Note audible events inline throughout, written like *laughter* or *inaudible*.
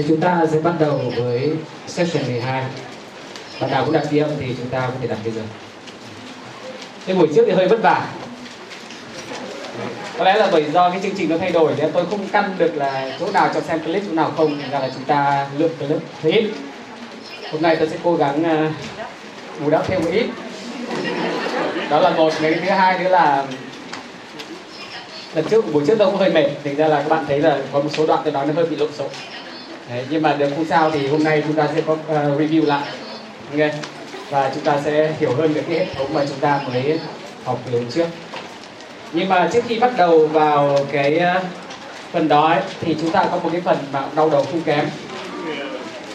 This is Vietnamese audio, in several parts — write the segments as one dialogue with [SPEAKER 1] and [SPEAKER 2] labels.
[SPEAKER 1] thì chúng ta sẽ bắt đầu với session 12 bạn nào cũng đặt ghi âm thì chúng ta có thể đặt bây giờ cái buổi trước thì hơi vất vả. Có lẽ là bởi do cái chương trình nó thay đổi nên tôi không căn được là chỗ nào cho xem clip chỗ nào không. Ra là chúng ta lượng clip thấy ít. Hôm nay tôi sẽ cố gắng uh, bù đắp thêm một ít. Đó là một cái thứ hai nữa là lần trước buổi trước tôi cũng hơi mệt. Thành ra là các bạn thấy là có một số đoạn tôi nói nó hơi bị lộn xộn. Đấy, nhưng mà được không sao thì hôm nay chúng ta sẽ có uh, review lại. Nghe và chúng ta sẽ hiểu hơn về cái hệ thống mà chúng ta mới học từ hôm trước. Nhưng mà trước khi bắt đầu vào cái uh, phần đó ấy, thì chúng ta có một cái phần mà đau đầu không kém.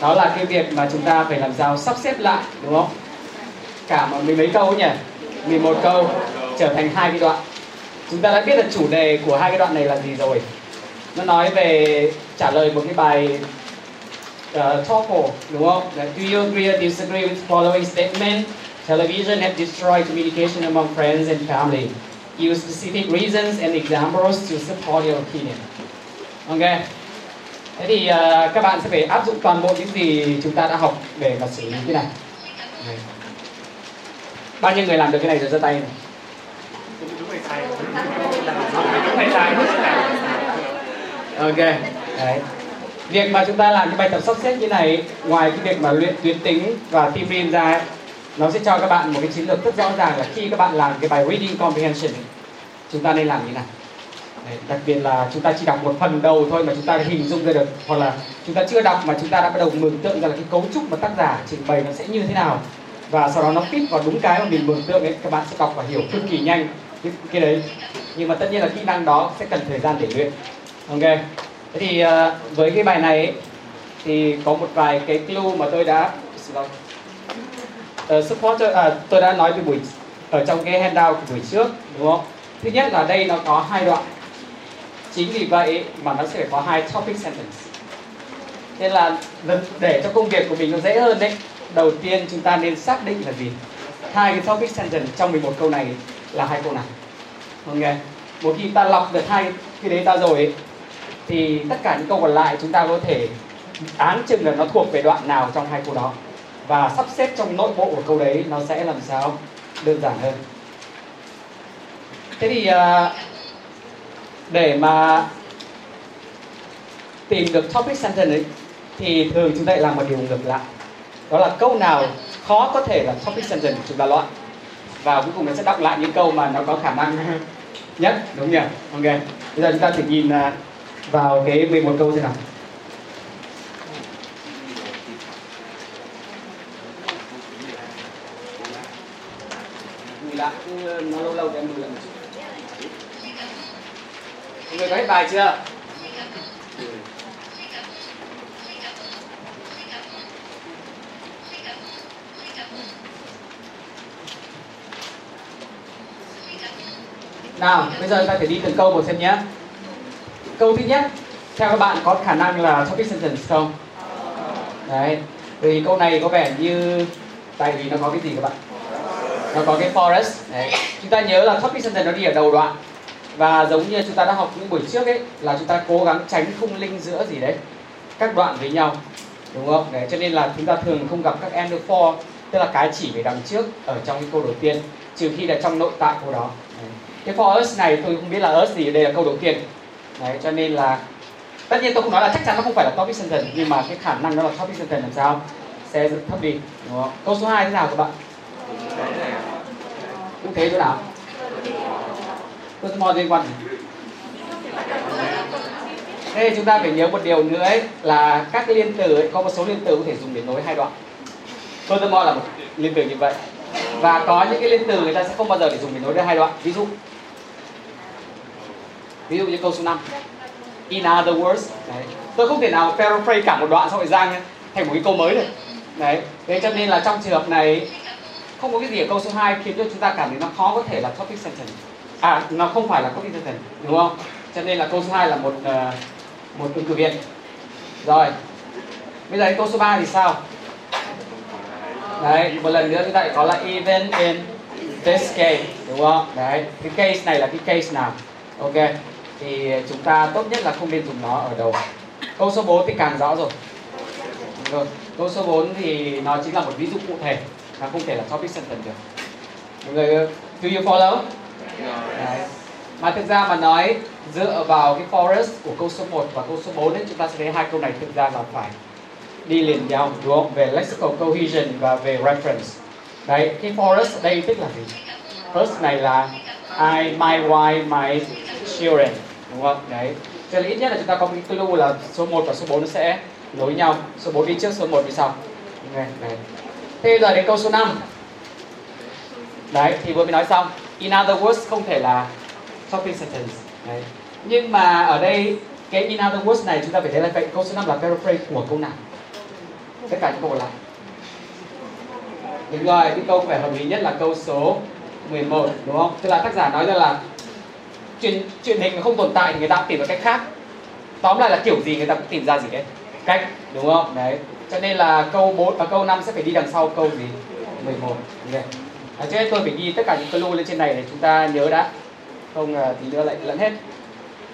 [SPEAKER 1] Đó là cái việc mà chúng ta phải làm sao sắp xếp lại đúng không? Cả mà mười mấy câu nhỉ? 11 câu trở thành hai cái đoạn. Chúng ta đã biết là chủ đề của hai cái đoạn này là gì rồi. Nó nói về trả lời một cái bài uh, TOEFL đúng không? Do you agree or disagree with following statement? Television have destroyed communication among friends and family. Use specific reasons and examples to support your opinion. Ok. Thế thì uh, các bạn sẽ phải áp dụng toàn bộ những gì chúng ta đã học để mà xử lý cái này. này. Bao nhiêu người làm được cái này rồi giơ tay này? Ok. Đấy việc mà chúng ta làm cái bài tập sắp xếp như này ngoài cái việc mà luyện tuyến tính và team reading ra ấy, nó sẽ cho các bạn một cái chiến lược rất rõ ràng là khi các bạn làm cái bài reading comprehension ấy, chúng ta nên làm như này Đấy, đặc biệt là chúng ta chỉ đọc một phần đầu thôi mà chúng ta hình dung ra được hoặc là chúng ta chưa đọc mà chúng ta đã bắt đầu mường tượng ra là cái cấu trúc mà tác giả trình bày nó sẽ như thế nào. Và sau đó nó fit vào đúng cái mà mình mường tượng ấy các bạn sẽ đọc và hiểu cực kỳ nhanh cái, cái đấy. Nhưng mà tất nhiên là kỹ năng đó sẽ cần thời gian để luyện. Ok. Thế thì uh, với cái bài này ấy, thì có một vài cái clue mà tôi đã uh, support à, tôi đã nói về buổi ở trong cái handout của buổi trước đúng không? Thứ nhất là đây nó có hai đoạn. Chính vì vậy mà nó sẽ có hai topic sentence. Nên là để cho công việc của mình nó dễ hơn đấy. Đầu tiên chúng ta nên xác định là gì? Hai cái topic sentence trong 11 câu này là hai câu nào. Ok. Một khi ta lọc được hai cái đấy ta rồi ấy, thì tất cả những câu còn lại chúng ta có thể án chừng là nó thuộc về đoạn nào trong hai câu đó. Và sắp xếp trong nội bộ của câu đấy nó sẽ làm sao? Đơn giản hơn. Thế thì à, để mà tìm được topic sentence ấy thì thường chúng ta lại làm một điều ngược lại. Đó là câu nào khó có thể là topic sentence chúng ta loại? Và cuối cùng nó sẽ đọc lại những câu mà nó có khả năng *laughs* nhất đúng nhỉ? Ok. Bây giờ chúng ta thử nhìn à, vào cái 11 câu thế nào Lùi lại, nó lâu lâu thì em lùi lại một chút Mọi người có hết bài chưa? Nào, bây giờ ta phải đi từng câu một xem nhé câu thứ nhất, theo các bạn có khả năng là topic sentence không? Đấy, vì câu này có vẻ như, tại vì nó có cái gì các bạn? Nó có cái forest, đấy. chúng ta nhớ là topic sentence nó đi ở đầu đoạn. Và giống như chúng ta đã học những buổi trước ấy, là chúng ta cố gắng tránh khung linh giữa gì đấy, các đoạn với nhau, đúng không? Đấy, cho nên là chúng ta thường không gặp các end for, tức là cái chỉ về đằng trước ở trong cái câu đầu tiên, trừ khi là trong nội tại câu đó đấy. cái for us này tôi không biết là us gì đây là câu đầu tiên đấy, cho nên là tất nhiên tôi không nói là chắc chắn nó không phải là topic sentence nhưng mà cái khả năng nó là topic sentence làm sao sẽ thấp đi, đúng không? Câu số 2 thế nào các bạn? Cũng thế chỗ nào. Tôi sẽ liên quan đây chúng ta phải nhớ một điều nữa ấy, là các liên từ ấy, có một số liên từ có thể dùng để nối hai đoạn. Furthermore là một liên từ như vậy. Và có những cái liên từ người ta sẽ không bao giờ để dùng để nối được hai đoạn. Ví dụ ví dụ như câu số 5 in other words đấy. tôi không thể nào paraphrase cả một đoạn xong rồi giang thành một cái câu mới được. Đấy. Thế cho nên là trong trường hợp này không có cái gì ở câu số 2 khiến cho chúng ta cảm thấy nó khó có thể là topic sentence. À nó không phải là topic sentence đúng không? Cho nên là câu số 2 là một uh, một ứng cử viên rồi. Bây giờ câu số 3 thì sao? Đấy một lần nữa chúng ta lại có là even in this case đúng không? Đấy cái case này là cái case nào? Ok thì chúng ta tốt nhất là không nên dùng nó ở đầu. Câu số 4 thì càng rõ rồi. Rồi. Câu số 4 thì nó chính là một ví dụ cụ thể nó không thể là topic sentence được. Mọi người do you follow? Đấy. mà thực ra mà nói dựa vào cái forest của câu số 1 và câu số 4 ấy, chúng ta sẽ thấy hai câu này thực ra là phải đi liền nhau đúng không? Về lexical cohesion và về reference. Đấy cái forest ở đây tức là gì? Forest này là I my wife my children. Đúng không? Đấy. Thế là ít nhất là chúng ta có cái clue là số 1 và số 4 nó sẽ nối nhau. Số 4 đi trước số 1 đi sau. Okay, đấy. thế giờ đến câu số 5 đấy thì vừa mới nói xong. In other words không thể là topic sentence. Đấy. nhưng mà ở đây cái in other words này chúng ta phải thấy là vậy. Câu số 5 là paraphrase của câu nào? Tất cả những câu còn lại. Đúng rồi cái câu phải hợp lý nhất là câu số 11 đúng không? Tức là tác giả nói ra là truyền truyền hình không tồn tại thì người ta tìm một cách khác. Tóm lại là kiểu gì người ta cũng tìm ra gì đấy cách đúng không? Đấy. Cho nên là câu 4 và câu 5 sẽ phải đi đằng sau câu gì? 11 okay. à, cho nên tôi phải ghi tất cả những clue lên trên này để chúng ta nhớ đã. Không uh, tí nữa lại lẫn hết.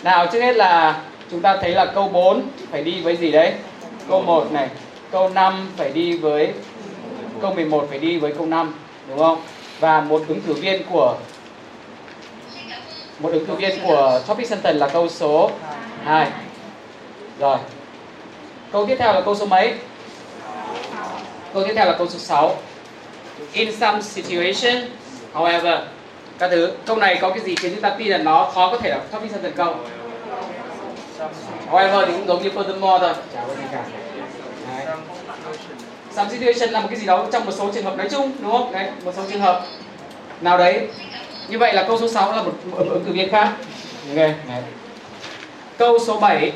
[SPEAKER 1] Nào trước hết là chúng ta thấy là câu 4 phải đi với gì đấy? Câu 1 này. Câu 5 phải đi với câu 11 phải đi với câu 5 đúng không? Và một ứng cử viên của một ứng cử viên của topic sentence là câu số 2 rồi. Câu tiếp theo là câu số mấy? Câu tiếp theo là câu số 6 in some situation, however, các thứ, câu này có cái gì khiến chúng ta tin là nó khó có thể là topic sentence không? However thì cũng giống như furthermore thôi. Chả có gì cả. Đấy substitution là một cái gì đó trong một số trường hợp nói chung đúng không? Đấy một số trường hợp nào đấy. Như vậy là câu số 6 là một, một ứng cử viên khác. Ok đấy. câu số 7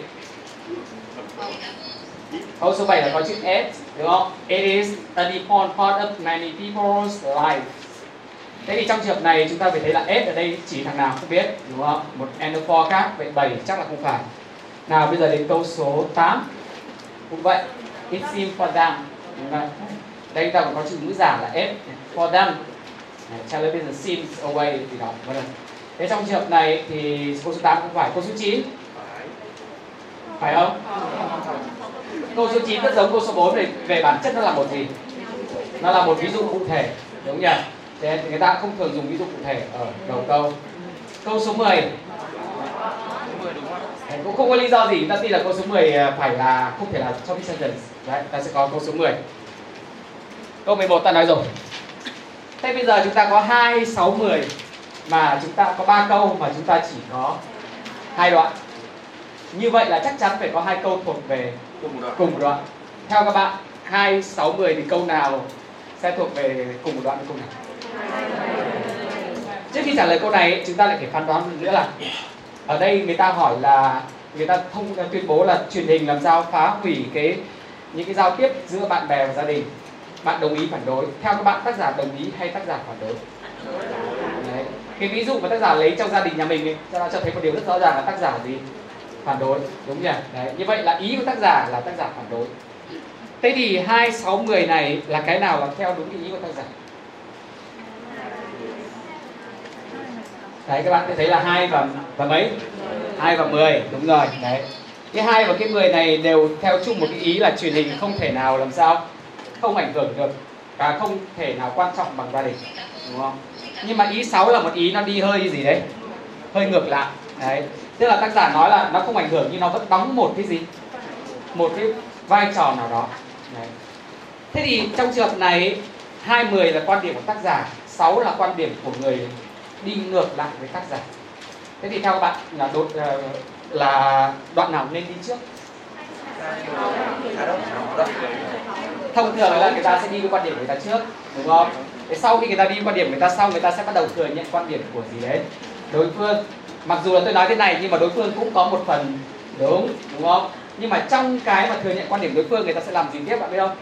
[SPEAKER 1] câu số 7 là có chữ S đúng không? It is an important part of many people's life thế thì trong trường hợp này chúng ta phải thấy là S ở đây chỉ thằng nào không biết đúng không? Một and khác vậy 7 chắc là không phải. Nào bây giờ đến câu số 8 cũng vậy. It seems for them? Đây ta còn có chữ ngữ giả là S for them television seems away thì đó vâng thế trong trường hợp này thì câu số 8 không phải câu số 9 phải không? Câu số 9 rất giống câu số 4 về, về bản chất nó là một gì? Nó là một ví dụ cụ thể đúng nhỉ? Thế thì người ta không thường dùng ví dụ cụ thể ở đầu câu. Câu số 10 cũng không có lý do gì. Chúng ta tin là câu số 10 à, phải là không thể là topic sentence đấy ta sẽ có câu số 10 câu 11 ta nói rồi. Thế bây giờ chúng ta có 2, 6, 10 mà chúng ta có 3 câu mà chúng ta chỉ có hai đoạn. Như vậy là chắc chắn phải có hai câu thuộc về cùng một đoạn, cùng đoạn. theo các bạn 2, 6, 10 thì câu nào sẽ thuộc về cùng một đoạn với câu nào? Trước khi trả lời câu này chúng ta lại phải phán đoán nữa là ở đây người ta hỏi là người ta thông tuyên bố là truyền hình làm sao phá hủy cái những cái giao tiếp giữa bạn bè và gia đình. Bạn đồng ý phản đối. Theo các bạn tác giả đồng ý hay tác giả phản đối? Đấy. cái ví dụ mà tác giả lấy trong gia đình nhà mình ấy, cho nó cho thấy một điều rất rõ ràng là tác giả gì? Phản đối. Đúng nhỉ? Đấy. như vậy là ý của tác giả là tác giả phản đối. Thế thì hai sáu mười này là cái nào là theo đúng cái ý của tác giả? Đấy các bạn sẽ thấy là hai và và mấy? Hai và 10 đúng rồi. Đấy cái hai và cái 10 này đều theo chung một cái ý là truyền hình không thể nào làm sao không ảnh hưởng được và không thể nào quan trọng bằng gia đình đúng không? Nhưng mà ý 6 là một ý nó đi hơi gì đấy hơi ngược lại đấy. Tức là tác giả nói là nó không ảnh hưởng nhưng nó vẫn đóng một cái gì một cái vai trò nào đó đấy. thế thì trong trường hợp này 20 là quan điểm của tác giả 6 là quan điểm của người đi ngược lại với tác giả. Thế thì theo các bạn là đột uh, ờ, là đoạn nào nên đi trước? Thông thường là người ta sẽ đi với quan điểm người ta trước, đúng không? Thế sau khi người ta đi quan điểm người ta xong, người ta sẽ bắt đầu thừa nhận quan điểm của gì đấy? Đối phương. Mặc dù là tôi nói thế này, nhưng mà đối phương cũng có một phần đúng đúng không? Nhưng mà trong cái mà thừa nhận quan điểm đối phương, người ta sẽ làm gì tiếp, bạn biết không?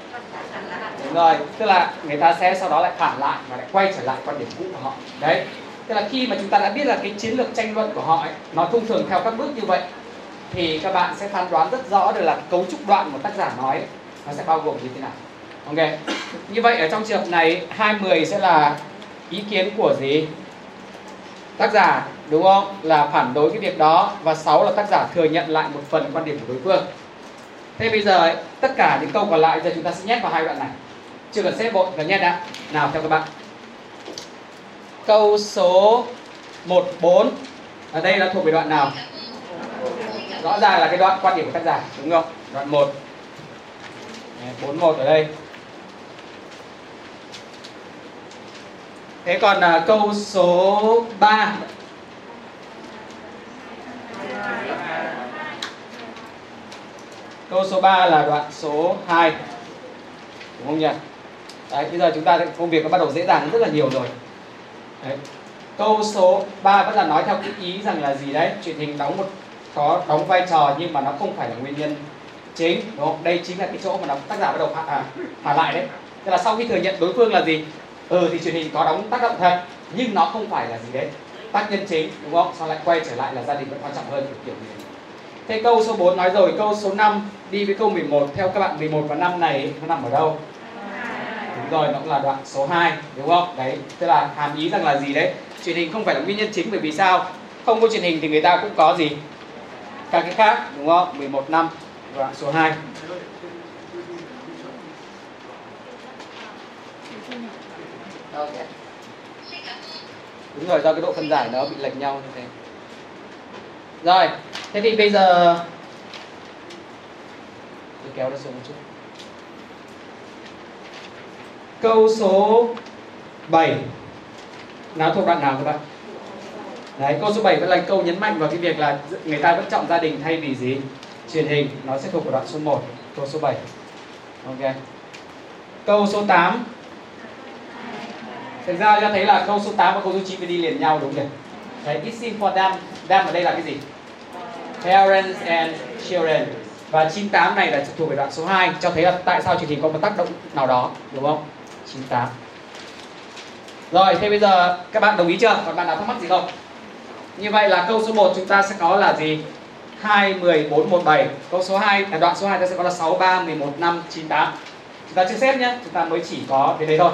[SPEAKER 1] Đúng rồi, tức là người ta sẽ sau đó lại phản lại và lại quay trở lại quan điểm cũ của họ. Đấy tức là khi mà chúng ta đã biết là cái chiến lược tranh luận của họ ấy, nó thông thường theo các bước như vậy thì các bạn sẽ phán đoán rất rõ được là cấu trúc đoạn của tác giả nói ấy, nó sẽ bao gồm như thế nào. Ok như vậy ở trong trường hợp này 20 sẽ là ý kiến của gì? Tác giả đúng không? Là phản đối cái việc đó và 6 là tác giả thừa nhận lại một phần quan điểm của đối phương. Thế bây giờ ấy, tất cả những câu còn lại giờ chúng ta sẽ nhét vào hai đoạn này. Chưa cần xếp bộ cần nhét đã. Nào theo các bạn câu số 14 ở đây là thuộc về đoạn nào? Rõ ràng là cái đoạn quan điểm của tác giả, đúng không? Đoạn 1 41 ở đây. Thế còn là câu số 3 câu số 3 là đoạn số 2 đúng không nhỉ? Đấy, bây giờ chúng ta công việc nó bắt đầu dễ dàng rất là nhiều rồi đấy. câu số 3 vẫn là nói theo cái ý rằng là gì đấy? Truyền hình đóng một có đóng vai trò nhưng mà nó không phải là nguyên nhân chính đúng không? Đây chính là cái chỗ mà nó tác giả bắt đầu hạ à, hạ lại đấy. Tức là sau khi thừa nhận đối phương là gì? Ừ thì truyền hình có đóng tác động thật nhưng nó không phải là gì đấy? Tác nhân chính đúng không? Sau lại quay trở lại là gia đình vẫn quan trọng hơn kiểu kiểu gì thế. Câu số 4 nói rồi câu số 5 đi với câu 11 theo các bạn 11 và 5 này nó nằm ở đâu? Đúng rồi, nó cũng là đoạn số 2 đúng không? Đấy, tức là hàm ý rằng là gì đấy? Truyền hình không phải là nguyên nhân chính bởi vì sao? Không có truyền hình thì người ta cũng có gì? Các cái khác, đúng không? 11 năm, đoạn số 2 okay. đúng rồi, do cái độ phân giải nó bị lệch nhau như thế. Rồi, thế thì bây giờ tôi kéo nó xuống một chút câu số 7 Nó thuộc đoạn nào các bạn Đấy, câu số 7 vẫn là câu nhấn mạnh vào cái việc là người ta vẫn chọn gia đình thay vì gì? Truyền hình, nó sẽ thuộc vào đoạn số 1, câu số 7. Ok. Câu số 8 Thực ra chúng ta thấy là câu số 8 và câu số 9 phải đi liền nhau đúng không nhỉ? Đấy, it's in for them. Them ở đây là cái gì? Parents and children. Và 98 này là thuộc về đoạn số 2 cho thấy là tại sao truyền hình có một tác động nào đó, đúng không? 98. Rồi, thế bây giờ các bạn đồng ý chưa? Còn bạn nào thắc mắc gì không? Như vậy là câu số 1 chúng ta sẽ có là gì? 2, 10, 4, 1, 7 Câu số 2, à, đoạn số 2 ta sẽ có là 6, 3, 11, 5, 9, 8 Chúng ta chưa xếp nhé, chúng ta mới chỉ có đến đấy thôi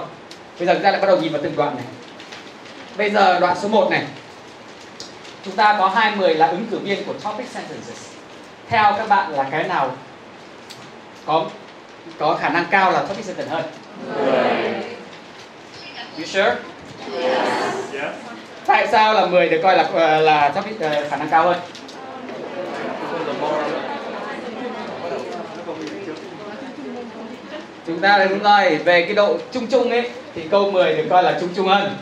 [SPEAKER 1] Bây giờ chúng ta lại bắt đầu nhìn vào từng đoạn này Bây giờ đoạn số 1 này Chúng ta có 20 là ứng cử viên của topic sentences Theo các bạn là cái nào có có khả năng cao là topic sentence hơn? You sure?
[SPEAKER 2] Yes.
[SPEAKER 1] Tại sao là 10 được coi là ờ, là topic uh, khả năng cao hơn? Chúng ta đúng rồi, về cái độ chung chung ấy thì câu 10 được coi là chung chung hơn.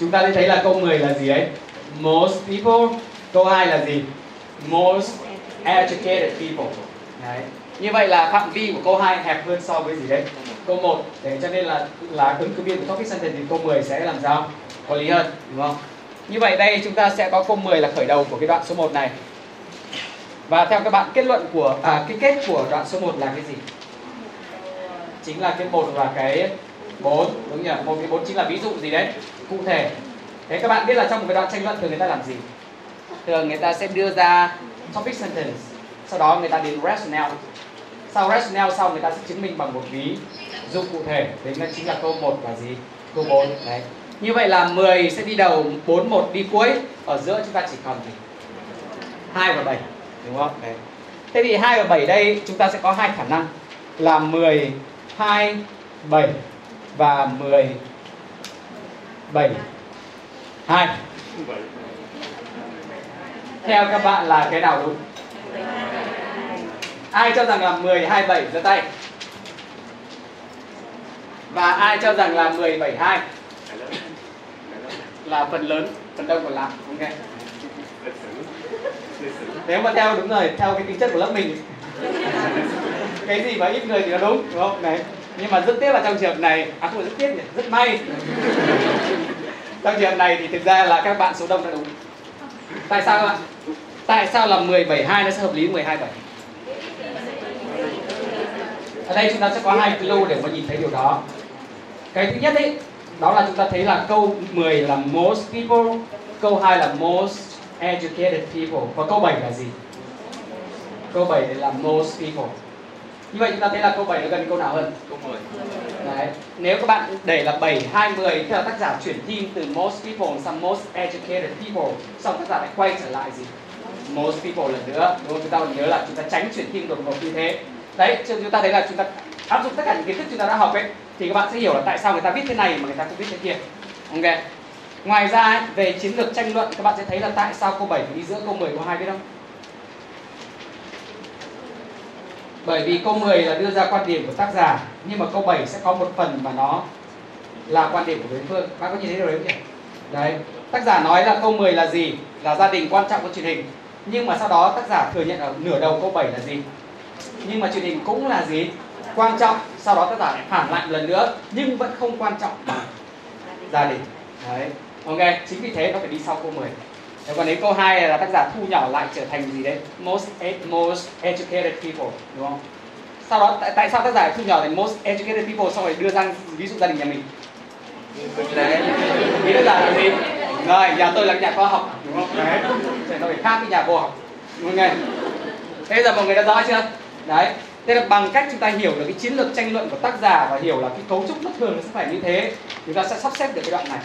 [SPEAKER 1] Chúng ta sẽ thấy là câu 10 là gì ấy? Most people. Câu 2 là gì? Most educated people. Đấy. Như vậy là phạm vi của câu 2 hẹp hơn so với gì đấy? Câu 1. Để cho nên là là ứng cử viên của topic sentence thì câu 10 sẽ làm sao? Có lý hơn, đúng không? Như vậy đây chúng ta sẽ có câu 10 là khởi đầu của cái đoạn số 1 này. Và theo các bạn kết luận của à cái kết của đoạn số 1 là cái gì? Chính là cái 1 và cái 4 đúng nhỉ? Một cái 4 chính là ví dụ gì đấy? Cụ thể. Thế các bạn biết là trong một cái đoạn tranh luận thường người ta làm gì? Thường người ta sẽ đưa ra topic sentence, sau đó người ta đến rationale. Sau rationale sau người ta sẽ chứng minh bằng một ví dụng cụ thể. Đấy là chính là câu 1 và gì? Câu 4 đấy. Như vậy là 10 sẽ đi đầu, 4 1 đi cuối. Ở giữa chúng ta chỉ còn gì? 2 và 7, đúng không? Đấy. Thế thì 2 và 7 đây chúng ta sẽ có hai khả năng là 10 2 7 và 10 7 2. Theo các bạn là cái nào đúng? Ai cho rằng là 10 2 7 giơ tay. Và ai cho rằng là 10 7 2? Là phần lớn, phần đông còn làm. Ok. Nếu mà theo đúng rồi, theo cái tính chất của lớp mình cái gì mà ít người thì nó đúng đúng không này nhưng mà rất tiếc là trong trường hợp này à không phải rất tiếc nhỉ rất may trong trường hợp này thì thực ra là các bạn số đông đã đúng tại sao các bạn tại sao là 17 2 nó sẽ hợp lý 127 ở đây chúng ta sẽ có hai clue để mà nhìn thấy điều đó cái thứ nhất ấy đó là chúng ta thấy là câu 10 là most people câu 2 là most educated people và câu 7 là gì câu 7 là most people như vậy chúng ta thấy là câu 7 nó gần câu nào hơn
[SPEAKER 2] Câu 10.
[SPEAKER 1] Đấy. Nếu các bạn để là 7, 20 Thế là tác giả chuyển theme từ most people sang most educated people Xong tác giả lại quay trở lại gì? Most people lần nữa Đúng không? Chúng ta còn nhớ là chúng ta tránh chuyển theme đột ngột như thế đấy chúng ta thấy là chúng ta áp dụng tất cả những kiến thức chúng ta đã học ấy, thì các bạn sẽ hiểu là tại sao người ta viết thế này mà người ta không viết thế kia. Ok. Ngoài ra về chiến lược tranh luận, các bạn sẽ thấy là tại sao câu 7 phải đi giữa câu 10 câu 2 biết không bởi vì câu 10 là đưa ra quan điểm của tác giả, nhưng mà câu 7 sẽ có một phần mà nó là quan điểm của đối phương. Bạn có nhìn thấy điều đấy không nhỉ? Đấy. Tác giả nói là câu 10 là gì là gia đình quan trọng của truyền hình. Nhưng mà sau đó tác giả thừa nhận ở nửa đầu câu 7 là gì. Nhưng mà truyền hình cũng là gì? Quan trọng sau đó tác giả lại phản lại một lần nữa nhưng vẫn không quan trọng. Bằng gia đình. Đấy. Ok chính vì thế nó phải đi sau câu 10 Thế còn đến câu 2 là tác giả thu nhỏ lại trở thành gì đấy? Most e, most educated people đúng không? Sau đó tại, tại sao tác giả thu nhỏ thành most educated people xong rồi đưa ra ví dụ gia đình nhà mình? Đấy. Ý tác giả là gì rồi nhà tôi là nhà khoa học đúng không? Đấy. Thì nó phải khác cái nhà vô học. Mọi người. Thế giờ mọi người đã rõ chưa? Đấy thế là bằng cách chúng ta hiểu được cái chiến lược tranh luận của tác giả và hiểu là cái cấu trúc bất thường nó sẽ phải như thế chúng ta sẽ sắp xếp được cái đoạn này.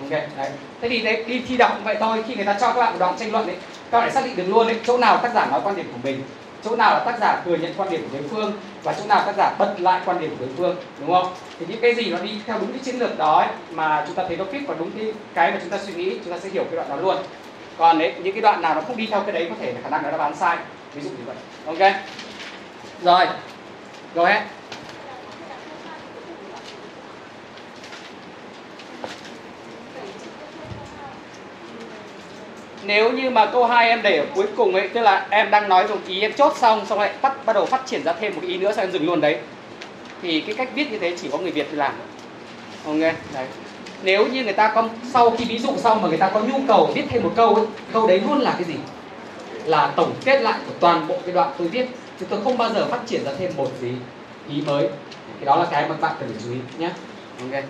[SPEAKER 1] Ok đấy. Thế thì đấy, đi thi đọc vậy thôi khi người ta cho các bạn một đoạn tranh luận đấy các bạn phải xác định được luôn đấy chỗ nào tác giả nói quan điểm của mình chỗ nào là tác giả thừa nhận quan điểm của đối phương và chỗ nào tác giả bật lại quan điểm của đối phương đúng không? Thì những cái gì nó đi theo đúng cái chiến lược đó ấy, mà chúng ta thấy nó fit vào đúng cái cái mà chúng ta suy nghĩ chúng ta sẽ hiểu cái đoạn đó luôn. Còn đấy những cái đoạn nào nó không đi theo cái đấy có thể là khả năng nó đã bán sai ví dụ như vậy. Ok? Rồi go ahead. Nếu như mà câu 2 em để ở cuối cùng ấy tức là em đang nói một ý em chốt xong xong lại bắt bắt đầu phát triển ra thêm một ý nữa xong em dừng luôn đấy. Thì cái cách viết như thế chỉ có người Việt làm. Ok đấy. Nếu như người ta có sau khi ví dụ xong mà người ta có nhu cầu viết thêm một câu ấy, câu đấy luôn là cái gì? Là tổng kết lại của toàn bộ cái đoạn tôi viết chúng tôi không bao giờ phát triển ra thêm một gì ý mới. Cái đó là cái mà bạn cần phải chú ý nhé. Ok.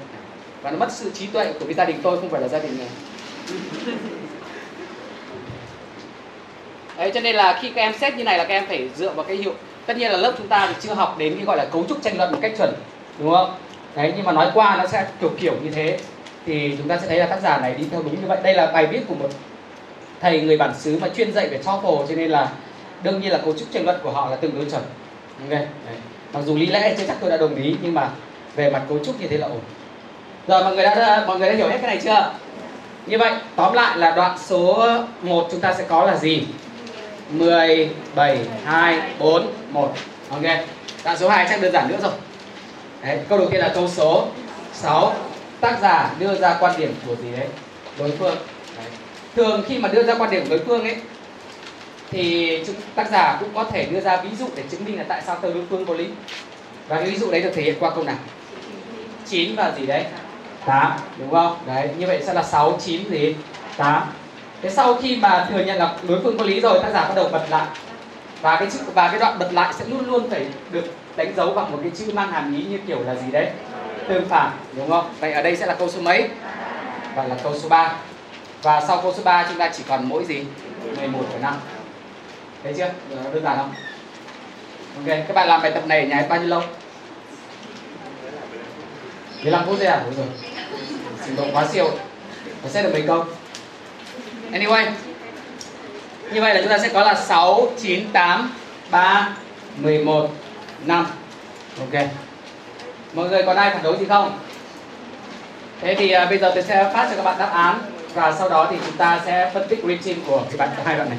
[SPEAKER 1] Và nó mất sự trí tuệ của cái gia đình tôi không phải là gia đình này. Đấy, cho nên là khi các em xét như này là các em phải dựa vào cái hiệu tất nhiên là lớp chúng ta thì chưa học đến cái gọi là cấu trúc tranh luận một cách chuẩn đúng không? Đấy nhưng mà nói qua nó sẽ kiểu kiểu như thế. Thì chúng ta sẽ thấy là tác giả này đi theo đúng như vậy. Đây là bài viết của một thầy người bản xứ mà chuyên dạy về TOEFL cho nên là đương nhiên là cấu trúc tranh luận của họ là tương đối chuẩn. Okay. đấy. mặc dù lý lẽ chưa chắc tôi đã đồng ý nhưng mà về mặt cấu trúc như thế là ổn. Rồi mọi người đã mọi người đã hiểu hết cái này chưa? Như vậy tóm lại là đoạn số 1 chúng ta sẽ có là gì? 10, 7, 2, 4, 1 Ok Đoạn số 2 chắc đơn giản nữa rồi. Đấy, Câu đầu tiên là câu số 6 Tác giả đưa ra quan điểm của gì đấy? Đối phương. Đấy. Thường khi mà đưa ra quan điểm đối phương ấy thì tác giả cũng có thể đưa ra ví dụ để chứng minh là tại sao từ đối phương có lý Và cái ví dụ đấy được thể hiện qua câu nào? 9 và gì đấy? 8 đúng không? Đấy như vậy sẽ là 6 9 gì? 8 thế sau khi mà thừa nhận là đối phương có lý rồi tác giả bắt đầu bật lại. Và cái chữ và cái đoạn bật lại sẽ luôn luôn phải được đánh dấu bằng một cái chữ mang hàm ý như kiểu là gì đấy? Tương phản đúng không? Vậy ở đây sẽ là câu số mấy? Và là câu số 3 và sau câu số 3 chúng ta chỉ còn mỗi gì? 11,5 thấy chưa? Đơn giản không ok các bạn làm bài tập này ở nhà bao nhiêu lâu? 15 phút thôi à? Đúng rồi trình độ quá siêu. Phải sẽ được mấy câu? Anyway Như vậy là chúng ta sẽ có là 6, 9, 8, 3, 11, 5 Ok. Mọi người còn ai phản đối gì không? Thế thì uh, bây giờ tôi sẽ phát cho các bạn đáp án Và sau đó thì chúng ta sẽ phân tích reaching của cái bạn hai bạn này.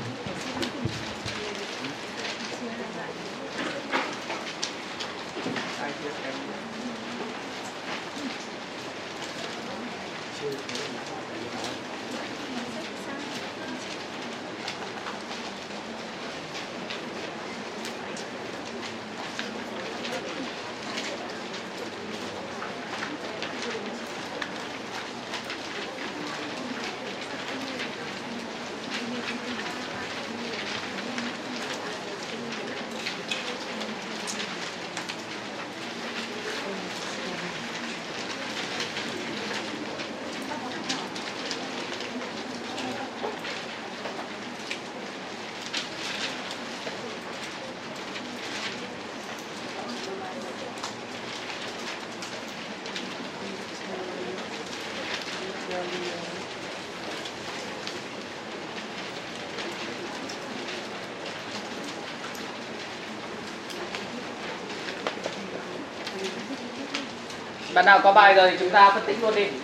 [SPEAKER 1] Bạn nào có bài rồi thì chúng ta phân tích luôn đi.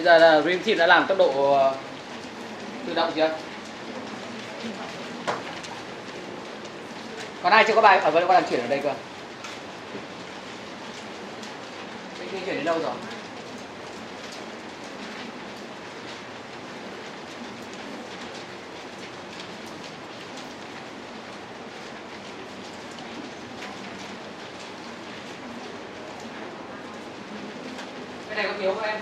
[SPEAKER 1] Bây giờ là Dream Team đã làm tốc độ ờ, tự động chưa? Còn ai chưa có bài, ở vẫn có làm chuyển ở đây cơ? anh chuyển đến đâu rồi? Bên này có thiếu không em?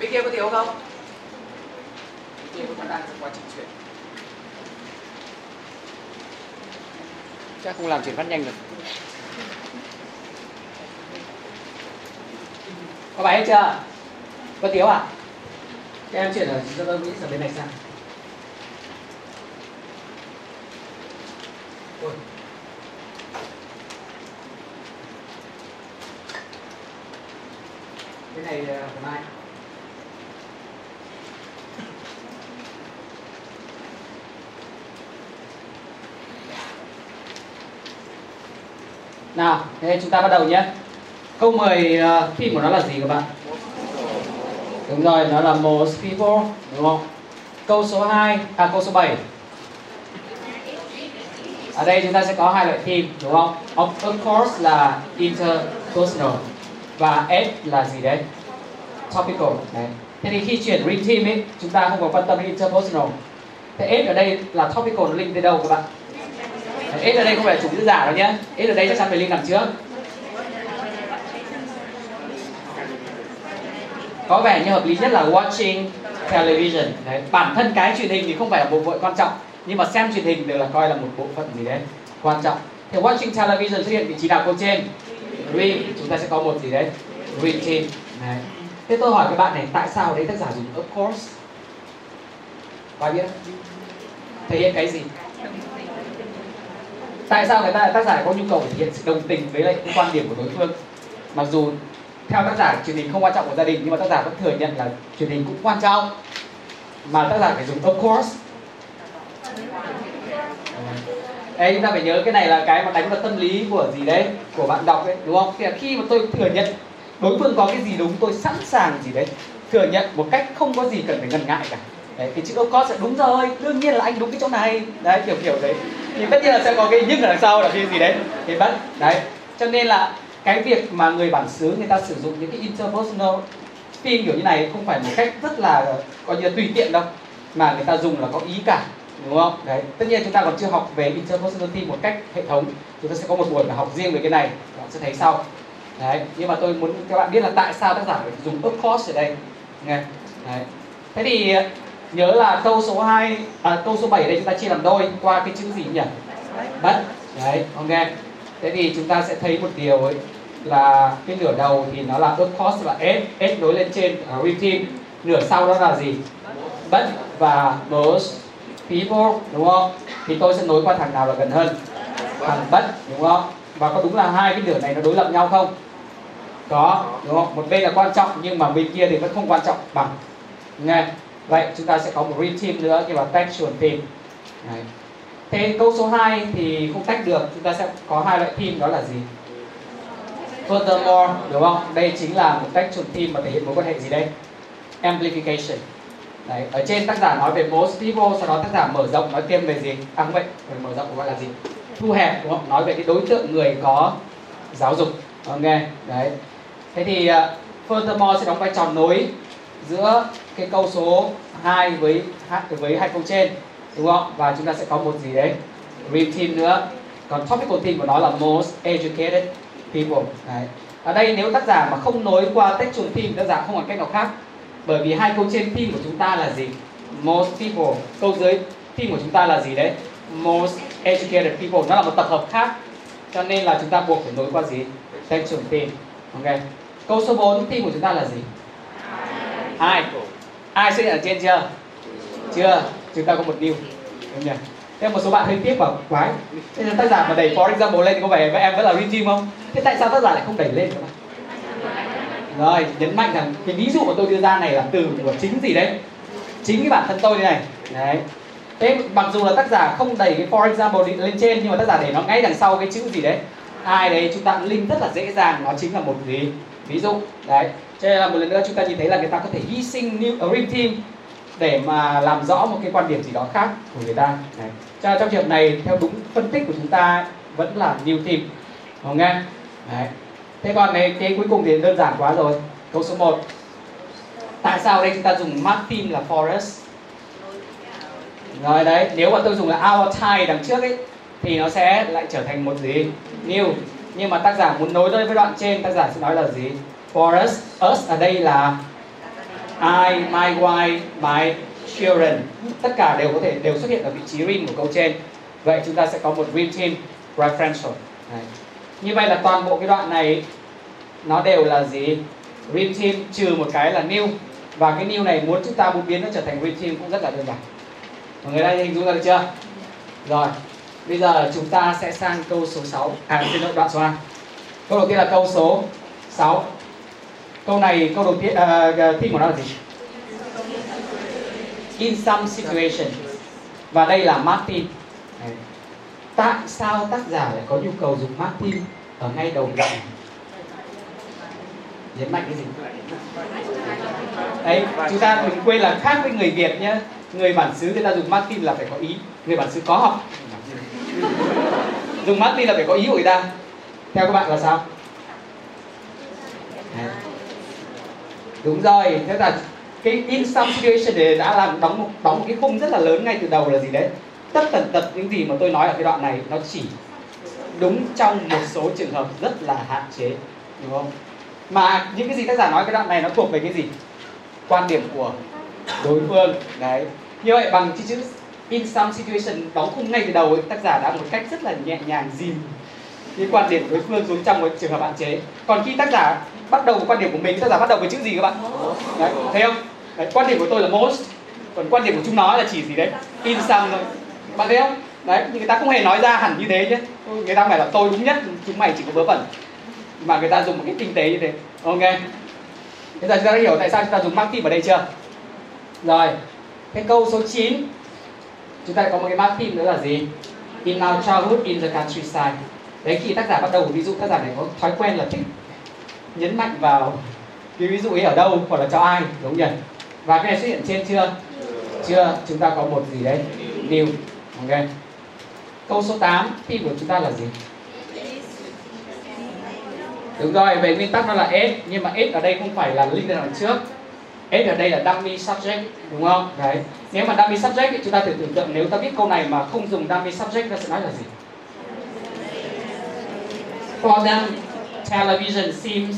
[SPEAKER 1] bên kia có thiếu không bên kia vẫn đang trong quá trình chuyển chắc không làm chuyển phát nhanh được. Có bài hết chưa? Có thiếu à? Các em chuyển ở cho tôi nghĩ ở bên này sang Ôi. cái này ờ, của mai. Nào, thế chúng ta bắt đầu nhé. Câu 10 uh, ờ, phim của nó là gì các bạn? Đúng rồi, nó là most people, đúng không? Câu số 2, à câu số 7. Ở đây chúng ta sẽ có hai loại theme, đúng không? Of, of course là interpersonal và S là gì đấy? Topical. Đấy. Thế thì khi chuyển ring theme ấy, chúng ta không có quan tâm đến interpersonal. Thế S ở đây là topical nó link tới đâu các bạn? S ở đây không phải là chủ nghĩa giả đâu nhé S ở đây chắc chắn phải link đằng trước. Có vẻ như hợp lý nhất là watching television. Đấy, bản thân cái truyền hình thì không phải là một phận quan trọng, nhưng mà xem truyền hình đều là coi là một bộ phận gì đấy quan trọng. Thì watching television xuất hiện vị trí nào câu trên? Read chúng ta sẽ có một gì đấy. Routine đấy. thế tôi hỏi các bạn này, tại sao đấy tác giả dùng of course có biết. Thể hiện cái gì? Tại sao người ta tác giả có nhu cầu thể hiện sự đồng tình với lại cái quan điểm của đối phương? Mặc dù theo tác giả truyền hình không quan trọng của gia đình nhưng mà tác giả vẫn thừa nhận là truyền hình cũng quan trọng. Mà tác giả phải dùng of course. Đấy, chúng ta phải nhớ cái này là cái mà đánh vào tâm lý của gì đấy? Của bạn đọc đấy đúng không? Thì là khi mà tôi thừa nhận đối phương có cái gì đúng tôi sẵn sàng gì đấy thừa nhận một cách không có gì cần phải ngần ngại cả đấy, cái chữ of course là đúng rồi đương nhiên là anh đúng cái chỗ này. Đấy kiểu kiểu đấy thì tất nhiên là sẽ có cái nhưng ở đằng sau là cái gì đấy. Thì bắt đấy. Cho nên là cái việc mà người bản xứ người ta sử dụng những cái interpersonal phim kiểu như này không phải một cách rất là coi như là tùy tiện đâu mà người ta dùng là có ý cả đúng không? Đấy tất nhiên chúng ta còn chưa học về interpersonal team một cách hệ thống. Chúng ta sẽ có một buổi mà học riêng về cái này các bạn sẽ thấy sau. Đấy nhưng mà tôi muốn các bạn biết là tại sao tác giả phải dùng of course ở đây. Nghe đấy. Thế thì nhớ là câu số 2 à, câu số 7 đây chúng ta chia làm đôi qua cái chữ gì nhỉ? Bất. Đấy ok. Thế thì chúng ta sẽ thấy một điều ấy là cái nửa đầu thì nó là of cost và s s nối lên trên à, ở routine nửa sau đó là gì? But và most people đúng không? Thì tôi sẽ nối qua thằng nào là gần hơn? Thằng but đúng không? Và có đúng là hai cái nửa này nó đối lập nhau không? Có đúng không? Một bên là quan trọng nhưng mà bên kia thì vẫn không quan trọng bằng. Nghe vậy chúng ta sẽ có một read team nữa như là textual team Đấy. thế câu số 2 thì không tách được chúng ta sẽ có hai loại team đó là gì furthermore đúng không đây chính là một textual team mà thể hiện mối quan hệ gì đây amplification Đấy, ở trên tác giả nói về most people, sau đó tác giả mở rộng nói thêm về gì? À không vậy, mở rộng gọi là gì? Thu hẹp đúng không? Nói về cái đối tượng người có giáo dục. Ok, đấy. Thế thì uh, furthermore sẽ đóng vai trò nối giữa cái câu số 2 với với hai câu trên đúng không? Và chúng ta sẽ có một gì đấy? dream team nữa. Còn topical team của nó là most educated people. Đấy. Ở đây nếu tác giả mà không nối qua textual team, tác giả không còn cách nào khác bởi vì hai câu trên team của chúng ta là gì most people câu dưới team của chúng ta là gì đấy most educated people nó là một tập hợp khác cho nên là chúng ta buộc phải nối qua gì textual team ok câu số 4 team của chúng ta là gì ai ai xuất hiện ở trên chưa? Chưa. Chúng ta có một new. Đúng nhỉ? Thế một số bạn hơi tiếc vào quái, thế là tác giả mà đẩy for example lên có vẻ em vẫn là regime không? Thế tại sao tác giả lại không đẩy lên? Các bạn rồi, nhấn mạnh rằng cái ví dụ mà tôi đưa ra này là từ của chính gì đấy? Chính cái bản thân tôi đây này. Đấy. Thế mặc dù là tác giả không đẩy cái for example lên trên, nhưng mà tác giả để nó ngay đằng sau cái chữ gì đấy? Ai đấy chúng ta link rất là dễ dàng, nó chính là một gì? Ví dụ. Đấy cho nên là một lần nữa chúng ta nhìn thấy là người ta có thể hy sinh new dream team để mà làm rõ một cái quan điểm gì đó khác của người ta. Này. cho trong trường hợp này, theo đúng phân tích của chúng ta, vẫn là new team. Không nghe đấy. thế còn này, cái cuối cùng thì đơn giản quá rồi. Câu số 1 tại sao đây chúng ta dùng mark team là forest? Rồi đấy, nếu mà tôi dùng là our time đằng trước ấy, thì nó sẽ lại trở thành một gì? New. Nhưng mà tác giả muốn nối đôi với đoạn trên, tác giả sẽ nói là gì? For us us ở đây là I, my wife, my children. Tất cả đều có thể, đều xuất hiện ở vị trí rim của câu trên. Vậy chúng ta sẽ có một rim team referential này. như vậy là toàn bộ cái đoạn này, nó đều là gì? Rim team trừ một cái là new. Và cái new này muốn chúng ta muốn biến nó trở thành rim team cũng rất là đơn giản. Mọi người đã hình dung ra được chưa? Rồi, bây giờ chúng ta sẽ sang câu số 6 à xin lỗi, đoạn số 2 câu đầu tiên là câu số 6 câu này câu đầu tiên uh, thi của nó là gì? In some situation. Và đây là Martin. Đấy. tại sao tác giả lại có nhu cầu dùng Martin ở ngay đầu đoạn nhấn mạnh cái gì? Đấy chúng ta đừng quên là khác với người Việt nhé người bản xứ người ta dùng Martin là phải có ý. Người bản xứ có học. Dùng Martin là phải có ý của người ta. Theo các bạn là sao? Đấy đúng rồi. Thế là cái in some situation này đã làm đóng một đóng một cái khung rất là lớn ngay từ đầu là gì đấy. Tất tần tật những gì mà tôi nói ở cái đoạn này nó chỉ đúng trong một số trường hợp rất là hạn chế đúng không? Mà những cái gì tác giả nói cái đoạn này nó thuộc về cái gì? Quan điểm của đối phương. Đấy. Như vậy bằng chữ chữ in some situation đóng khung ngay từ đầu ấy, tác giả đã một cách rất là nhẹ nhàng dìm cái quan điểm đối phương xuống trong một trường hợp hạn chế. Còn khi tác giả bắt đầu quan điểm của mình tác giả bắt đầu với chữ gì các bạn? Đấy, thấy không? Đấy, quan điểm của tôi là most. Còn quan điểm của chúng nó là chỉ gì đấy? In xong rồi bạn thấy không? Đấy nhưng người ta không hề nói ra hẳn như thế nhé. Người ta phải là tôi đúng nhất chúng mày chỉ có vớ vẩn. Mà người ta dùng một cái kinh tế như thế. Ok. Bây giờ chúng ta đã hiểu tại sao chúng ta dùng marketing ở đây chưa? Rồi. Cái câu số 9 chúng ta có một cái marketing nữa là gì? In our childhood in the countryside. Đấy khi tác giả bắt đầu ví dụ tác giả này có thói quen là thích nhấn mạnh vào cái ví dụ ấy ở đâu hoặc là cho ai, đúng nhỉ và cái này xuất hiện trên chưa? Chưa, chúng ta có một gì đấy? New, ok. Câu số 8 phim của chúng ta là gì? Đúng rồi, về nguyên tắc nó là S, nhưng mà S ở đây không phải là link lên đằng trước. S ở đây là dummy subject, đúng không? Đấy. Nếu mà dummy subject thì chúng ta thử tưởng tượng nếu ta viết câu này mà không dùng dummy subject, ta sẽ nói là gì? For them television seems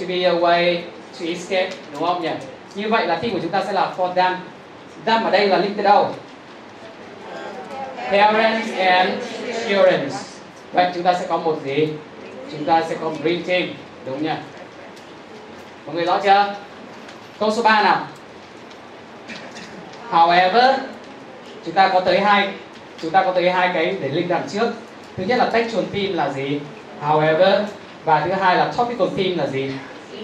[SPEAKER 1] to be a way to escape, đúng không nhỉ? Như vậy là phim của chúng ta sẽ là for them. Them ở đây là link từ đâu? Parents and children vậy chúng ta sẽ có một gì? Chúng ta sẽ có một dream team đúng nhỉ? Mọi người rõ chưa? Câu số 3 nào. However, chúng ta có tới hai, chúng ta có tới hai cái để link đằng trước. Thứ nhất là textual theme là gì? However và thứ hai là topical theme là gì?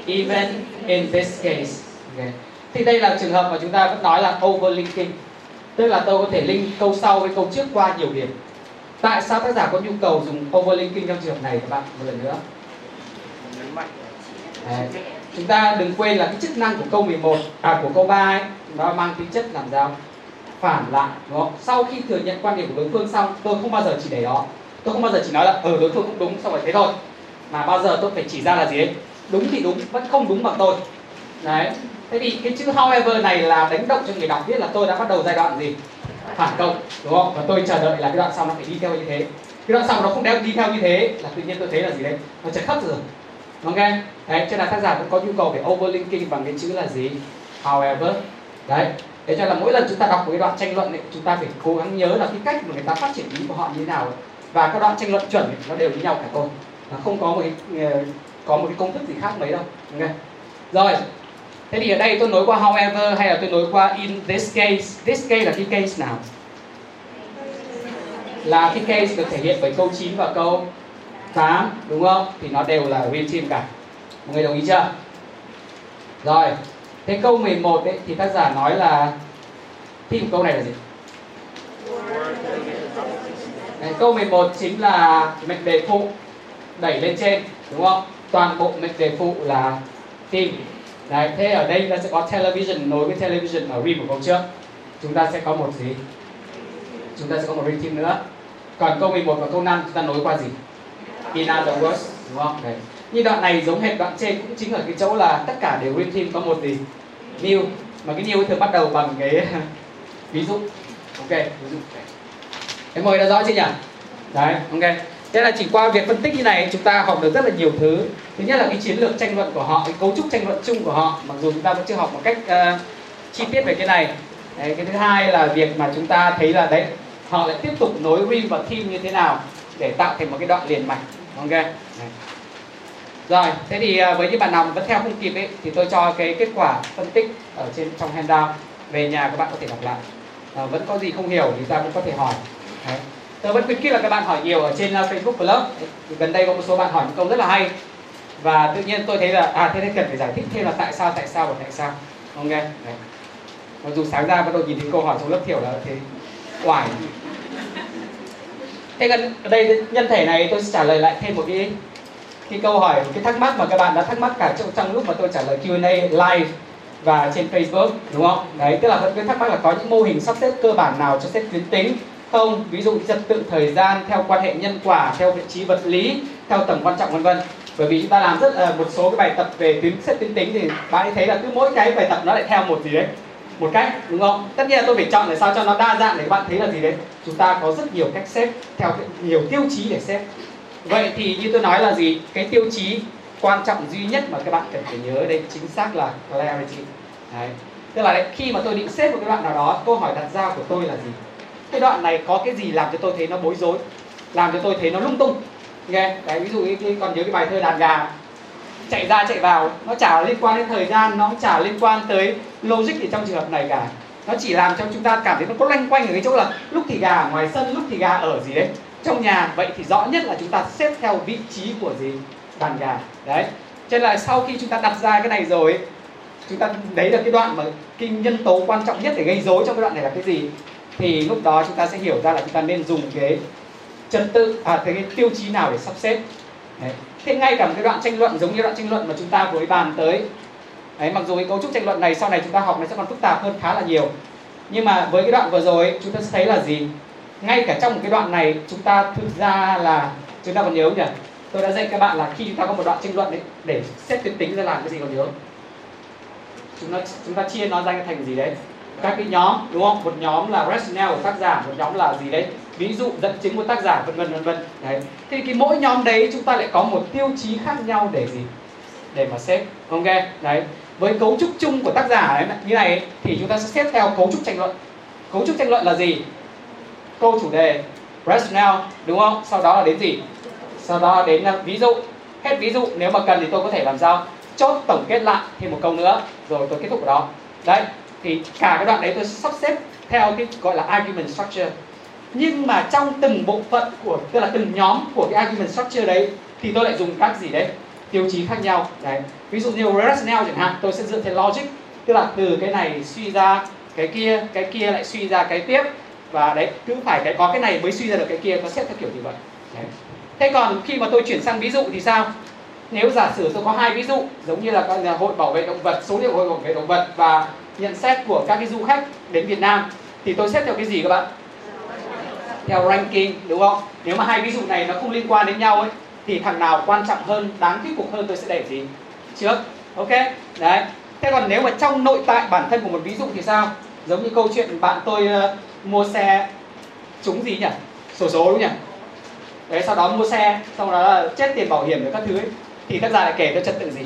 [SPEAKER 1] Even in this case. Okay. thì đây là trường hợp mà chúng ta vẫn nói là overlinking. Tức là tôi có thể link câu sau với câu trước qua nhiều điểm. Tại sao tác giả có nhu cầu dùng overlinking trong trường hợp này các bạn? Một lần nữa. Đấy. chúng ta đừng quên là cái chức năng của câu 11 à của câu 3 ấy, nó mang tính chất làm sao? Phản lại đúng không? Sau khi thừa nhận quan điểm của đối phương xong tôi không bao giờ chỉ để đó tôi không bao giờ chỉ nói là ở ừ, đối phương cũng đúng xong rồi thế thôi. Mà bao giờ tôi phải chỉ ra là gì ấy đúng thì đúng vẫn không đúng bằng tôi. Đấy. Thế thì cái chữ however này là đánh động cho người đọc biết là tôi đã bắt đầu giai đoạn gì? Phản công đúng không? Và tôi chờ đợi là cái đoạn sau nó phải đi theo như thế. Cái đoạn sau nó không đeo đi theo như thế là tự nhiên tôi thấy là gì đấy? Nó chật khớp rồi. Ok đấy cho nên tác giả cũng có nhu cầu về overlinking bằng cái chữ là gì? However. Đấy. Để cho là mỗi lần chúng ta đọc một cái đoạn tranh luận này chúng ta phải cố gắng nhớ là cái cách mà người ta phát triển ý của họ như thế nào và các đoạn tranh luận chuẩn ấy, nó đều như nhau cả thôi. Nó không có một cái ờ, có một cái công thức gì khác mấy đâu. Okay. rồi. Thế thì ở đây tôi nối qua however hay là tôi nối qua in this case? This case là cái case nào? Là cái case được thể hiện bởi câu 9 và câu 8 đúng không? Thì nó đều là real team cả. Mọi người đồng ý chưa? Rồi. Thế câu 11 ấy thì tác giả nói là theme câu này là gì? Đấy, câu 11 chính là mệnh đề phụ đẩy lên trên đúng không? Toàn bộ mệnh đề phụ là theme Đấy, thế ở đây nó sẽ có television nối với television ở rim của câu trước. Chúng ta sẽ có một gì? Chúng ta sẽ có một rim nữa. Còn câu 11 và câu 5 chúng ta nối qua gì? In other words đúng không? Đấy. Như đoạn này giống hệt đoạn trên cũng chính ở cái chỗ là tất cả đều rim theme có một gì? New mà cái new thường bắt đầu bằng cái *laughs* ví dụ. Ok ví dụ thế mọi người đã rõ chưa nhỉ? Đấy ok. Thế là chỉ qua việc phân tích như này chúng ta học được rất là nhiều thứ. Thứ nhất là cái chiến lược tranh luận của họ cái cấu trúc tranh luận chung của họ mặc dù chúng ta vẫn chưa học một cách uh, chi tiết về cái này. Đấy, cái thứ hai là việc mà chúng ta thấy là đấy họ lại tiếp tục nối rim và theme như thế nào để tạo thành một cái đoạn liền mạch. Ok. Đấy. rồi thế thì ờ, với những bạn nào vẫn theo không kịp ấy thì tôi cho cái kết quả phân tích ở trên trong handout. Về nhà các bạn có thể đọc lại. À, vẫn có gì không hiểu thì ta cũng có thể hỏi tôi vẫn khuyến khích là các bạn hỏi nhiều ở trên uh, Facebook Club. Thì gần đây có một số bạn hỏi những câu rất là hay. Và tự nhiên tôi thấy là à thế nên cần phải giải thích thêm là tại sao tại sao và tại sao. Ok Đấy. mặc dù sáng ra bắt đầu nhìn thấy câu hỏi trong lớp thiểu là thế. Quải thế gần đây nhân thể này tôi sẽ trả lời lại thêm một cái cái câu hỏi một cái thắc mắc mà các bạn đã thắc mắc cả trong, trong lúc mà tôi trả lời Q&A live và trên Facebook đúng không? Đấy, tức là vẫn cái thắc mắc là có những mô hình sắp xếp cơ bản nào cho xếp tuyến tính không ví dụ trật tự thời gian theo quan hệ nhân quả theo vị trí vật lý theo tầm quan trọng vân vân. Bởi vì chúng ta làm rất uh, một số cái bài tập về tuyến xếp tuyến tính thì bạn ấy thấy là cứ mỗi cái bài tập nó lại theo một gì đấy một cách đúng không? Tất nhiên là tôi phải chọn để sao cho nó đa dạng để các bạn thấy là gì đấy. Chúng ta có rất nhiều cách xếp theo nhiều tiêu chí để xếp. Vậy thì như tôi nói là gì? Cái tiêu chí quan trọng duy nhất mà các bạn cần phải nhớ đây chính xác là clarity. Đấy. tức là đấy, khi mà tôi định xếp một cái đoạn nào đó câu hỏi đặt ra của tôi là gì? Cái đoạn này có cái gì làm cho tôi thấy nó bối rối, làm cho tôi thấy nó lung tung? Nghe, đấy, ví dụ như còn nhớ cái bài thơ đàn gà. Chạy ra, chạy vào, nó chả liên quan đến thời gian, nó chả liên quan tới logic thì trong trường hợp này cả. Nó chỉ làm cho chúng ta cảm thấy nó có loanh quanh ở cái chỗ là lúc thì gà ở ngoài sân, lúc thì gà ở gì đấy. Trong nhà, vậy thì rõ nhất là chúng ta xếp theo vị trí của gì? Đàn gà. Đấy. Cho nên là sau khi chúng ta đặt ra cái này rồi chúng ta đấy là cái đoạn mà cái nhân tố quan trọng nhất để gây rối trong cái đoạn này là cái gì? Thì lúc đó chúng ta sẽ hiểu ra là chúng ta nên dùng cái trật tự à cái tiêu chí nào để sắp xếp. Đấy. thế ngay cả một cái đoạn tranh luận giống như đoạn tranh luận mà chúng ta vừa bàn tới. Đấy, mặc dù cái cấu trúc tranh luận này sau này chúng ta học nó sẽ còn phức tạp hơn khá là nhiều. Nhưng mà với cái đoạn vừa rồi chúng ta sẽ thấy là gì? Ngay cả trong một cái đoạn này chúng ta thực ra là, chúng ta còn nhớ nhỉ? Tôi đã dạy các bạn là khi chúng ta có một đoạn tranh luận đấy để xét tuyến tính ra làm cái gì còn nhớ. Chúng ta chúng ta chia nó ra thành gì đấy? Các cái nhóm đúng không? Một nhóm là rationale của tác giả một nhóm là gì đấy? Ví dụ dẫn chứng của tác giả vân vân vân vân. Đấy. Thì cái mỗi nhóm đấy chúng ta lại có một tiêu chí khác nhau để gì? Để mà xếp. Ok đấy. Với cấu trúc chung của tác giả ấy, như này thì chúng ta sẽ xếp theo cấu trúc tranh luận. Cấu trúc tranh luận là gì? Câu chủ đề rationale đúng không? Sau đó là đến gì? Sau đó đến là ví dụ. Hết ví dụ nếu mà cần thì tôi có thể làm sao? Chốt tổng kết lại thêm một câu nữa rồi tôi kết thúc ở đó. Đấy thì cả cái đoạn đấy tôi sắp xếp theo cái gọi là argument structure. Nhưng mà trong từng bộ phận của, tức là từng nhóm của cái argument structure đấy, thì tôi lại dùng các gì đấy? Tiêu chí khác nhau. Đấy. Ví dụ như rationale chẳng hạn, tôi sẽ dựa trên logic. Tức là từ cái này suy ra cái kia cái kia lại suy ra cái tiếp. Và đấy, cứ phải cái, có cái này mới suy ra được cái kia có xếp theo kiểu như vậy. Đấy. thế còn khi mà tôi chuyển sang ví dụ thì sao? Nếu giả sử tôi có hai ví dụ, giống như là hội bảo vệ động vật, số liệu hội bảo vệ động vật và nhận xét của các cái du khách đến Việt Nam. Thì tôi xếp theo cái gì các bạn? Theo ranking đúng không? Nếu mà hai ví dụ này nó không liên quan đến nhau ấy thì thằng nào quan trọng hơn đáng thuyết phục hơn tôi sẽ để gì? Trước ok? Đấy. Thế còn nếu mà trong nội tại bản thân của một ví dụ thì sao? Giống như câu chuyện bạn tôi uh, mua xe trúng gì nhỉ? Sổ số đúng nhỉ? Đấy sau đó mua xe xong đó là chết tiền bảo hiểm và các thứ ấy. Thì tác giả lại kể cho trật tự gì?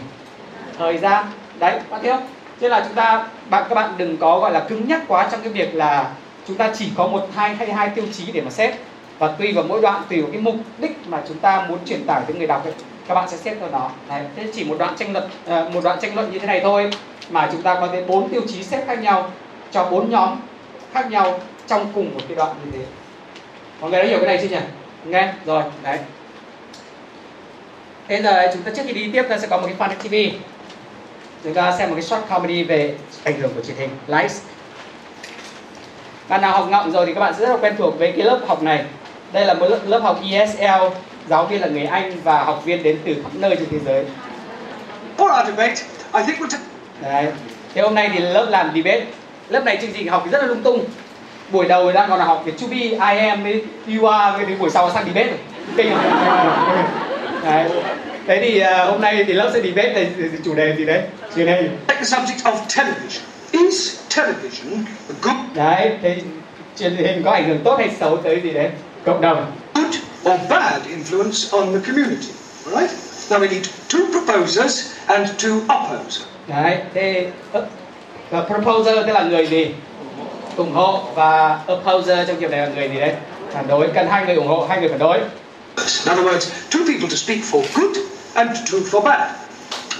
[SPEAKER 1] Thời gian. Đấy bạn thấy không? Nên là chúng ta bạn các bạn đừng có gọi là cứng nhắc quá trong cái việc là chúng ta chỉ có một hai hay hai tiêu chí để mà xét. Và tùy vào mỗi đoạn tùy vào cái mục đích mà chúng ta muốn truyền tải tới người đọc ấy, các bạn sẽ xét theo nó Đấy, thế chỉ một đoạn tranh luận à, một đoạn tranh luận như thế này thôi mà chúng ta có đến bốn tiêu chí xét khác nhau cho bốn nhóm khác nhau trong cùng một cái đoạn như thế. Mọi người đã hiểu cái này chưa nhỉ? Nghe rồi đấy. Thế giờ chúng ta trước khi đi tiếp ta sẽ có một cái fan TV chúng ta xem một cái short comedy về ảnh hưởng của truyền hình likes bạn nào học ngọng rồi thì các bạn sẽ rất là quen thuộc với cái lớp học này đây là một lớp, lớp học ESL giáo viên là người Anh và học viên đến từ khắp nơi trên thế giới
[SPEAKER 3] For our debate, I think we'll take
[SPEAKER 1] Đấy. Thế hôm nay thì lớp làm debate Lớp này chương trình học thì rất là lung tung Buổi đầu đang còn là học về to be, I am, you are Thì buổi sau sang debate rồi Kinh không? Đấy. Thế thì uh, hôm nay thì lớp sẽ debate về chủ đề gì đấy? Truyền hình
[SPEAKER 3] the subject of television. Is television a good,
[SPEAKER 1] Đấy, thế truyền hình có ảnh hưởng tốt hay xấu tới gì đấy? Cộng đồng
[SPEAKER 3] good or bad influence on the community? Right? Now we need two proposers and two opposers.
[SPEAKER 1] Đấy, thế uh, uh, proposer tức là người gì? ủng hộ và opposer trong kiểu này là người gì đấy? Phản đối, cần hai người ủng hộ, hai người phản đối.
[SPEAKER 3] In other words, two people to speak for good and two for bad.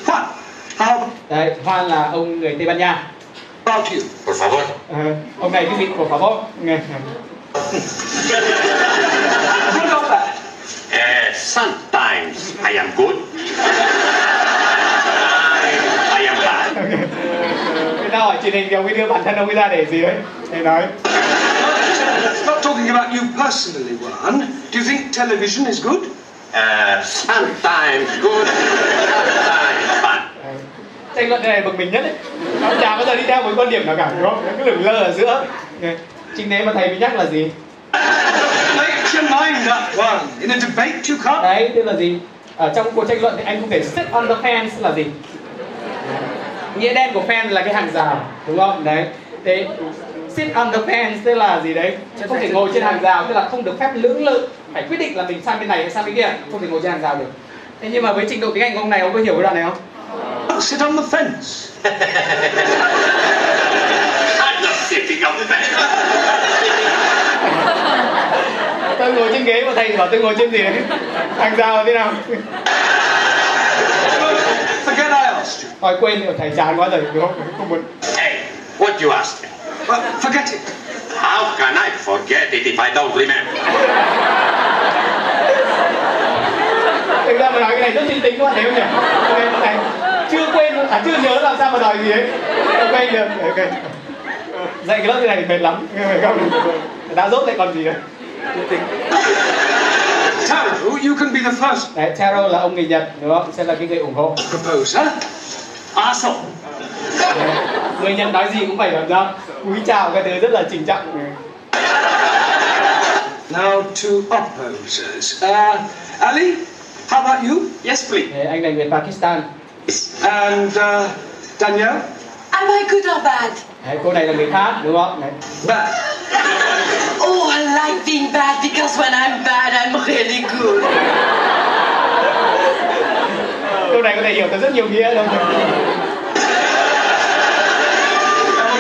[SPEAKER 3] Juan, how
[SPEAKER 1] Đấy, Hoan là ông người Tây Ban Nha.
[SPEAKER 3] about you?
[SPEAKER 4] Por favor.
[SPEAKER 1] Ờ, ông này cái vị của favor. Nghe.
[SPEAKER 3] Good or bad?
[SPEAKER 4] Uh, sometimes I am good. I am bad.
[SPEAKER 1] Người ta hỏi truyền hình thì ông ấy đưa bản thân ông ấy ra để gì đấy? Để nói.
[SPEAKER 3] Not talking about you personally, Juan. Do you think television is good?
[SPEAKER 4] Uh, sometimes good, sometimes bad.
[SPEAKER 1] Tranh luận này bực mình nhất đấy. Nó chả bao giờ đi theo một quan điểm nào cả, đúng không? Nó cứ lửng lơ ở giữa. Chính thế mà thầy mới nhắc là gì?
[SPEAKER 3] Make your mind up, Juan. In a debate, you can't.
[SPEAKER 1] Đấy, tức là gì? Ở trong cuộc tranh luận thì anh không thể sit on the fence là gì? Nghĩa đen của fence là cái hàng rào, đúng không? Đấy. Thế sit on the fence tức là gì đấy? Không thể ngồi trên hàng rào, tức là không được phép lưỡng lự. Phải quyết định là mình sang bên này hay sang bên kia, không thể ngồi trên hàng rào được. Thế nhưng mà với trình độ tiếng Anh của ông này, ông có hiểu cái đoạn này không?
[SPEAKER 3] Sit on the fence.
[SPEAKER 4] I'm not sitting on the bench.
[SPEAKER 1] Tôi ngồi trên ghế mà thầy bảo tôi ngồi trên gì đấy? Hàng rào thế nào?
[SPEAKER 3] Forget I asked you.
[SPEAKER 1] Thôi quên rồi, thầy chán quá rồi, đúng không? Không muốn.
[SPEAKER 4] Hey, what you ask me?
[SPEAKER 3] Well, forget it.
[SPEAKER 4] How can I forget it if I don't remember?
[SPEAKER 1] Thực ra mà nói cái này rất chính tính các bạn thấy không nhỉ? Ok, này, chưa quên, à chưa nhớ làm sao mà đòi gì ấy. Ok được, ok. Dạy cái lớp như này mệt lắm, không? Đã rốt lại còn gì nữa.
[SPEAKER 3] Taro, you can be the first
[SPEAKER 1] Đấy, Taro là ông người Nhật, đúng không? Sẽ là cái người ủng hộ.
[SPEAKER 3] proposer. Aso.
[SPEAKER 1] Người Nhật nói gì cũng phải làm ra cúi chào cái thứ rất là trình trọng.
[SPEAKER 3] Now to opposers. Uh, Ali, how about you?
[SPEAKER 2] Yes, please.
[SPEAKER 1] Anh là người Pakistan.
[SPEAKER 3] And uh, Danielle?
[SPEAKER 5] Am I good or bad?
[SPEAKER 1] Đấy, cô này là người Pháp, đúng không? Đấy.
[SPEAKER 3] Bad.
[SPEAKER 5] Oh, I like being bad because when I'm bad, I'm really good.
[SPEAKER 1] Câu này có thể hiểu theo rất nhiều nghĩa đâu.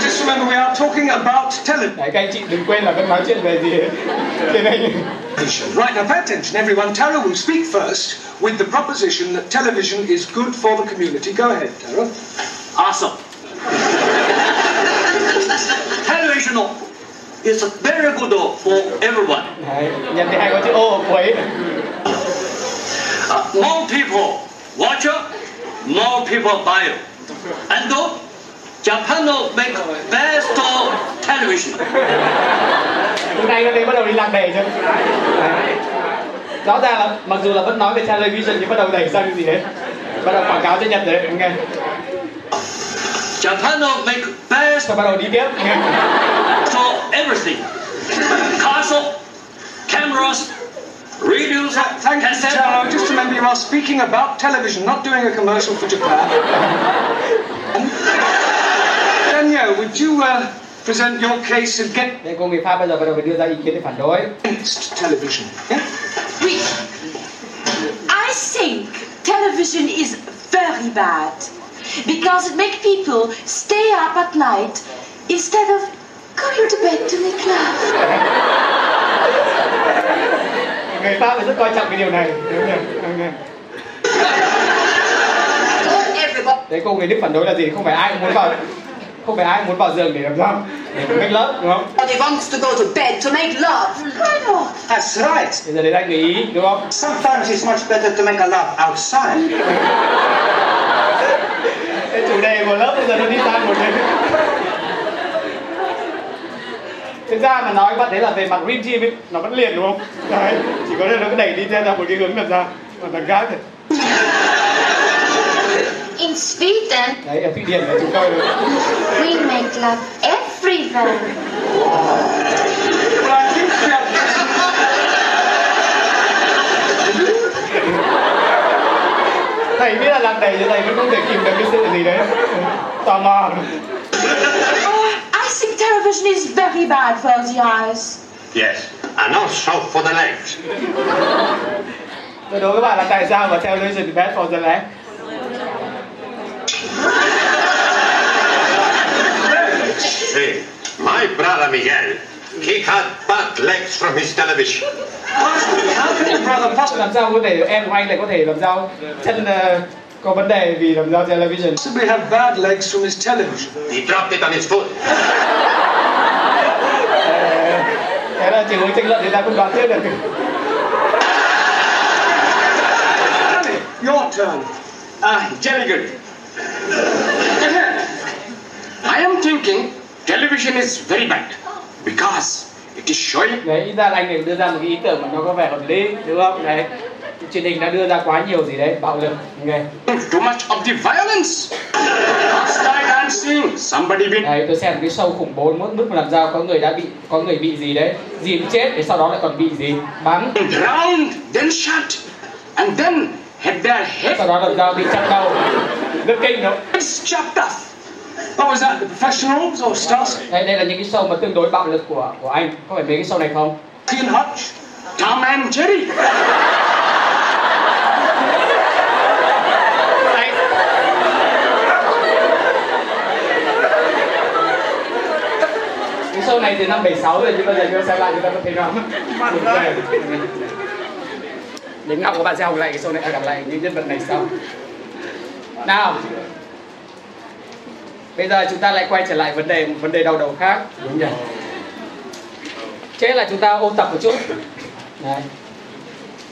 [SPEAKER 3] Just remember we are talking about television.
[SPEAKER 1] Đấy, các anh chị đừng quên là vẫn nói chuyện về gì. Trên đây.
[SPEAKER 3] Right, now pay attention, everyone. Tara will speak first with the proposition that television is good for the community. Go ahead, Tara.
[SPEAKER 6] Awesome. Television is very good for everyone.
[SPEAKER 1] Đấy, nhận thấy hay có chữ ô ở cuối.
[SPEAKER 6] Uh, more people watch it, more people buy it. And uh, Japan make best of television.
[SPEAKER 1] Lúc này nó đây bắt đầu đi lạc đề. Đấy. Rõ ràng là mặc dù là vẫn nói về television nhưng bắt đầu đẩy sang cái gì đấy. Bắt đầu quảng cáo cho Nhật đấy, nghe.
[SPEAKER 6] Japan make best
[SPEAKER 1] bắt đầu đi tiếp, nghe.
[SPEAKER 6] for everything. Castle, cameras, radios,
[SPEAKER 3] Thank you,
[SPEAKER 6] cassette.
[SPEAKER 3] Taro. Just remember you are speaking about television, not doing a commercial for Japan. *laughs* Danielle, would you uh, present your case against
[SPEAKER 1] Đây cô người Pháp bây giờ bắt đầu phải đưa ra ý kiến để phản đối.
[SPEAKER 3] television? Yeah?
[SPEAKER 5] We, I think television is very bad. because it makes people stay up at night instead of going to bed to make love. *laughs*
[SPEAKER 1] người pháp rất coi trọng cái điều này đúng không?
[SPEAKER 5] Everybody.
[SPEAKER 1] đấy cô người đức phản đối là gì không phải ai cũng muốn vào không phải ai muốn vào giường để làm sao để make love đúng không
[SPEAKER 5] Everybody wants to go to bed to make love.
[SPEAKER 7] That's right.
[SPEAKER 1] bây giờ đến anh người ý đúng không
[SPEAKER 7] Sometimes it's much better to make a love outside. *laughs*
[SPEAKER 1] cái chủ đề của lớp bây giờ nó đi ra một cái thực ra mà nói bạn đấy là về mặt dream team ấy nó vẫn liền đúng không? Đấy chỉ có là nó cứ đẩy đi theo một cái hướng làm sao mà thằng khác thì
[SPEAKER 8] In Sweden,
[SPEAKER 1] đấy ở thụy điển là chúng tôi
[SPEAKER 8] we make love everywhere.
[SPEAKER 3] That
[SPEAKER 1] thầy biết là làm đầy như thầy vẫn không thể kìm được cái sự gì đấy. Tò mò
[SPEAKER 5] television is very bad for the eyes.
[SPEAKER 4] Yes, and also for the legs.
[SPEAKER 1] tôi đố các bạn là tại sao mà television is bad for the leg
[SPEAKER 4] See, my brother Miguel, he had bad legs from his television.
[SPEAKER 7] How can your brother possibly
[SPEAKER 1] làm sao có thể em của anh lại có thể làm sao chân ờ, có vấn đề vì làm sao television
[SPEAKER 3] possibly have bad legs from his television?
[SPEAKER 4] He dropped it on his foot. *laughs*
[SPEAKER 1] thế là chỉ hướng tranh luận thì ta không đoán trước được
[SPEAKER 3] your turn.
[SPEAKER 9] Ah, very good. *laughs* I am thinking television is very bad because it is showing
[SPEAKER 1] đấy ra anh này đưa ra một cái ý tưởng mà nó có vẻ hợp lý đúng không đấy truyền hình đã đưa ra quá nhiều gì đấy bạo lực ok
[SPEAKER 9] too much of the violence. Hostile dancing, somebody been
[SPEAKER 1] đấy tôi xem cái show khủng bố mức mức làm sao có người đã bị có người bị gì đấy gì bị chết để sau đó lại còn bị gì bắn
[SPEAKER 9] drowned, then shot, and then had their
[SPEAKER 1] sau đó làm sao bị chặt đầu rất kinh đúng không
[SPEAKER 9] heads chopped off.
[SPEAKER 3] Oh, is that the professionals or stars?
[SPEAKER 1] đây đây là những cái show mà tương đối bạo lực của của anh có phải mấy cái show này không
[SPEAKER 3] Ian Hutch?
[SPEAKER 9] Tom and Jerry.
[SPEAKER 1] Đấy. Show này từ năm 76 rồi nhưng bây giờ chúng ta xem lại chúng ta có thấy buồn cười. đến ngọc các bạn sẽ học lại cái show này à, gặp lại những nhân vật này sau. Nào. Bây giờ chúng ta lại quay trở lại vấn đề một vấn đề đau đầu khác. Đúng nhỉ thế là chúng ta ôn tập một chút. Đấy.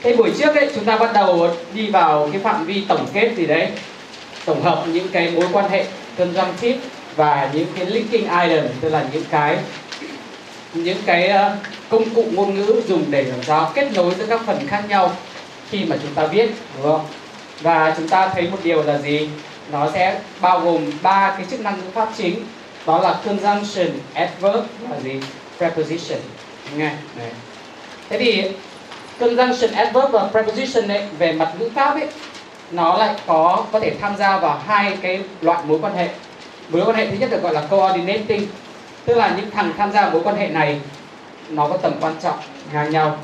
[SPEAKER 1] Cái buổi trước ấy chúng ta bắt đầu đi vào cái phạm vi tổng kết gì đấy. Tổng hợp những cái mối quan hệ conjunctive và những cái linking item tức là những cái những cái ờ, công cụ ngôn ngữ dùng để làm sao kết nối giữa các phần khác nhau khi mà chúng ta viết, đúng không? Và chúng ta thấy một điều là gì? Nó sẽ bao gồm ba cái chức năng ngữ pháp chính, đó là conjunction, adverb và gì? Preposition. Nghe, này. thế thì conjunction, adverb và preposition ấy, về mặt ngữ pháp ấy, nó lại có có thể tham gia vào hai cái loại mối quan hệ. Mối quan hệ thứ nhất được gọi là coordinating tức là những thằng tham gia mối quan hệ này, nó có tầm quan trọng ngang nhau.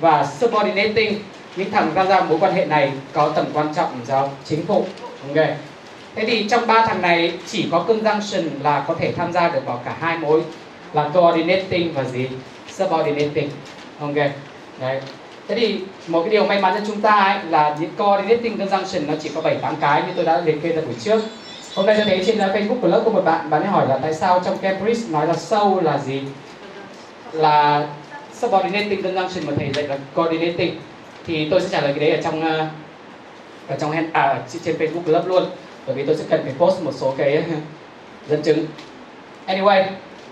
[SPEAKER 1] Và subordinating những thằng tham gia mối quan hệ này có tầm quan trọng do chính phủ ok thế thì trong ba thằng này, chỉ có conjunction là có thể tham gia được vào cả hai mối. Là coordinating và gì? Subordinating ok đấy. Thế thì một cái điều may mắn cho chúng ta ấy là những coordinating conjunction nó chỉ có 7 8 cái như tôi đã liệt kê ra buổi trước hôm nay tôi thấy trên à, Facebook của lớp có một bạn bạn ấy hỏi là tại sao trong Cambridge nói là sâu là gì? Là subordinating conjunction mà thầy dạy là coordinating. Thì tôi sẽ trả lời cái đấy ở trong uh, ở trong hand, à, trên Facebook của lớp luôn. Bởi vì tôi sẽ cần phải post một số cái *laughs* dẫn chứng. Anyway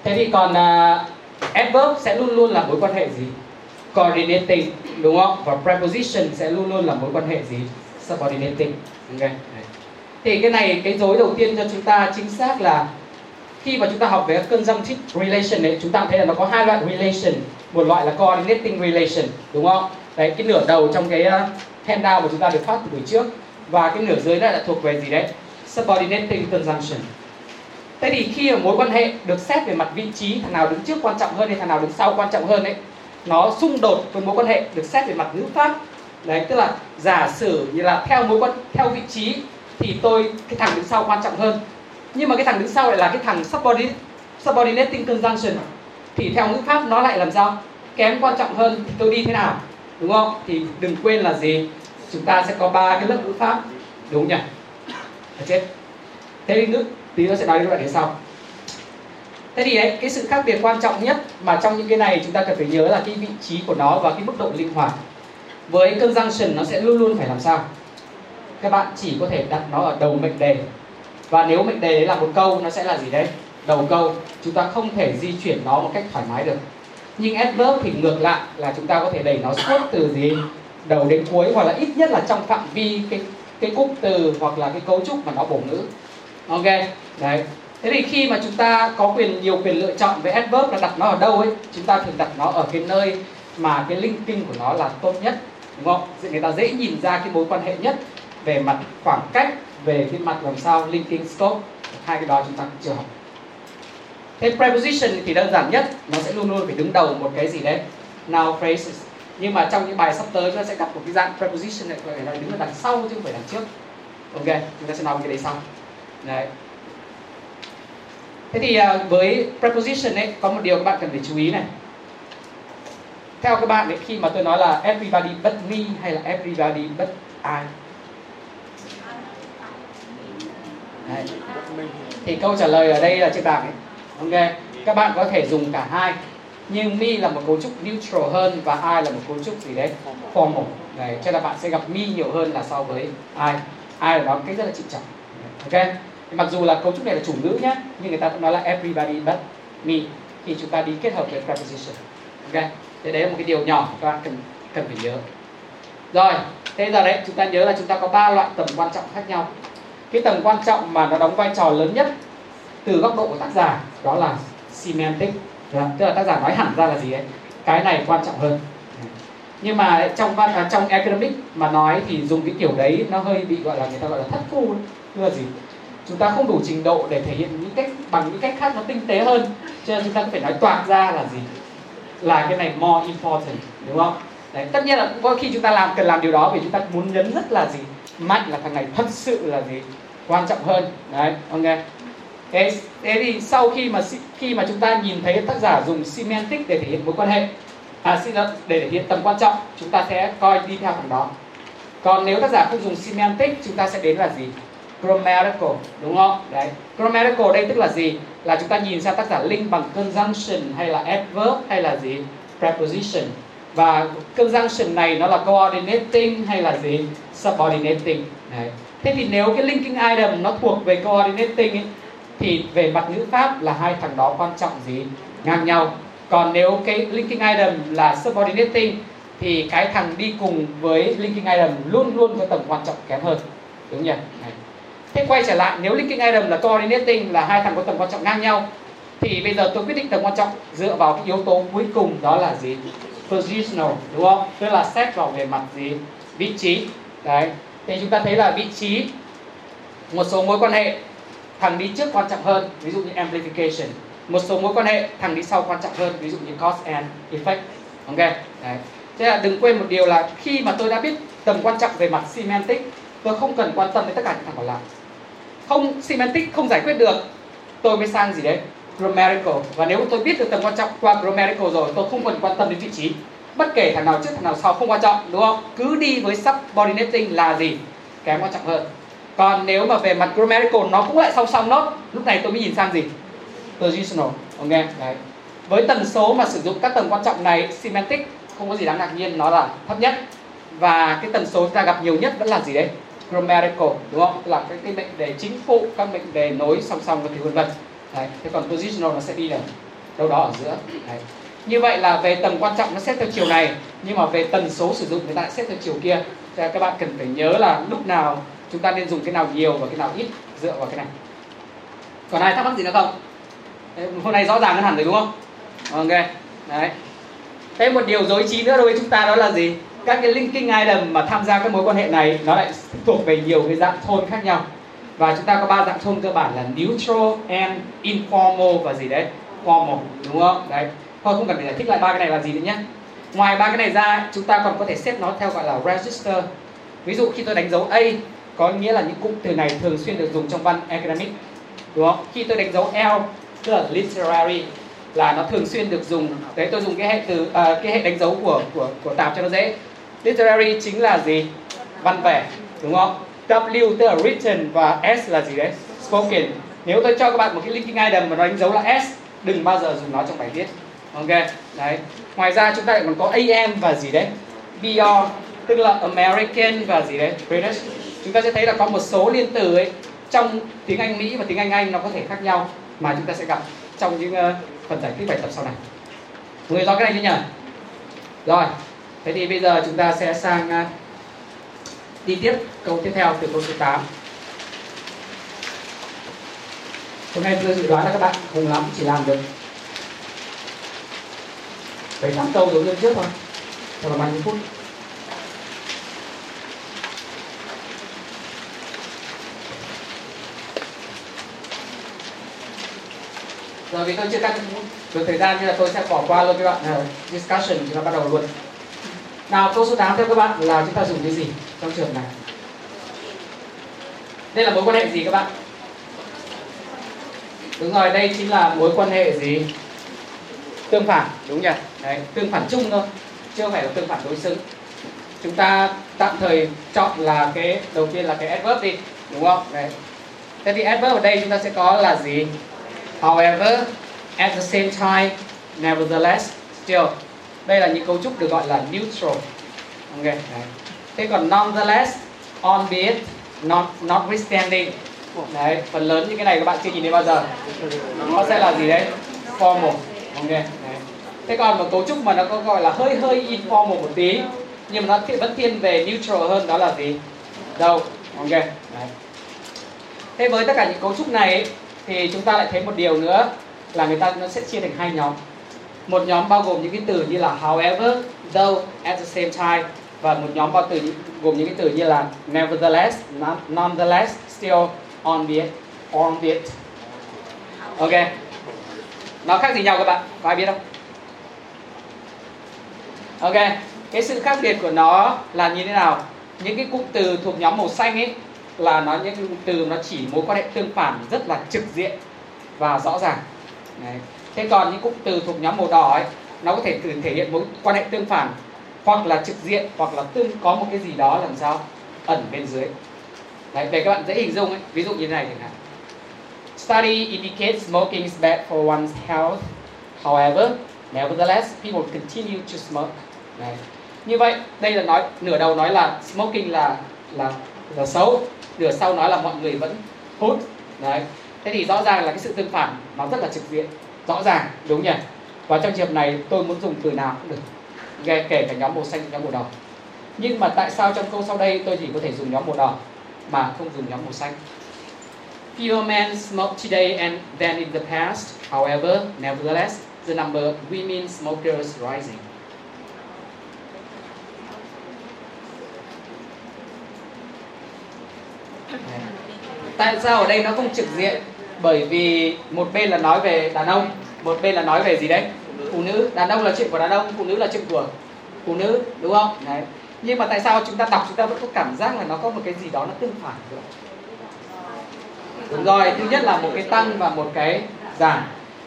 [SPEAKER 1] thế thì còn uh, adverb sẽ luôn luôn là mối quan hệ gì? Coordinating đúng không? Và preposition sẽ luôn luôn là mối quan hệ gì? Subordinating. Okay thì cái này, cái dối đầu tiên cho chúng ta chính xác là khi mà chúng ta học về conjunctive relation ấy, chúng ta thấy là nó có hai loại relation. Một loại là coordinating relation, đúng không? Đấy, cái nửa đầu trong cái ờ, handout mà chúng ta được phát từ buổi trước và cái nửa dưới này là thuộc về gì đấy? Subordinating conjunction. Thế thì khi mà mối quan hệ được xét về mặt vị trí, thằng nào đứng trước quan trọng hơn hay thằng nào đứng sau quan trọng hơn ấy, nó xung đột với mối quan hệ được xét về mặt ngữ pháp. Đấy, tức là giả sử như là theo mối quan, theo vị trí thì tôi cái thằng đứng sau quan trọng hơn. Nhưng mà cái thằng đứng sau lại là cái thằng subordinate subordinating conjunction. Thì theo ngữ pháp nó lại làm sao? Kém quan trọng hơn thì tôi đi thế nào? Đúng không? Thì đừng quên là gì? Chúng ta sẽ có ba cái lớp ngữ pháp. Đúng nhỉ? À, chết. Thế thì ngữ tí nó sẽ nói đến đoạn đến sau. Thế thì đấy cái sự khác biệt quan trọng nhất mà trong những cái này chúng ta cần phải nhớ là cái vị trí của nó và cái mức độ linh hoạt. Với conjunction nó sẽ luôn luôn phải làm sao? Các bạn chỉ có thể đặt nó ở đầu mệnh đề. Và nếu mệnh đề đấy là một câu, nó sẽ là gì đấy? Đầu câu. Chúng ta không thể di chuyển nó một cách thoải mái được. Nhưng adverb thì ngược lại là chúng ta có thể đẩy nó suốt từ gì? Đầu đến cuối, hoặc là ít nhất là trong phạm vi cái cái cụm từ hoặc là cái cấu trúc mà nó bổ ngữ. Ok, đấy. Thế thì khi mà chúng ta có quyền, nhiều quyền lựa chọn về adverb là đặt nó ở đâu ấy, chúng ta thường đặt nó ở cái nơi mà cái linking của nó là tốt nhất, đúng không? Người ta dễ nhìn ra cái mối quan hệ nhất về mặt khoảng cách, về cái mặt làm sao, linking scope, hai cái đó chúng ta cũng chưa học. Thế preposition thì đơn giản nhất, nó sẽ luôn luôn phải đứng đầu một cái gì đấy. Now phrases. Nhưng mà trong những bài sắp tới, chúng ta sẽ gặp một cái dạng preposition này là đứng ở đằng sau chứ không phải đằng trước. Ok, chúng ta sẽ nói cái đấy sau. Đấy. Thế thì à, với preposition ấy, có một điều các bạn cần phải chú ý này. Theo các bạn ấy, khi mà tôi nói là everybody but me hay là everybody but I Đấy. thì câu trả lời ở đây là trên bảng ấy. Ok, các bạn có thể dùng cả hai. Nhưng mi là một cấu trúc neutral hơn và I là một cấu trúc gì đấy? Formal. Đấy, cho nên bạn sẽ gặp mi nhiều hơn là so với I. I là nó cái rất là trịnh trọng. Ok mặc dù là cấu trúc này là chủ ngữ nhé nhưng người ta cũng nói là everybody but me, khi chúng ta đi kết hợp với preposition. Ok thế đấy là một cái điều nhỏ các bạn cần cần phải nhớ. Rồi, thế giờ đấy, chúng ta nhớ là chúng ta có ba loại tầm quan trọng khác nhau cái tầng quan trọng mà nó đóng vai trò lớn nhất từ góc độ của tác giả đó là semantic. Tức là tác giả nói hẳn ra là gì ấy? Cái này quan trọng hơn. Nhưng mà trong văn à, trong academic mà nói thì dùng cái kiểu đấy nó hơi bị gọi là người ta gọi là thất thu tức là gì? Chúng ta không đủ trình độ để thể hiện những cách, bằng những cách khác nó tinh tế hơn. Cho nên chúng ta phải nói toạc ra là gì? Là cái này more important, đúng không? Đấy, tất nhiên là có khi chúng ta làm, cần làm điều đó vì chúng ta muốn nhấn rất là gì? Mạnh là thằng này thật sự là gì? Quan trọng hơn. Đấy ok. Thế, thế thì sau khi mà khi mà chúng ta nhìn thấy tác giả dùng semantic để thể hiện mối quan hệ à xin lỗi để thể hiện tầm quan trọng chúng ta sẽ coi đi theo thằng đó. Còn nếu tác giả không dùng semantic chúng ta sẽ đến là gì? Grammatical đúng không? Đấy grammatical đây tức là gì? Là chúng ta nhìn xem tác giả link bằng conjunction hay là adverb hay là gì? Preposition. Và conjunction này nó là coordinating hay là gì? Subordinating. Đấy thế thì nếu cái linking item nó thuộc về coordinating ấy, thì về mặt ngữ pháp là hai thằng đó quan trọng gì? Ngang nhau. Còn nếu cái linking item là subordinating thì cái thằng đi cùng với linking item luôn luôn có tầm quan trọng kém hơn. Đúng nhỉ? Thế quay trở lại nếu linking item là coordinating là hai thằng có tầm quan trọng ngang nhau thì bây giờ tôi quyết định tầm quan trọng dựa vào cái yếu tố cuối cùng đó là gì? Positional đúng không? Tức là xét vào về mặt gì? Vị trí. Đấy thì chúng ta thấy là vị trí, một số mối quan hệ thằng đi trước quan trọng hơn, ví dụ như amplification. Một số mối quan hệ thằng đi sau quan trọng hơn, ví dụ như cause and effect. Ok, đấy. Thế là đừng quên một điều là khi mà tôi đã biết tầm quan trọng về mặt semantic, tôi không cần quan tâm đến tất cả những thằng còn lại. Không, semantic không giải quyết được, tôi mới sang gì đấy? Grammatical. Và nếu tôi biết được tầm quan trọng qua grammatical rồi, tôi không cần quan tâm đến vị trí bất kể thằng nào trước thằng nào sau không quan trọng đúng không? Cứ đi với subordinating là gì? Kém quan trọng hơn. Còn nếu mà về mặt grammatical nó cũng lại song song nốt lúc này tôi mới nhìn sang gì? Positional. Ok đấy. Với tần số mà sử dụng các tầng quan trọng này semantic không có gì đáng ngạc nhiên nó là thấp nhất. Và cái tần số chúng ta gặp nhiều nhất vẫn là gì đấy? Grammatical đúng không? Là cái, cái mệnh đề chính phụ các mệnh đề nối song song và thứ vân vân. Đấy thế còn positional nó sẽ đi là đâu đó ở giữa. Đấy như vậy là về tầm quan trọng nó xét theo chiều này, nhưng mà về tần số sử dụng người ta xét theo chiều kia. Cho các bạn cần phải nhớ là lúc nào chúng ta nên dùng cái nào nhiều và cái nào ít dựa vào cái này. Còn ai thắc mắc gì nữa không? Hôm nay rõ ràng hơn hẳn rồi đúng không? Ok, đấy. Thêm một điều dối trí nữa đối với chúng ta đó là gì? Các cái linking item mà tham gia các mối quan hệ này, nó lại thuộc về nhiều cái dạng thôn khác nhau. Và chúng ta có ba dạng thôn cơ bản là neutral, and informal và gì đấy? Formal, đúng không? Đấy thôi không cần phải giải thích lại ba cái này là gì nữa nhé ngoài ba cái này ra chúng ta còn có thể xếp nó theo gọi là register. Ví dụ khi tôi đánh dấu a có nghĩa là những cụm từ này thường xuyên được dùng trong văn academic đúng không? Khi tôi đánh dấu L tức là literary là nó thường xuyên được dùng. Đấy tôi dùng cái hệ từ uh, cái hệ đánh dấu của của của tạp cho nó dễ. Literary chính là gì? Văn vẻ đúng không? W tức là written và S là gì đấy? Spoken. Nếu tôi cho các bạn một cái linking item mà nó đánh dấu là S đừng bao giờ dùng nó trong bài viết ok đấy. Ngoài ra chúng ta lại còn có AM và gì đấy? BR tức là American và gì đấy? British. Chúng ta sẽ thấy là có một số liên từ ấy trong tiếng Anh Mỹ và tiếng Anh Anh nó có thể khác nhau mà chúng ta sẽ gặp trong những uh, phần giải thích bài tập sau này. Mọi người rõ cái này chưa nhỉ? Rồi thế thì bây giờ chúng ta sẽ sang uh, đi tiếp câu tiếp theo từ câu số 8 hôm nay tôi dự đoán là các bạn không lắm chỉ làm được bảy tám câu rồi lên trước thôi. Cho là bao nhiêu phút? Rồi vì tôi chưa cắt được thời gian nên là tôi sẽ bỏ qua luôn các bạn. Uh, discussion chúng ta bắt đầu luôn. Nào câu số 8 theo các bạn là chúng ta dùng cái gì trong trường này? Đây là mối quan hệ gì các bạn? Đúng rồi đây chính là mối quan hệ gì? Tương phản đúng nhỉ? Đấy tương phản chung thôi chưa phải là tương phản đối xứng. Chúng ta tạm thời chọn là cái đầu tiên là cái adverb đi đúng không? Đấy. Thế thì adverb ở đây chúng ta sẽ có là gì? However at the same time nevertheless still. Đây là những cấu trúc được gọi là neutral. Ok đấy. thế còn nonetheless on the, not notwithstanding. Đấy phần lớn những cái này các bạn chưa nhìn thấy bao giờ. Nó sẽ là gì đấy? Formal. Ok thế còn một cấu trúc mà nó có gọi là hơi hơi informal một tí nhưng mà nó vẫn thiên về neutral hơn đó là gì? Đâu? Ok. Đấy. thế với tất cả những cấu trúc này ấy, thì chúng ta lại thấy một điều nữa là người ta nó sẽ chia thành hai nhóm. Một nhóm bao gồm những cái từ như là however though at the same time và một nhóm bao từ gồm những cái từ như là nevertheless nonetheless still on the on the ok. Nó khác gì nhau các bạn? Có ai biết không? Ok cái sự khác biệt của nó là như thế nào? Những cái cụm từ thuộc nhóm màu xanh ấy là nó những cụm từ nó chỉ mối quan hệ tương phản rất là trực diện và rõ ràng. Đấy. thế còn những cụm từ thuộc nhóm màu đỏ ấy nó có thể thể hiện mối quan hệ tương phản hoặc là trực diện hoặc là tương có một cái gì đó làm sao? Ẩn bên dưới. Đấy, để các bạn dễ hình dung ấy ví dụ như thế này chẳng hạn. Study indicates smoking is bad for one's health. However nevertheless people continue to smoke. Đấy. như vậy đây là nói nửa đầu nói là smoking là là là xấu nửa sau nói là mọi người vẫn hút đấy thế thì rõ ràng là cái sự tương phản nó rất là trực diện rõ ràng đúng nhỉ và trong trường hợp này tôi muốn dùng từ nào cũng được kể, kể cả nhóm màu xanh nhóm màu đỏ nhưng mà tại sao trong câu sau đây tôi chỉ có thể dùng nhóm màu đỏ mà không dùng nhóm màu xanh Fewer men smoke today and than in the past. However, nevertheless, the number of women smokers rising. Tại sao ở đây nó không trực diện? Bởi vì một bên là nói về đàn ông, một bên là nói về gì đấy? Phụ nữ. Đàn ông là chuyện của đàn ông, phụ nữ là chuyện của phụ nữ, đúng không? Đấy. Nhưng mà tại sao chúng ta đọc chúng ta vẫn có cảm giác là nó có một cái gì đó nó tương phản được Đúng rồi, thứ nhất là một cái tăng và một cái giảm.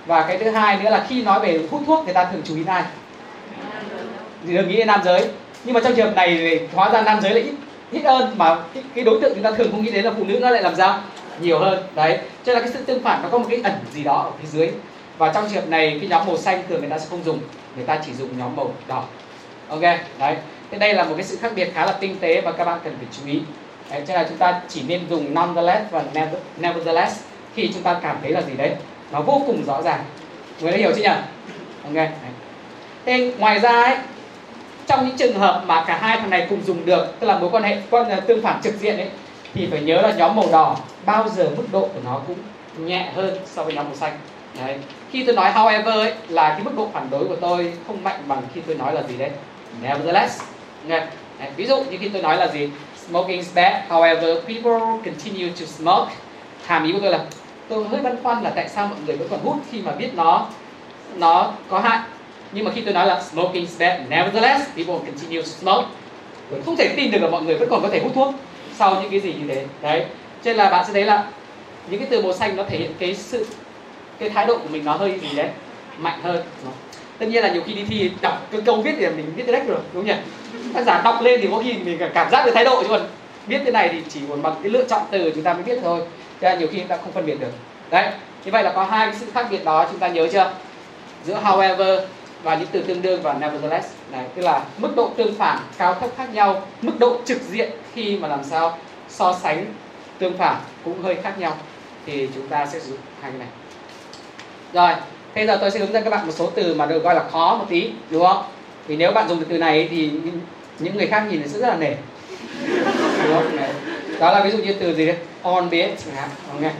[SPEAKER 1] Và cái thứ hai nữa là khi nói về hút thuốc người ta thường chú ý ai? Đừng nghĩ đến nam giới. Nhưng mà trong trường hợp này thì hóa ra nam giới lại ít ít hơn mà cái, cái đối tượng chúng ta thường không nghĩ đến là phụ nữ nó lại làm sao? Nhiều hơn. Đấy. Cho nên là cái sự tương phản nó có một cái ẩn gì đó ở phía dưới. Và trong trường hợp này cái nhóm màu xanh thường người ta sẽ không dùng. Người ta chỉ dùng nhóm màu đỏ. Ok. Đấy. Thế đây là một cái sự khác biệt khá là tinh tế và các bạn cần phải chú ý. Đấy, cho nên là chúng ta chỉ nên dùng nonetheless và nevertheless khi chúng ta cảm thấy là gì đấy? Nó vô cùng rõ ràng. Người đã hiểu chưa nhỉ? Ok. Đấy. thế ngoài ra ấy trong những trường hợp mà cả hai thằng này cùng dùng được, tức là mối quan hệ, quan à, tương phản trực diện ấy, thì phải nhớ là nhóm màu đỏ bao giờ mức độ của nó cũng nhẹ hơn so với nhóm màu xanh. Đấy. khi tôi nói however ấy, là cái mức độ phản đối của tôi không mạnh bằng khi tôi nói là gì đấy. Nevertheless đấy. ví dụ như khi tôi nói là gì? Smoking is bad, however, people continue to smoke. Hàm ý của tôi là, tôi hơi băn khoăn là tại sao mọi người vẫn còn hút khi mà biết nó nó có hại nhưng mà khi tôi nói là smoking is bad, nevertheless, people continue to smoke. Tôi không thể tin được là mọi người vẫn còn có thể hút thuốc sau những cái gì như thế. Đấy. Cho nên là bạn sẽ thấy là những cái từ màu xanh nó thể hiện cái sự, cái thái độ của mình nó hơi gì đấy, mạnh hơn. Tất nhiên là nhiều khi đi thi đọc cái câu viết thì mình viết direct rồi, đúng không nhỉ? Tác giả đọc lên thì có khi mình cảm giác được thái độ chứ còn biết cái này thì chỉ còn bằng cái lựa chọn từ chúng ta mới biết thôi. Cho nên nhiều khi chúng ta không phân biệt được. Đấy. Như vậy là có hai cái sự khác biệt đó, chúng ta nhớ chưa? Giữa however và những từ tương đương và nevertheless. Này, tức là mức độ tương phản cao thấp khác nhau, mức độ trực diện khi mà làm sao so sánh tương phản cũng hơi khác nhau. Thì chúng ta sẽ sử dụng hai cái này. Rồi bây giờ tôi sẽ hướng dẫn các bạn một số từ mà được gọi là khó một tí, đúng không? Vì nếu bạn dùng được từ này thì những người khác nhìn thấy sẽ rất là nể. Đúng không? Đấy. đó là ví dụ như từ gì đấy? On biết chẳng hạn. Ok.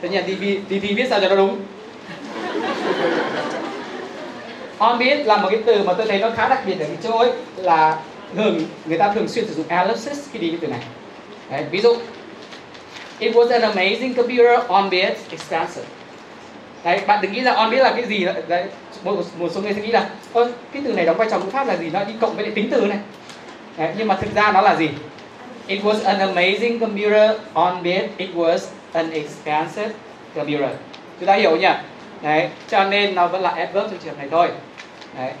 [SPEAKER 1] Tất nhiên đi đi viết sao cho nó đúng on biết là một cái từ mà tôi thấy nó khá đặc biệt ở cái chỗ ấy là thường người ta thường xuyên sử dụng ellipsis khi đi cái từ này. Đấy, ví dụ It was an amazing computer on bit expensive đấy bạn đừng nghĩ là on biết là cái gì đấy một, một số người sẽ nghĩ là ơ cái từ này đóng vai trò ngữ pháp là gì? Nó đi cộng với lại tính từ này. Đấy, nhưng mà thực ra nó là gì? It was an amazing computer on bit it was an expensive computer. Chúng ta hiểu nhỉ? Đấy cho nên nó vẫn là adverb trong trường này thôi đấy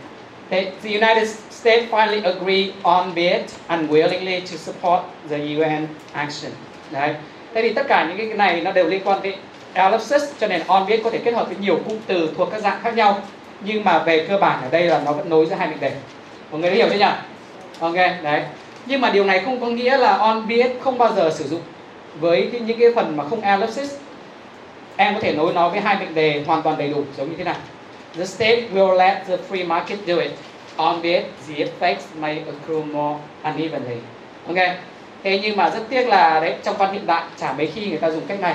[SPEAKER 1] Okay. The United States finally agreed on bid unwillingly to support the UN action. Đấy. Thế thì tất cả những cái này nó đều liên quan đến ellipsis cho nên on bid có thể kết hợp với nhiều cụm từ thuộc các dạng khác nhau nhưng mà về cơ bản ở đây là nó vẫn nối giữa hai mệnh đề. Mọi người đã hiểu chưa nhỉ? Ok, đấy. Nhưng mà điều này không có nghĩa là on bid không bao giờ sử dụng với cái, những cái phần mà không ellipsis. Em có thể nối nó với hai mệnh đề hoàn toàn đầy đủ giống như thế này. The state will let the free market do it, albeit the effects may accrue more unevenly. Ok. Thế nhưng mà rất tiếc là đấy trong văn hiện đại chả mấy khi người ta dùng cách này.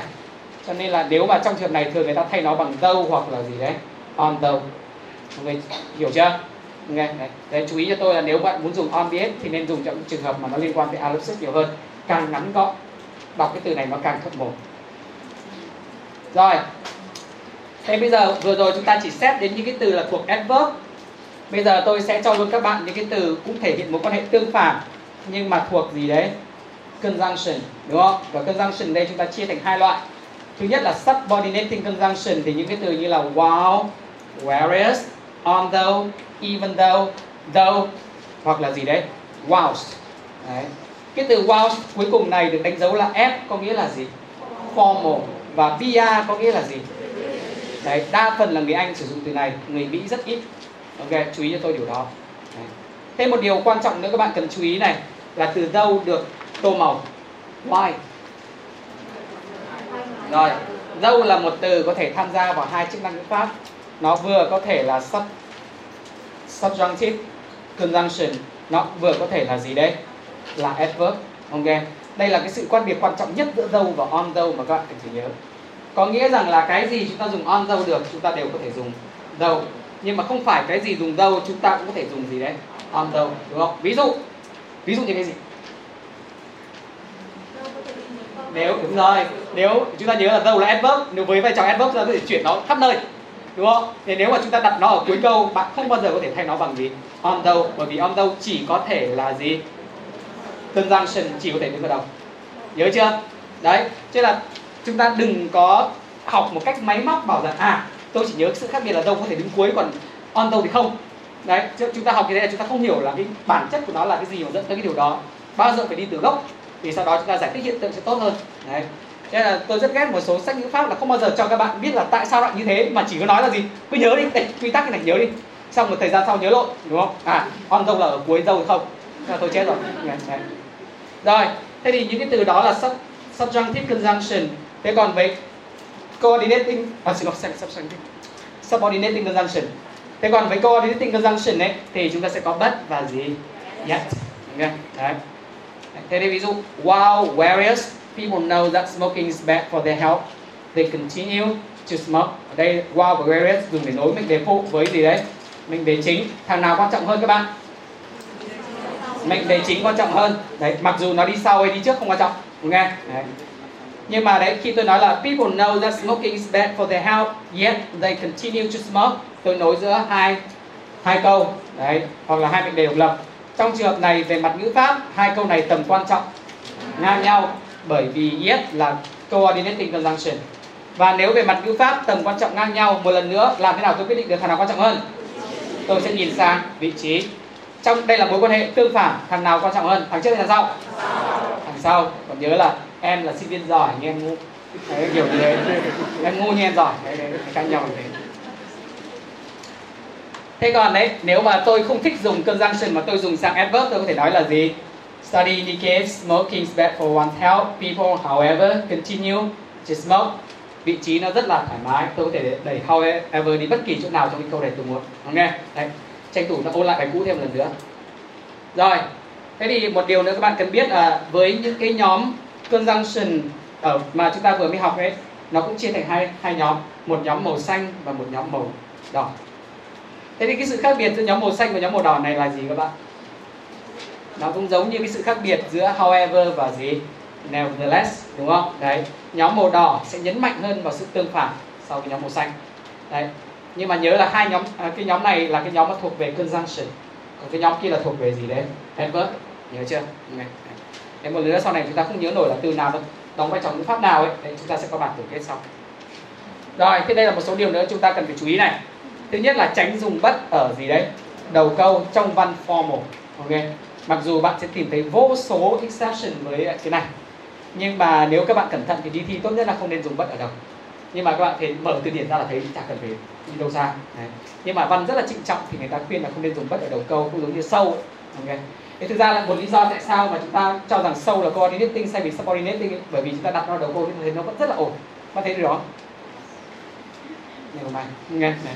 [SPEAKER 1] Cho nên là nếu mà trong trường này thường người ta thay nó bằng though hoặc là gì đấy, on though. Mọi người hiểu chưa? Nghe, đấy. đấy chú ý cho tôi là nếu bạn muốn dùng on biết thì nên dùng trong những trường hợp mà nó liên quan tới ellipsis nhiều hơn. Càng ngắn gọn, đọc cái từ này nó càng thuận mồm. Rồi, Thế bây giờ vừa rồi chúng ta chỉ xét đến những cái từ là thuộc adverb. Bây giờ tôi sẽ cho luôn các bạn những cái từ cũng thể hiện mối quan hệ tương phản nhưng mà thuộc gì đấy? Conjunction, đúng không? Và conjunction đây chúng ta chia thành hai loại. Thứ nhất là subordinating conjunction thì những cái từ như là while, whereas, although, even though, though hoặc là gì đấy? Whilst. Đấy. Cái từ whilst cuối cùng này được đánh dấu là F có nghĩa là gì? Formal và PR có nghĩa là gì? Đấy, đa phần là người Anh sử dụng từ này, người Mỹ rất ít. Ok, chú ý cho tôi điều đó. Đấy. Thêm một điều quan trọng nữa các bạn cần chú ý này là từ đâu được tô màu. Why? Rồi, dâu là một từ có thể tham gia vào hai chức năng ngữ pháp. Nó vừa có thể là sub subjunctive conjunction, nó vừa có thể là gì đây? Là adverb. Ok. Đây là cái sự quan biệt quan trọng nhất giữa dâu và on dâu mà các bạn cần phải nhớ có nghĩa rằng là cái gì chúng ta dùng on dâu được, chúng ta đều có thể dùng dâu. Nhưng mà không phải cái gì dùng dâu, chúng ta cũng có thể dùng gì đấy? On dâu, đúng không? Ví dụ ví dụ như cái gì? Nếu, đúng rồi. Nếu chúng ta nhớ là dâu là adverb, nếu với vai trò adverb chúng ta có thể chuyển nó khắp nơi, đúng không? Thì nếu mà chúng ta đặt nó ở cuối câu, bạn không bao giờ có thể thay nó bằng gì? On dâu, bởi vì on dâu chỉ có thể là gì? Conjunction chỉ có thể đứng ở đầu nhớ chưa? Đấy chứ là chúng ta đừng có học một cách máy móc bảo rằng à tôi chỉ nhớ sự khác biệt là dâu có thể đứng cuối còn on dâu thì không. Đấy chúng ta học cái là chúng ta không hiểu là cái bản chất của nó là cái gì mà dẫn tới cái điều đó. Bao giờ phải đi từ gốc thì sau đó chúng ta giải thích hiện tượng sẽ tốt hơn. Đấy. Thế là tôi rất ghét một số sách ngữ pháp là không bao giờ cho các bạn biết là tại sao lại như thế mà chỉ có nói là gì? Cứ nhớ đi đây quy tắc cái này nhớ đi. Xong một thời gian sau nhớ lộn đúng không? À on dâu là ở cuối dâu không? Là tôi chết rồi. Đấy. rồi thế thì những cái từ đó là sub, subjunctive conjunction thế còn với coordinating à, xin lỗi subordinating conjunction thế còn với coordinating conjunction ấy thì chúng ta sẽ có but và gì? Yet okay. đấy. Thế thì ví dụ while various people know that smoking is bad for their health they continue to smoke. Ở đây while và various dùng để nối mệnh đề phụ với gì đấy? Mệnh đề chính. Thằng nào quan trọng hơn các bạn? Mệnh đề chính quan trọng hơn. Đấy mặc dù nó đi sau hay đi trước không quan trọng. Nghe. Đấy nhưng mà đấy, khi tôi nói là people know that smoking is bad for their health, yet they continue to smoke, tôi nối giữa hai hai câu. Đấy, hoặc là hai mệnh đề độc lập. Trong trường hợp này, về mặt ngữ pháp, hai câu này tầm quan trọng. Ngang nhau, bởi vì yet là coordinating conjunction. Và nếu về mặt ngữ pháp, tầm quan trọng ngang nhau, một lần nữa, làm thế nào tôi quyết định được thằng nào quan trọng hơn? Tôi sẽ nhìn sang vị trí. Trong, đây là mối quan hệ tương phản, thằng nào quan trọng hơn? Thằng trước hay thằng sau? Thằng sau. Còn nhớ là em là sinh viên giỏi nhưng em ngu. Đấy, kiểu như thế. Em ngu nhưng em giỏi. Đấy, đấy, khác nhau như thế. Thế còn đấy nếu mà tôi không thích dùng conjunction mà tôi dùng sang adverb tôi có thể nói là gì? Study indicates smoking is bad for one's health. People however continue to smoke. Vị trí nó rất là thoải mái. Tôi có thể đẩy however đi bất kỳ chỗ nào trong cái câu này tôi muốn ok đấy. Tranh thủ nó ôn lại bài cũ thêm một lần nữa. Rồi thế thì một điều nữa các bạn cần biết là với những cái nhóm conjunction ở ờ, mà chúng ta vừa mới học ấy nó cũng chia thành hai hai nhóm một nhóm màu xanh và một nhóm màu đỏ. Thế thì cái sự khác biệt giữa nhóm màu xanh và nhóm màu đỏ này là gì các bạn? Nó cũng giống như cái sự khác biệt giữa however và gì? Nevertheless đúng không? Đấy nhóm màu đỏ sẽ nhấn mạnh hơn vào sự tương phản so với nhóm màu xanh. Đấy nhưng mà nhớ là hai nhóm à, cái nhóm này là cái nhóm mà thuộc về conjunction còn cái nhóm kia là thuộc về gì đấy? Adverb nhớ chưa? Okay thế một lần nữa sau này chúng ta không nhớ nổi là từ nào đóng vai trò ngữ pháp nào ấy, đấy, chúng ta sẽ có bản tổng kết sau. Rồi, thế đây là một số điều nữa chúng ta cần phải chú ý này. Thứ nhất là tránh dùng bất ở gì đấy, đầu câu trong văn formal ok? Mặc dù bạn sẽ tìm thấy vô số exception với cái này, nhưng mà nếu các bạn cẩn thận thì đi thi tốt nhất là không nên dùng bất ở đầu nhưng mà các bạn thấy mở từ điển ra là thấy chả cần phải đi đâu xa. Đấy. nhưng mà văn rất là trịnh trọng thì người ta khuyên là không nên dùng bất ở đầu câu, cũng giống như sâu ok? Thế thực ra là một lý do tại sao mà chúng ta cho rằng sâu là coordinating thay vì subordinating ấy, bởi vì chúng ta đặt nó đầu câu thì thấy nó vẫn rất là ổn. Bạn thấy điều đó nhiều mày. Nghe này.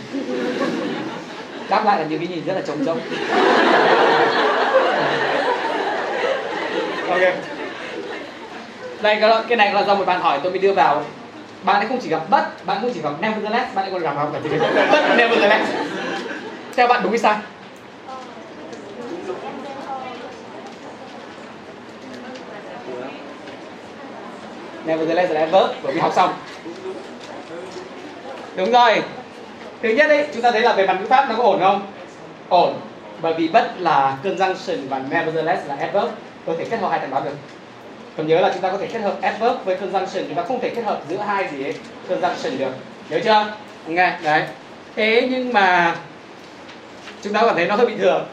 [SPEAKER 1] Đáp lại là những cái nhìn rất là trống rỗng ok. Đây cái, cái này là do một bạn hỏi tôi mới đưa vào. Bạn ấy không chỉ gặp but bạn cũng chỉ gặp nevertheless bạn ấy còn gặp gặp cả chữ but nevertheless. Theo bạn đúng hay sai? Nevertheless là adverb bởi vì học xong. Đúng rồi. Thứ nhất đấy chúng ta thấy là về mặt ngữ pháp nó có ổn không? Ổn, bởi vì bất là conjunction và nevertheless là adverb. Có thể kết hợp hai thằng đó được. Còn nhớ là chúng ta có thể kết hợp adverb với conjunction chúng ta không thể kết hợp giữa hai gì ấy conjunction được. Nhớ chưa? Nghe đấy. Thế nhưng mà chúng ta cảm thấy nó hơi bình thường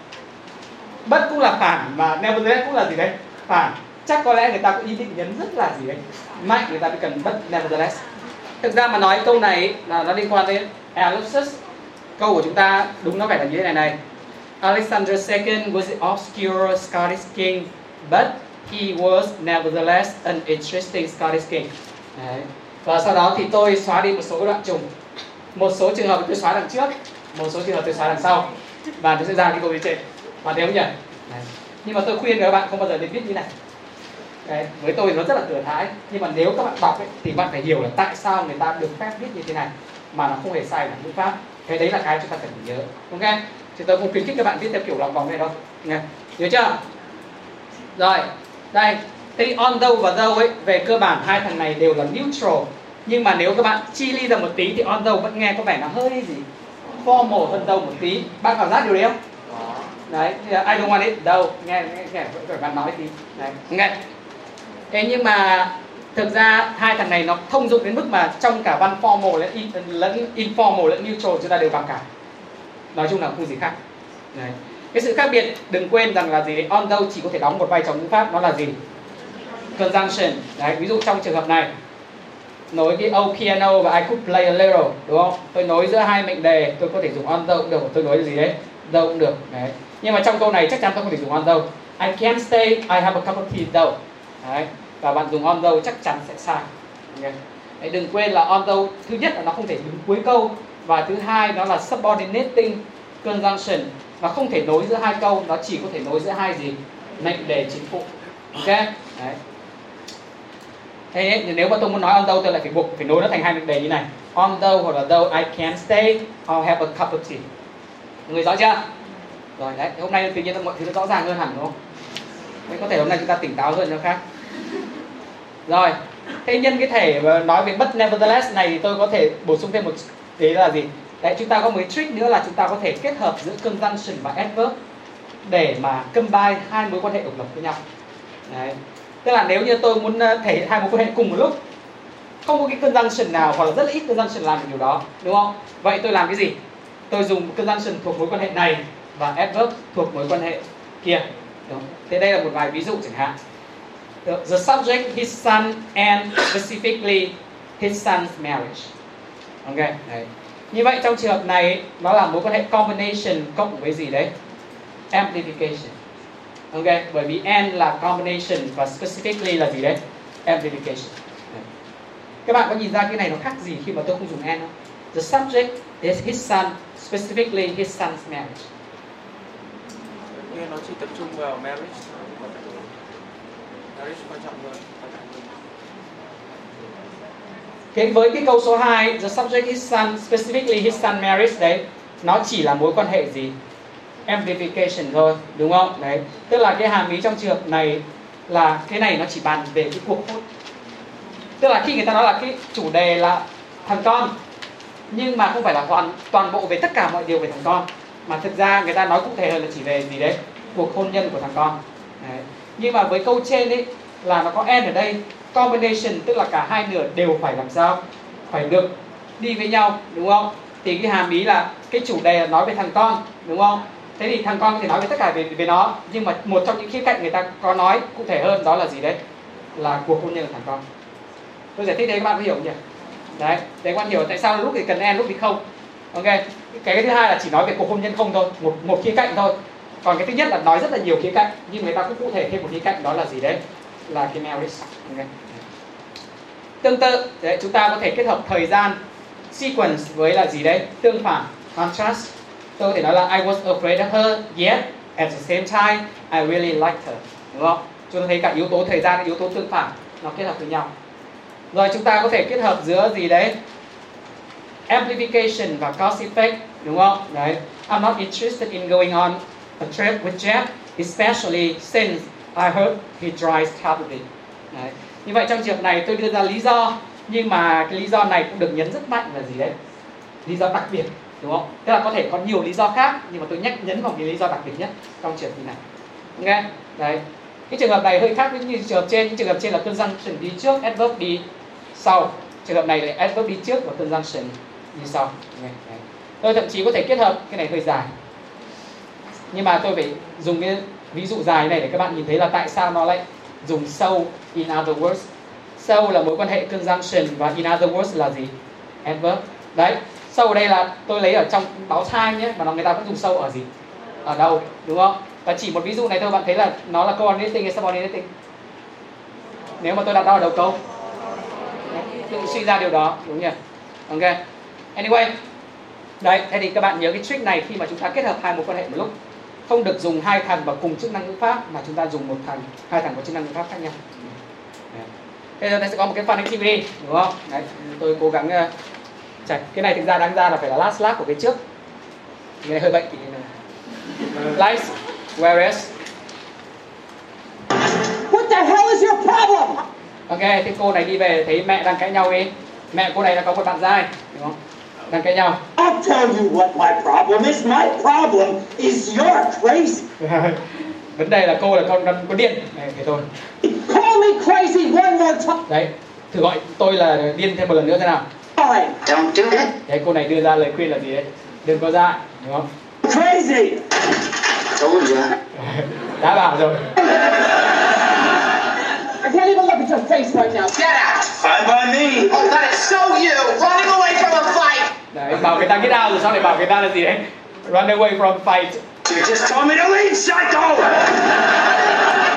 [SPEAKER 1] bất cũng là phản mà nevertheless cũng là gì đấy? Phản. Chắc có lẽ người ta cũng ý định nhấn rất là gì đấy mạnh, người ta mới cần bất nevertheless. Thực ra mà nói câu này là nó liên quan đến Alexis. Câu của chúng ta đúng nó phải là như thế này này. Alexander II was the obscure Scottish king, but he was nevertheless an interesting Scottish king. Đấy. và sau đó thì tôi xóa đi một số đoạn trùng. Một số trường hợp tôi xóa đằng trước, một số trường hợp tôi xóa đằng sau. Và nó sẽ ra cái câu như trên. Hoàn thế không nhỉ? Đấy. nhưng mà tôi khuyên các bạn không bao giờ nên viết như này. Đấy, với tôi nó rất là thừa thái. Nhưng mà nếu các bạn đọc ấy, thì bạn phải hiểu là tại sao người ta được phép viết như thế này mà nó không hề sai về ngữ pháp. Cái đấy là cái chúng ta cần phải nhớ ok? Thì tôi không khuyến khích các bạn viết theo kiểu lòng vòng này đâu nghe nhớ chưa? Rồi đây thế thì on though và though ấy về cơ bản hai thằng này đều là neutral. Nhưng mà nếu các bạn chi ly ra một tí thì on though vẫn nghe có vẻ nó hơi gì formal hơn though một tí. Bạn cảm giác điều đấy không? Đấy I don't want it. Đâu nghe nghe, nghe bạn nói thì đấy nghe thế nhưng mà thực ra hai thằng này nó thông dụng đến mức mà trong cả văn formal lẫn, in, lẫn informal lẫn neutral chúng ta đều bằng cả. Nói chung là không gì khác. Đấy. cái sự khác biệt đừng quên rằng là gì on though chỉ có thể đóng một vai trò ngữ pháp nó là gì? Conjunction. Đấy ví dụ trong trường hợp này nối cái oh piano và I could play a little đúng không? Tôi nối giữa hai mệnh đề tôi có thể dùng on cũng được tôi nối là gì đấy? Though cũng được. Đấy. Nhưng mà trong câu này chắc chắn tôi không thể dùng on I can't stay I have a cup of tea though. Đấy và bạn dùng on though chắc chắn sẽ sai. Okay. Đấy, đừng quên là on though thứ nhất là nó không thể đứng cuối câu và thứ hai đó là subordinating conjunction nó không thể nối giữa hai câu nó chỉ có thể nối giữa hai gì? Mệnh đề chính phụ ok? Đấy. Thế nếu mà tôi muốn nói on though tôi lại phải buộc phải nối nó thành hai mệnh đề như này. On though hoặc là though I can stay or have a cup of tea. Người rõ chưa? Rồi đấy. Hôm nay tự nhiên mọi thứ nó rõ ràng hơn hẳn đúng không? Đấy, có thể hôm nay chúng ta tỉnh táo hơn cho khác rồi, thế nhân cái thể nói về but nevertheless này thì tôi có thể bổ sung thêm một thế là gì? Đấy, chúng ta có một cái trick nữa là chúng ta có thể kết hợp giữa conjunction và adverb để mà combine hai mối quan hệ độc lập với nhau. Đấy, tức là nếu như tôi muốn ờ, thể hiện hai mối quan hệ cùng một lúc, không có cái conjunction nào hoặc là rất là ít conjunction làm được điều đó, đúng không? Vậy tôi làm cái gì? Tôi dùng conjunction thuộc mối quan hệ này và adverb thuộc mối quan hệ kia, đúng không? thế đây là một vài ví dụ chẳng hạn the, the subject his son and specifically his son's marriage. Ok đấy. như vậy trong trường hợp này nó là mối quan hệ combination cộng với gì đấy? Amplification. Ok bởi vì and là combination và specifically là gì đấy? Amplification. Đấy. các bạn có nhìn ra cái này nó khác gì khi mà tôi không dùng and không? The subject is his son specifically his son's marriage.
[SPEAKER 10] Nghe nó chỉ tập trung vào marriage marriage
[SPEAKER 1] với cái câu số 2 the subject his son specifically his son marriage đấy, nó chỉ là mối quan hệ gì? Amplification thôi, đúng không? Đấy, tức là cái hàm ý trong trường hợp này là cái này nó chỉ bàn về cái cuộc hôn tức là khi người ta nói là cái chủ đề là thằng con, nhưng mà không phải là hoàn toàn bộ về tất cả mọi điều về thằng con, mà thực ra người ta nói cụ thể hơn là chỉ về gì đấy, cuộc hôn nhân của thằng con. Đấy nhưng mà với câu trên ấy là nó có n ở đây. Combination tức là cả hai nửa đều phải làm sao? Phải được đi với nhau đúng không? Thì cái hàm ý là cái chủ đề là nói về thằng con đúng không? Thế thì thằng con có thể nói về tất cả về về nó nhưng mà một trong những khía cạnh người ta có nói cụ thể hơn đó là gì đấy? Là cuộc hôn nhân của thằng con. Tôi giải thích đấy các bạn có hiểu không nhỉ? Đấy để các bạn hiểu tại sao lúc thì cần en lúc thì không. Ok cái, cái thứ hai là chỉ nói về cuộc hôn nhân không thôi một một khía cạnh thôi còn cái thứ nhất là nói rất là nhiều khía cạnh nhưng người ta cũng cụ thể thêm một khía cạnh đó là gì đấy? Là cái marriage okay. tương tự đấy, chúng ta có thể kết hợp thời gian sequence với là gì đấy? Tương phản contrast. Tôi có thể nói là I was afraid of her yet at the same time I really liked her. Đúng không? Chúng ta thấy cả yếu tố thời gian yếu tố tương phản nó kết hợp với nhau. Rồi chúng ta có thể kết hợp giữa gì đấy? Amplification và cause effect đúng không? Đấy. I'm not interested in going on a trip with Jeff, especially since I heard he drives terribly đấy. như vậy trong trường hợp này tôi đưa ra lý do, nhưng mà cái lý do này cũng được nhấn rất mạnh là gì đấy? Lý do đặc biệt, đúng không? Tức là có thể có nhiều lý do khác, nhưng mà tôi nhắc nhấn vào cái lý do đặc biệt nhất trong trường hợp này. Ok, đấy. Cái trường hợp này hơi khác với như trường hợp trên. Những trường hợp trên là conjunction đi trước adverb đi sau. Trường hợp này là adverb đi trước và conjunction đi sau. Okay. đấy. tôi thậm chí có thể kết hợp, cái này hơi dài nhưng mà tôi phải dùng cái ví dụ dài này để các bạn nhìn thấy là tại sao nó lại dùng so in other words. So là mối quan hệ conjunction và in other words là gì? Adverb. Đấy, sâu ở đây là tôi lấy ở trong báo Time nhé, mà nó người ta vẫn dùng sâu ở gì? Ở đâu, đúng không? Và chỉ một ví dụ này thôi, bạn thấy là nó là coordinating hay subordinating? Nếu mà tôi đặt nó ở đầu câu. Tự suy ra điều đó, đúng nhỉ? Ok. Anyway, đấy, thế thì các bạn nhớ cái trick này khi mà chúng ta kết hợp hai mối quan hệ một lúc không được dùng hai thằng và cùng chức năng ngữ pháp mà chúng ta dùng một thằng hai thằng có chức năng ngữ pháp khác nhau. Đấy. bây giờ ta sẽ có một cái fun activity đúng không? Đấy tôi cố gắng uh, chạy cái này thực ra đáng ra là phải là last lap của cái trước. Cái này hơi bệnh thì lights whereas
[SPEAKER 11] What the hell is your problem?
[SPEAKER 1] ok thế cô này đi về thấy mẹ đang cãi nhau đi. Mẹ cô này đã có một bạn trai đúng không đang cãi nhau
[SPEAKER 11] I'll tell you what my problem is. My problem is you're crazy. *laughs*
[SPEAKER 1] vấn đề là cô là con con, con điên này thế thôi
[SPEAKER 11] Call me crazy one more time.
[SPEAKER 1] đấy thử gọi tôi là điên thêm một lần nữa thế nào
[SPEAKER 11] Fine.
[SPEAKER 8] Don't do it.
[SPEAKER 1] đấy cô này đưa ra lời khuyên là gì đấy đừng có dại đúng không
[SPEAKER 11] Crazy.
[SPEAKER 8] Told *laughs* you.
[SPEAKER 1] đã bảo rồi
[SPEAKER 11] I can't even look at your face right now. Get out.
[SPEAKER 7] Fine by me.
[SPEAKER 11] Oh, that is so you. Running away from a fight.
[SPEAKER 1] Đấy bảo người ta get out rồi sau này bảo người ta là gì đấy run away from fight
[SPEAKER 7] You just told me to leave, psycho!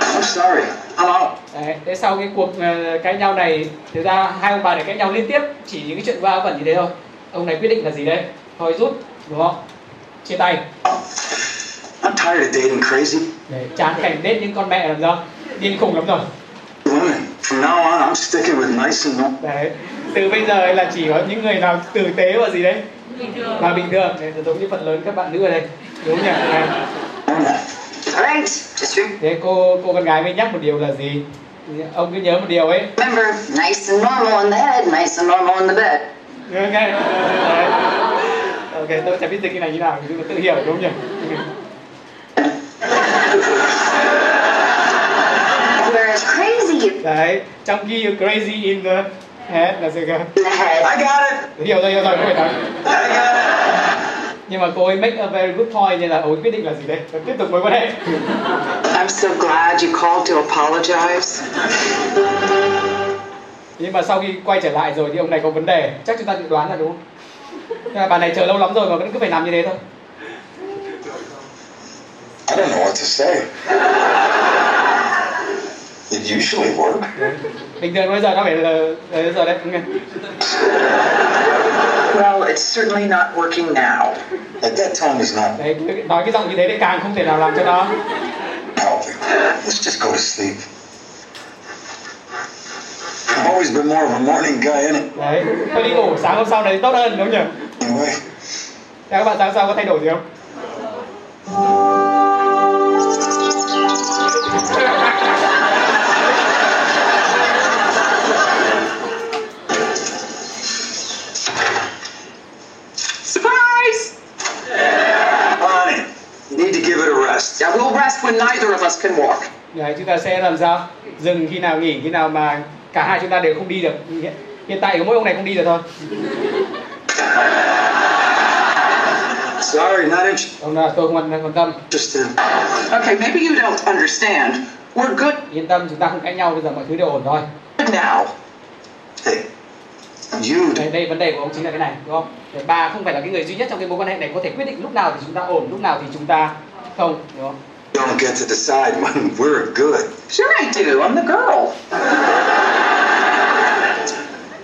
[SPEAKER 7] I'm sorry. I'm out.
[SPEAKER 1] Đấy, thế sau cái cuộc ờ, cãi nhau này thực ra hai ông bà này cãi nhau liên tiếp chỉ những cái chuyện va vẩn như thế thôi ông này quyết định là gì đấy thôi rút đúng không chia tay
[SPEAKER 7] I'm tired of dating crazy
[SPEAKER 1] để chán cảnh đết những con mẹ làm sao điên khùng lắm rồi
[SPEAKER 7] women. From now on, I'm sticking with nice and normal.
[SPEAKER 1] đấy từ bây giờ là chỉ có những người nào tử tế và gì đấy. Và bình thường. Đấy, giống như phần lớn các bạn nữ ở đây. Đúng nhỉ? Thế cô cô con gái mới nhắc một điều là gì? Ông cứ nhớ một điều ấy.
[SPEAKER 8] Remember, nice and normal in the head, nice and normal in the bed.
[SPEAKER 1] ok đấy. ok tôi sẽ biết dịch cái này như nào nhưng mà tự hiểu đúng không nhỉ
[SPEAKER 8] Whereas crazy.
[SPEAKER 1] Đấy. Trong khi you're crazy in the head là gì cơ
[SPEAKER 7] I got it.
[SPEAKER 1] hiểu rồi hiểu rồi không phải nói. Nhưng mà cô ấy make a very good point nên là ông ấy quyết định là gì đây? Và tiếp tục mối quan hệ
[SPEAKER 12] I'm so glad you called to apologize.
[SPEAKER 1] nhưng mà sau khi quay trở lại rồi thì ông này có vấn đề. Chắc chúng ta dự đoán là đúng. Không nhưng mà bà này chờ lâu lắm rồi mà vẫn cứ phải làm như thế thôi.
[SPEAKER 13] I don't know what to say. *laughs* It usually works.
[SPEAKER 1] bình thường bây giờ nó phải là đấy giờ đấy.
[SPEAKER 12] Well, it's certainly not working now.
[SPEAKER 13] At that time is not
[SPEAKER 1] đấy nói cái giọng như thế thì càng không thể nào làm cho nó.
[SPEAKER 13] Let's just go to sleep. I've always been more of a morning guy, innit?
[SPEAKER 1] đấy thôi đi ngủ sáng hôm sau này tốt hơn đúng không nhỉ
[SPEAKER 13] Anyway,
[SPEAKER 1] các bạn sáng hôm sau có thay đổi gì không *laughs*
[SPEAKER 7] to rest.
[SPEAKER 12] Yeah, we'll rest when neither of us can walk.
[SPEAKER 1] Đấy, chúng ta sẽ làm sao dừng khi nào nghỉ khi nào mà cả hai chúng ta đều không đi được hiện, tại có mỗi ông này không đi được thôi *laughs*
[SPEAKER 7] Sorry, not interested.
[SPEAKER 1] ông là tôi không quan, tâm
[SPEAKER 12] Okay, maybe you don't understand. We're good
[SPEAKER 1] yên tâm chúng ta không cãi nhau bây giờ mọi thứ đều ổn thôi
[SPEAKER 12] now.
[SPEAKER 13] you
[SPEAKER 1] đây, đây vấn đề của ông chính là cái này đúng không để bà không phải là cái người duy nhất trong cái mối quan hệ này có thể quyết định lúc nào thì chúng ta ổn lúc nào thì chúng ta không đúng không
[SPEAKER 13] don't get to decide when *laughs* we're good.
[SPEAKER 12] Sure I do. I'm the girl.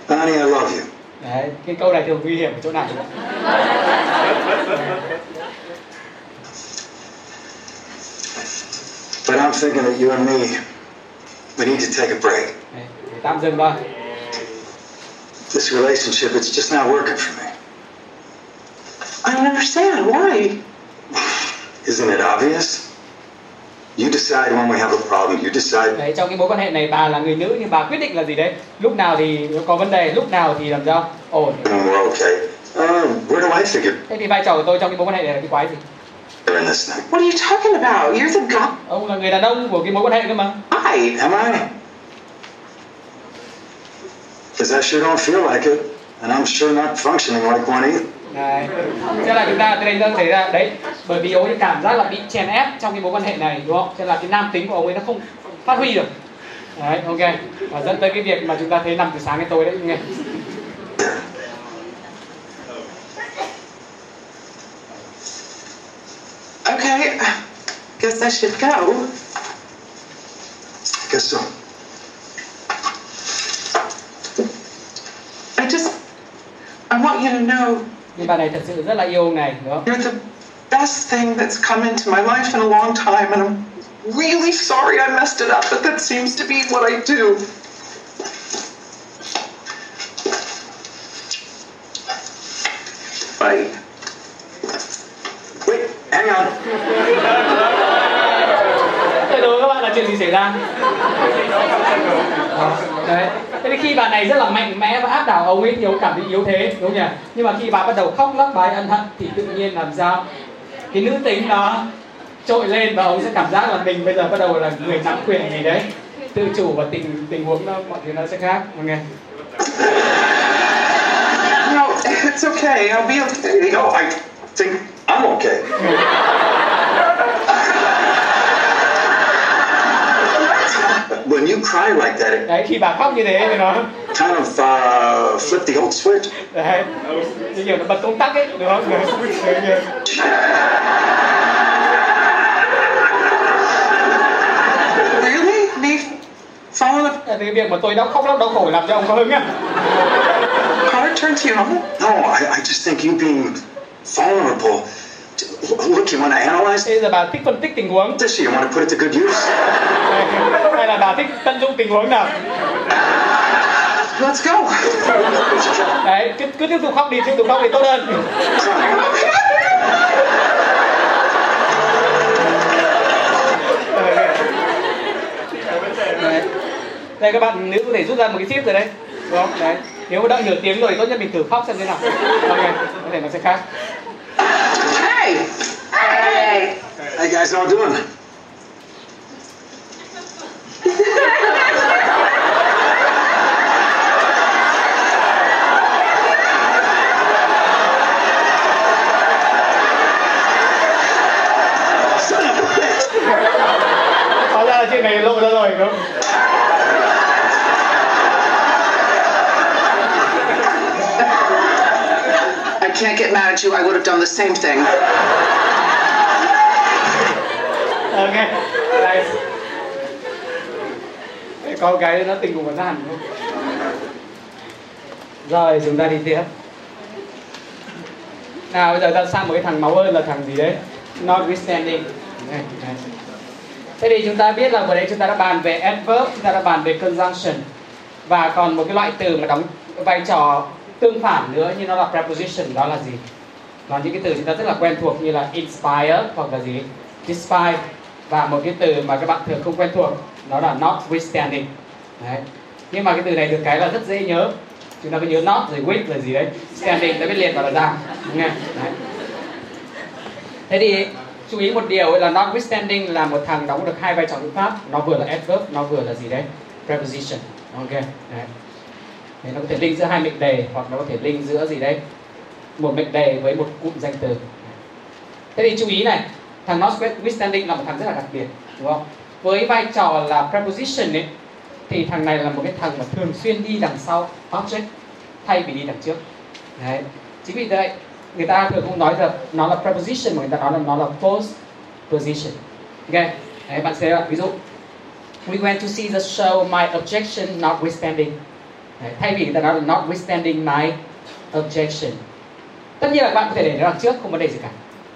[SPEAKER 13] Bonnie, I love you.
[SPEAKER 1] đấy cái câu này thường nguy hiểm ở chỗ này
[SPEAKER 13] But I'm thinking that you and me, we need to take a break.
[SPEAKER 1] Đấy, tạm dừng thôi
[SPEAKER 13] This relationship, it's just not working for me.
[SPEAKER 12] I don't understand. Why?
[SPEAKER 13] Isn't it obvious? You decide when we have a problem. You decide
[SPEAKER 1] đấy trong cái mối quan hệ này bà là người nữ nhưng bà quyết định là gì đấy lúc nào thì có vấn đề lúc nào thì làm sao ổn
[SPEAKER 13] when we're okay. Uh, where do I figure
[SPEAKER 1] thế thì vai trò của tôi trong cái mối quan hệ này là cái quái gì
[SPEAKER 13] in this thing?
[SPEAKER 12] What are you talking about? You're the guy.
[SPEAKER 1] ông là người đàn ông của cái mối quan hệ cơ mà
[SPEAKER 12] I.
[SPEAKER 13] Am I? Because I sure don't feel like it, and I'm sure not functioning like one either.
[SPEAKER 1] Đấy. Thế là chúng ta từ đây chúng ta thấy ra đấy bởi vì ông ấy cảm giác là bị chèn ép trong cái mối quan hệ này đúng không? Cho nên là cái nam tính của ông ấy nó không phát huy được. Đấy, ok. Và dẫn tới cái việc mà chúng ta thấy nằm từ sáng đến tối đấy nghe.
[SPEAKER 12] Okay. Guess I should go.
[SPEAKER 13] Guess so.
[SPEAKER 12] I just. I want you to know
[SPEAKER 1] Nhưng bà này thật sự rất là yêu ông này đúng không?
[SPEAKER 12] you're the best thing that's come into my life in a long time, and I'm really sorry I messed it up, but that seems to be what I do. Bye.
[SPEAKER 13] Wait, hang on.
[SPEAKER 1] Chuyện gì xảy ra? Đó, Đấy. Thế thì khi bà này rất là mạnh mẽ và áp đảo ông ấy thì ông cảm thấy yếu thế đúng không nhỉ? Nhưng mà khi bà bắt đầu khóc lóc bài ân hận thì tự nhiên làm sao? Cái nữ tính nó trội lên và ông sẽ cảm giác là mình bây giờ bắt đầu là người nắm quyền gì đấy tự chủ và tình tình huống nó mọi thứ nó sẽ khác ok
[SPEAKER 12] No, it's okay. I'll be okay.
[SPEAKER 13] No, I think I'm okay. When you cry like that, it
[SPEAKER 1] đấy khi bà khóc như thế thì nó
[SPEAKER 13] kind of uh, flip the old switch.
[SPEAKER 1] đấy như kiểu nó bật công tắc ấy đúng không
[SPEAKER 12] Really? Me apart?
[SPEAKER 1] Thế cái việc mà tôi đau khóc lóc đau khổ làm cho ông có hứng á
[SPEAKER 12] Car turns you on?
[SPEAKER 13] No, I, I just think you being vulnerable. Look, you want to analyze
[SPEAKER 1] Bây giờ bà thích phân tích tình huống
[SPEAKER 13] this, you want to put it to good use?
[SPEAKER 1] hay là bà thích tận dụng tình huống nào
[SPEAKER 12] Let's go.
[SPEAKER 1] đấy cứ, cứ tiếp tục khóc đi tiếp tục khóc thì tốt hơn đấy. đây các bạn nữ có thể rút ra một cái tip rồi đấy đúng không đấy nếu mà đợi nửa tiếng rồi tốt nhất mình thử khóc xem thế nào ok có thể nó sẽ khác!
[SPEAKER 12] Hey! Hey
[SPEAKER 13] guys, how
[SPEAKER 1] you doing?
[SPEAKER 12] I can't get mad at you, I would have done the same thing.
[SPEAKER 1] Nghe. Đây. Để có cái nó tình cùng với gian không? Rồi, chúng ta đi tiếp. Nào, bây giờ ta sang một cái thằng máu hơn là thằng gì đấy? Notwithstanding. Thế thì chúng ta biết là vừa đấy chúng ta đã bàn về adverb, chúng ta đã bàn về conjunction. Và còn một cái loại từ mà đóng vai trò tương phản nữa, như nó là preposition, đó là gì? Còn những cái từ chúng ta rất là quen thuộc như là inspire hoặc là gì? Despite và một cái từ mà các bạn thường không quen thuộc đó là notwithstanding. Đấy. nhưng mà cái từ này được cái là rất dễ nhớ. Chúng ta cứ nhớ not rồi with rồi gì đấy. Standing ta biết liền vào là ra. Nghe đấy. thế thì chú ý một điều là notwithstanding là một thằng đóng được hai vai trò ngữ pháp. Nó vừa là adverb nó vừa là gì đấy? Preposition. Ok đấy. Đấy, nó có thể link giữa hai mệnh đề hoặc nó có thể link giữa gì đấy? Một mệnh đề với một cụm danh từ. Thế thì chú ý này thằng notwithstanding là một thằng rất là đặc biệt đúng không? Với vai trò là preposition ấy thì thằng này là một cái thằng mà thường xuyên đi đằng sau object thay vì đi đằng trước. Đấy. Chính vì vậy người ta thường không nói là nó là preposition mà người ta nói là nó là post position. Ok? Đấy bạn sẽ ví dụ we went to see the show my objection notwithstanding đấy, thay vì người ta nói là notwithstanding my objection. Tất nhiên là bạn có thể để nó đằng trước không vấn đề gì cả.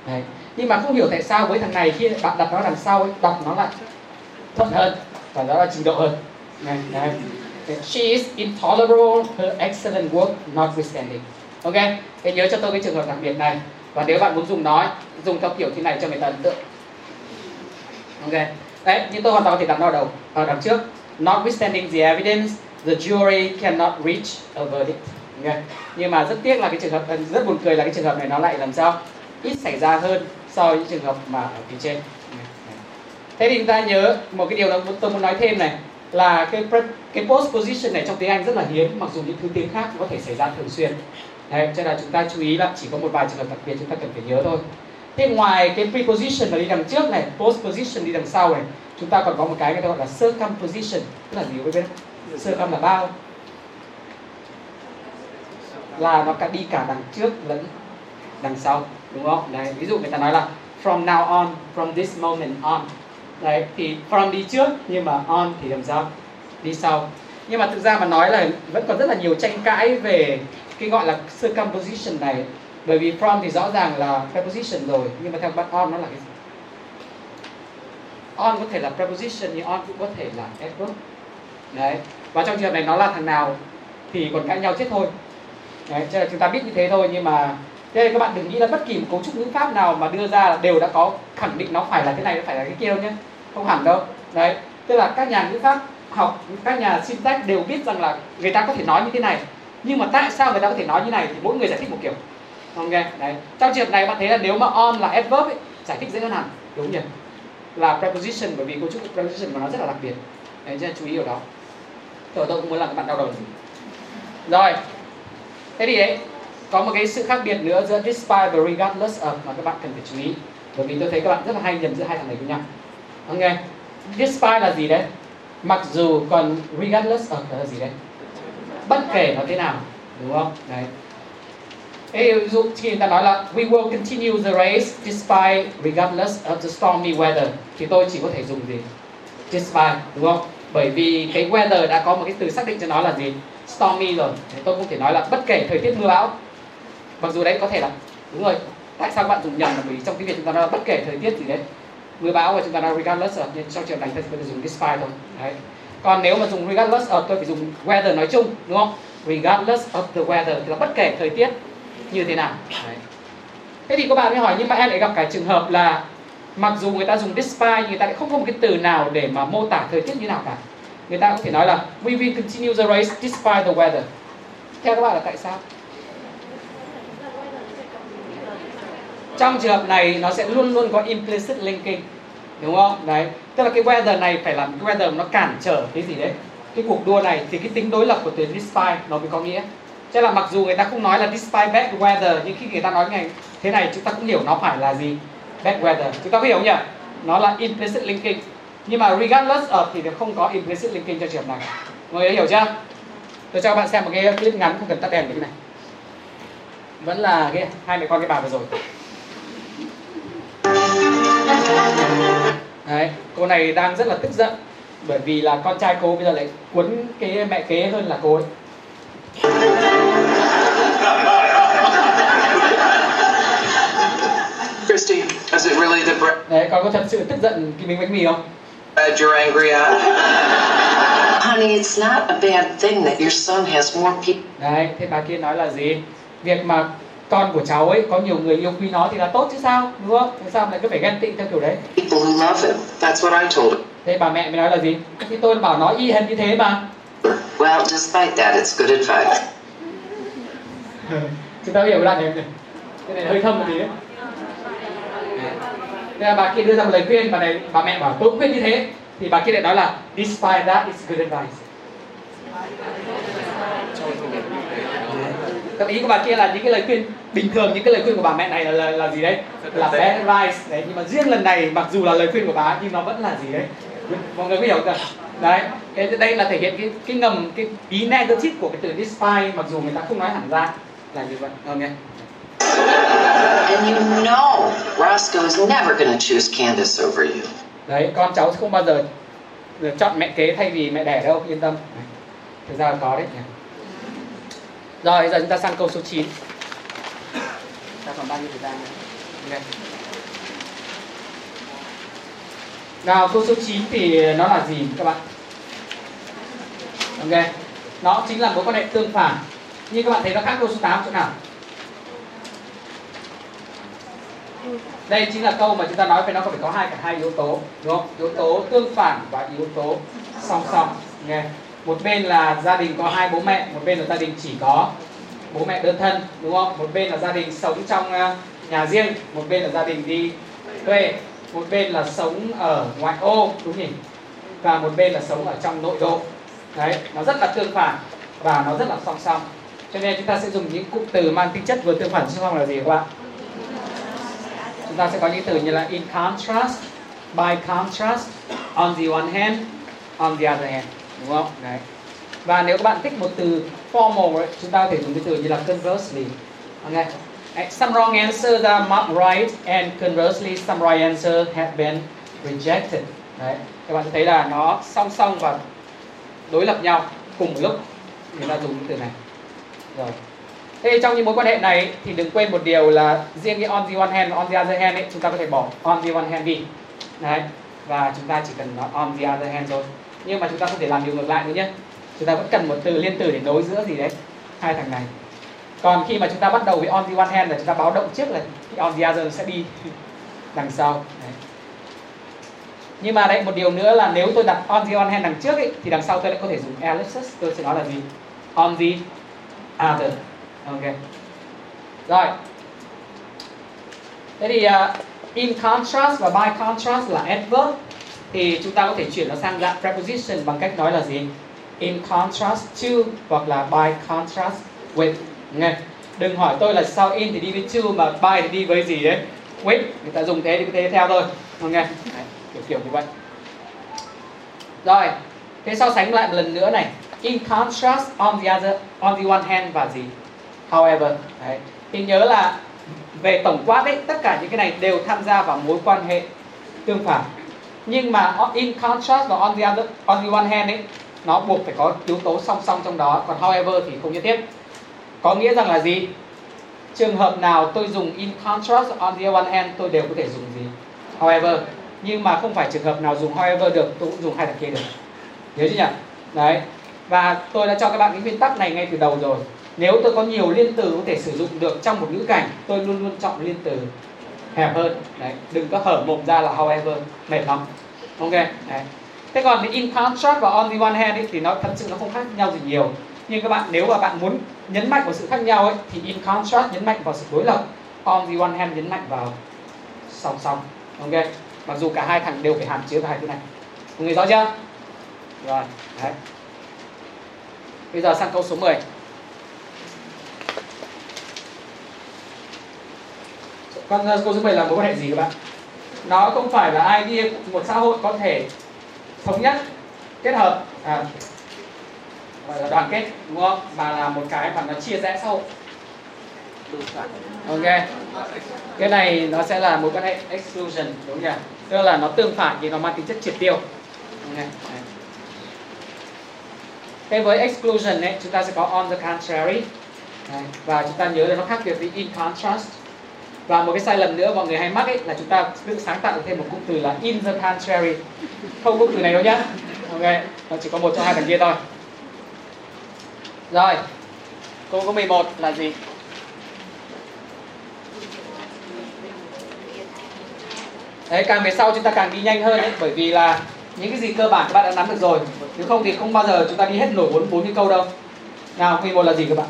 [SPEAKER 1] Đấy nhưng mà không hiểu tại sao với thằng này khi bạn đặt nó đằng sau ấy, đọc nó lại thuận hơn và đó là trình độ hơn này, đấy. She is intolerable her excellent work notwithstanding. Ok, thế nhớ cho tôi cái trường hợp đặc biệt này. Và nếu bạn muốn dùng nói, dùng theo kiểu thế này cho người ta ấn tượng. Ok, đấy, nhưng tôi hoàn toàn có thể đặt nó ở đầu, ở đằng trước. Notwithstanding the evidence, the jury cannot reach a verdict. Okay. Nhưng mà rất tiếc là cái trường hợp rất buồn cười là cái trường hợp này nó lại làm sao ít xảy ra hơn so với những trường hợp mà ở phía trên. Thế thì chúng ta nhớ một cái điều đó tôi muốn nói thêm này là cái cái post position này trong tiếng Anh rất là hiếm mặc dù những thứ tiếng khác có thể xảy ra thường xuyên. Đấy, cho nên là chúng ta chú ý là chỉ có một vài trường hợp đặc biệt chúng ta cần phải nhớ thôi. Thế ngoài cái preposition là đi đằng trước này post position đi đằng sau này chúng ta còn có một cái người ta gọi là circumposition tức là gì quý biết circum là bao? Là nó cả đi cả đằng trước lẫn đằng sau đúng không? Đấy ví dụ người ta nói là from now on from this moment on. Đấy thì from đi trước nhưng mà on thì làm sao? Đi sau. Nhưng mà thực ra mà nói là vẫn còn rất là nhiều tranh cãi về cái gọi là circumposition này. Bởi vì from thì rõ ràng là preposition rồi nhưng mà theo bạn on nó là cái gì? On có thể là preposition nhưng on cũng có thể là adverb đấy và trong trường hợp này nó là thằng nào thì còn cãi nhau chết thôi. Đấy, cho nên chúng ta biết như thế thôi nhưng mà thế nên các bạn đừng nghĩ là bất kỳ một cấu trúc ngữ pháp nào mà đưa ra là đều đã có khẳng định nó phải là thế này nó phải là cái kia đâu nhé. Không hẳn đâu. Đấy tức là các nhà ngữ pháp học các nhà syntax đều biết rằng là người ta có thể nói như thế này. Nhưng mà tại sao người ta có thể nói như này thì mỗi người giải thích một kiểu. Ok đấy. Trong trường hợp này bạn thấy là nếu mà on là adverb ấy, giải thích dễ hơn hẳn đúng nhỉ? Là preposition bởi vì cấu trúc preposition của nó rất là đặc biệt. Đấy cho nên chú ý ở đó. Tôi tôi cũng muốn làm các bạn đau đầu rồi. Thế thì đấy có một cái sự khác biệt nữa giữa despite và regardless of mà các bạn cần phải chú ý. Bởi vì tôi thấy các bạn rất là hay nhầm giữa hai thằng này với nhau. Ok. Despite là gì đấy? Mặc dù còn regardless of là gì đấy? Bất kể nó thế nào đúng không? Đấy. Ê, ví dụ khi người ta nói là we will continue the race despite regardless of the stormy weather. Thì tôi chỉ có thể dùng gì? Despite đúng không? Bởi vì cái weather đã có một cái từ xác định cho nó là gì? Stormy rồi. Thì tôi không thể nói là bất kể thời tiết mưa bão mặc dù đấy có thể là, đúng rồi, tại sao các bạn dùng nhầm là vì trong tiếng việt chúng ta nói là bất kể thời tiết gì đấy, mưa bão và chúng ta nói regardless of nên trong trường này chúng ta dùng despite thôi. Đấy. Còn nếu mà dùng regardless of, tôi phải dùng weather nói chung, đúng không? Regardless of the weather thì là bất kể thời tiết như thế nào. Đấy. thế thì các bạn mới hỏi, nhưng mà em lại gặp cái trường hợp là mặc dù người ta dùng despite người ta lại không có một cái từ nào để mà mô tả thời tiết như nào cả. Người ta có thể nói là, we will continue the race despite the weather. Theo các bạn là tại sao? Trong trường hợp này, nó sẽ luôn luôn có implicit linking, đúng không? Đấy, tức là cái weather này phải làm cái weather nó cản trở cái gì đấy? Cái cuộc đua này thì cái tính đối lập của từ despite nó mới có nghĩa. Cho là mặc dù người ta không nói là despite bad weather, nhưng khi người ta nói ngày thế này, chúng ta cũng hiểu nó phải là gì? Bad weather. Chúng ta có hiểu nhỉ? Nó là implicit linking. Nhưng mà regardless of thì nó không có implicit linking cho trường hợp này. Mọi người đã hiểu chưa? Tôi cho các bạn xem một cái clip ngắn không cần tắt đèn như thế này. Vẫn là cái hai mẹ con cái bà vừa rồi đấy cô này đang rất là tức giận bởi vì là con trai cô bây giờ lại cuốn cái mẹ kế hơn là cô ấy
[SPEAKER 12] Christy, is it really the bread
[SPEAKER 1] đấy con có thật sự tức giận cái miếng bánh mì không
[SPEAKER 12] you're angry at?
[SPEAKER 8] Honey, it's not a bad thing that your son has more people.
[SPEAKER 1] đấy thế bà kia nói là gì việc mà con của cháu ấy có nhiều người yêu quý nó thì là tốt chứ sao đúng không? Tại sao lại cứ phải ghen tị theo kiểu đấy?
[SPEAKER 12] People love. That's what I told him.
[SPEAKER 1] thế bà mẹ mới nói là gì? Thì tôi bảo nó y hệt như thế mà.
[SPEAKER 8] Well, despite that, it's good advice.
[SPEAKER 1] chúng ta hiểu đoạn này. Cái này hơi thâm một tí đấy. Thế là bà kia đưa ra một lời khuyên bà này bà mẹ bảo tôi khuyên như thế. Thì bà kia lại nói là despite that it's good advice Tâm ý của bà kia là những cái lời khuyên bình thường những cái lời khuyên của bà mẹ này là là, là gì đấy? Là bad advice đấy. Nhưng mà riêng lần này mặc dù là lời khuyên của bà nhưng nó vẫn là gì đấy? Mọi người có hiểu không? Đấy. Cái đây là thể hiện cái cái ngầm cái ý negative của cái từ despite mặc dù người ta không nói hẳn ra. Là như vậy. Ok
[SPEAKER 8] And you know Roscoe is never going to choose Candace over you.
[SPEAKER 1] đấy con cháu sẽ không bao giờ chọn mẹ kế thay vì mẹ đẻ đâu yên tâm. Thực ra là có đấy. nhỉ rồi giờ chúng ta sang câu số 9 ta còn bao nhiêu thời gian nữa? Ok. nào câu số 9 thì nó là gì các bạn? Ok. Nó chính là mối quan hệ tương phản. Như các bạn thấy nó khác câu số 8 chỗ nào? Đây chính là câu mà chúng ta nói về nó có phải có hai cả hai yếu tố đúng không? Yếu tố tương phản và yếu tố song song. Nghe một bên là gia đình có hai bố mẹ một bên là gia đình chỉ có bố mẹ đơn thân đúng không? Một bên là gia đình sống trong à, nhà riêng một bên là gia đình đi thuê một bên là sống ở ngoại ô đúng nhỉ? Và một bên là sống ở trong nội đô. Đấy nó rất là tương phản và nó rất là song song. Cho nên chúng ta sẽ dùng những cụm từ mang tính chất vừa tương phản song song là gì các bạn? Chúng ta sẽ có những từ như là in contrast, by contrast, on the one hand, on the other hand, đúng không? Đấy. Và nếu các bạn thích một từ formal ấy, chúng ta có thể dùng cái từ như là conversely. ok Some wrong answers are marked right and conversely some right answers have been rejected. Đấy. Các bạn thấy là nó song song và đối lập nhau cùng một lúc. Người ta dùng cái từ này. Rồi. Thế trong những mối quan hệ này thì đừng quên một điều là riêng cái on the one hand và on the other hand ấy chúng ta có thể bỏ on the one hand đi. Đấy. Và chúng ta chỉ cần nói on the other hand thôi. Nhưng mà chúng ta không thể làm điều ngược lại nữa nhé. Chúng ta vẫn cần một từ liên từ để nối giữa gì đấy hai thằng này. Còn khi mà chúng ta bắt đầu với on the one hand là chúng ta báo động trước là cái on the other sẽ đi *laughs* đằng sau. Đấy. Nhưng mà đấy một điều nữa là nếu tôi đặt on the one hand đằng trước ấy, thì đằng sau tôi lại có thể dùng ellipsis. Tôi sẽ nói là gì? On the other ok rồi thế thì uh, in contrast và by contrast là adverb thì chúng ta có thể chuyển nó sang dạng preposition bằng cách nói là gì? In contrast to hoặc là by contrast with nghe đừng hỏi tôi là sao in thì đi với to mà by thì đi với gì đấy with người ta dùng thế thì cứ thế theo thôi. Ok đấy, kiểu kiểu như vậy. Rồi thế so sánh lại một lần nữa này. In contrast on the other on the one hand và gì? However đấy. thì nhớ là về tổng quát đấy tất cả những cái này đều tham gia vào mối quan hệ tương phản nhưng mà in contrast và on the other on the one hand ấy, nó buộc phải có yếu tố song song trong đó. Còn however thì không nhất thiết. Có nghĩa rằng là gì? Trường hợp nào tôi dùng in contrast on the one hand, tôi đều có thể dùng gì? However, nhưng mà không phải trường hợp nào dùng however được, tôi cũng dùng hai thằng kia được. Nhớ chưa nhỉ? Đấy. Và tôi đã cho các bạn cái nguyên tắc này ngay từ đầu rồi. Nếu tôi có nhiều liên từ có thể sử dụng được trong một ngữ cảnh, tôi luôn luôn chọn liên từ hẹp hơn. Đấy đừng có hở mồm ra là however mệt lắm. Ok đấy. Thế còn thì in contrast và on the one hand ấy, thì nó thật sự nó không khác nhau gì nhiều. Nhưng các bạn nếu mà bạn muốn nhấn mạnh vào sự khác nhau ấy thì in contrast nhấn mạnh vào sự đối lập on the one hand nhấn mạnh vào song song. Ok mặc dù cả hai thằng đều phải hàm chứa vào hai thứ này. Mọi người rõ chưa? Rồi đấy. Bây giờ sang câu số 10 Con câu số 10 là mối quan hệ gì các bạn? Nó không phải là idea đi một xã hội có thể thống nhất kết hợp à, gọi là đoàn kết đúng không mà là một cái mà nó chia rẽ xã hội ok cái này nó sẽ là mối quan hệ exclusion đúng nhỉ tức là nó tương phản thì nó mang tính chất triệt tiêu okay. Thế với exclusion ấy, chúng ta sẽ có on the contrary Đấy. và chúng ta nhớ là nó khác biệt với in contrast và một cái sai lầm nữa mọi người hay mắc ấy là chúng ta tự sáng tạo thêm một cụm từ là in the contrary không cụm từ này đâu nhá. Ok nó chỉ có một trong hai thằng kia thôi. Rồi câu số 11 là gì? Đấy, càng về sau chúng ta càng đi nhanh hơn ấy, bởi vì là những cái gì cơ bản các bạn đã nắm được rồi. Nếu không thì không bao giờ chúng ta đi hết nổi bốn bốn cái câu đâu. Nào quy một là gì các bạn?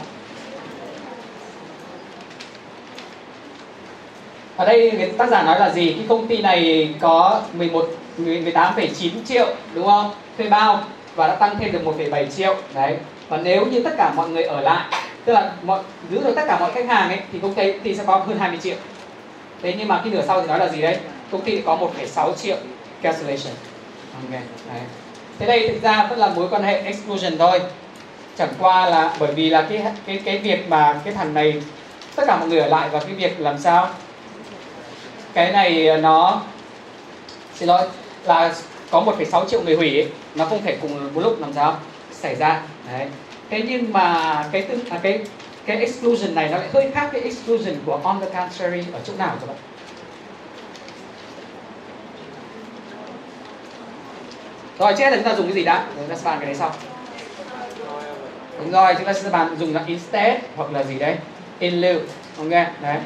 [SPEAKER 1] Ở đây cái tác giả nói là gì? Cái công ty này có 11 18,9 triệu đúng không? Thuê bao và đã tăng thêm được 1,7 triệu. Đấy. Và nếu như tất cả mọi người ở lại tức là mọi giữ được tất cả mọi khách hàng ấy thì công ty sẽ có hơn 20 triệu. Thế nhưng mà cái nửa sau thì nói là gì đấy? Công ty có 1,6 triệu cancellation. Okay. đấy. thế đây thực ra vẫn là mối quan hệ exclusion thôi. Chẳng qua là bởi vì là cái cái cái việc mà cái thằng này tất cả mọi người ở lại và cái việc làm sao? Cái này ờ, nó xin lỗi là có 1,6 triệu người hủy ấy, nó không thể cùng một lúc làm sao? Xảy ra. Đấy. Thế nhưng mà cái tương à, cái cái exclusion này nó lại hơi khác cái exclusion của on the contrary ở chỗ nào các bạn? Rồi chết là chúng ta dùng cái gì đã? Chúng ta sẽ bàn cái đấy sau. Đúng rồi chúng ta sẽ bàn dùng là instead hoặc là gì đấy? In lieu ok? Đấy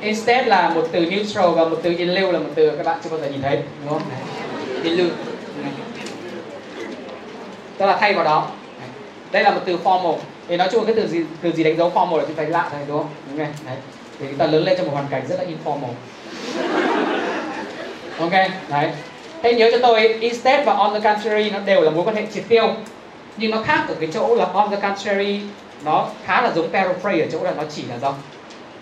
[SPEAKER 1] instead là một từ neutral và một từ in lieu là một từ các bạn chưa bao giờ nhìn thấy đúng không? In lieu tức là thay vào đó. Đây là một từ formal. Thì nói chung cái từ gì từ gì đánh dấu formal là chúng ta lạ thôi đúng không? Đúng không đấy. Thì chúng ta lớn lên trong một hoàn cảnh rất là informal. *laughs* Ok đấy. Thế nhớ cho tôi instead và on the contrary nó đều là mối quan hệ triệt tiêu. Nhưng nó khác ở cái chỗ là on the contrary nó khá là giống paraphrase ở chỗ là nó chỉ là dòng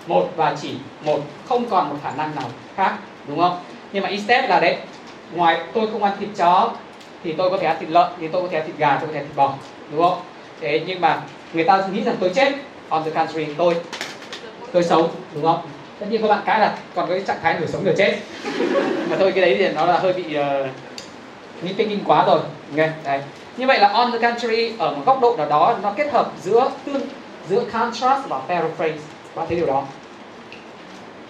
[SPEAKER 1] một và chỉ một không còn một khả năng nào khác đúng không? Nhưng mà instead là đấy ngoài tôi không ăn thịt chó thì tôi có thể ăn thịt lợn thì tôi có thể ăn thịt gà tôi có thể ăn thịt bò đúng không? Thế nhưng mà người ta nghĩ rằng tôi chết on the contrary tôi tôi sống đúng không? Tất nhiên các bạn cái là còn cái trạng thái nửa sống nửa chết. *laughs* Mà thôi cái đấy thì nó là hơi bị uh, nitpicking quá rồi nghe đấy. Như vậy là on the contrary ở một góc độ nào đó nó kết hợp giữa tương giữa contrast và paraphrase. Bạn thấy điều đó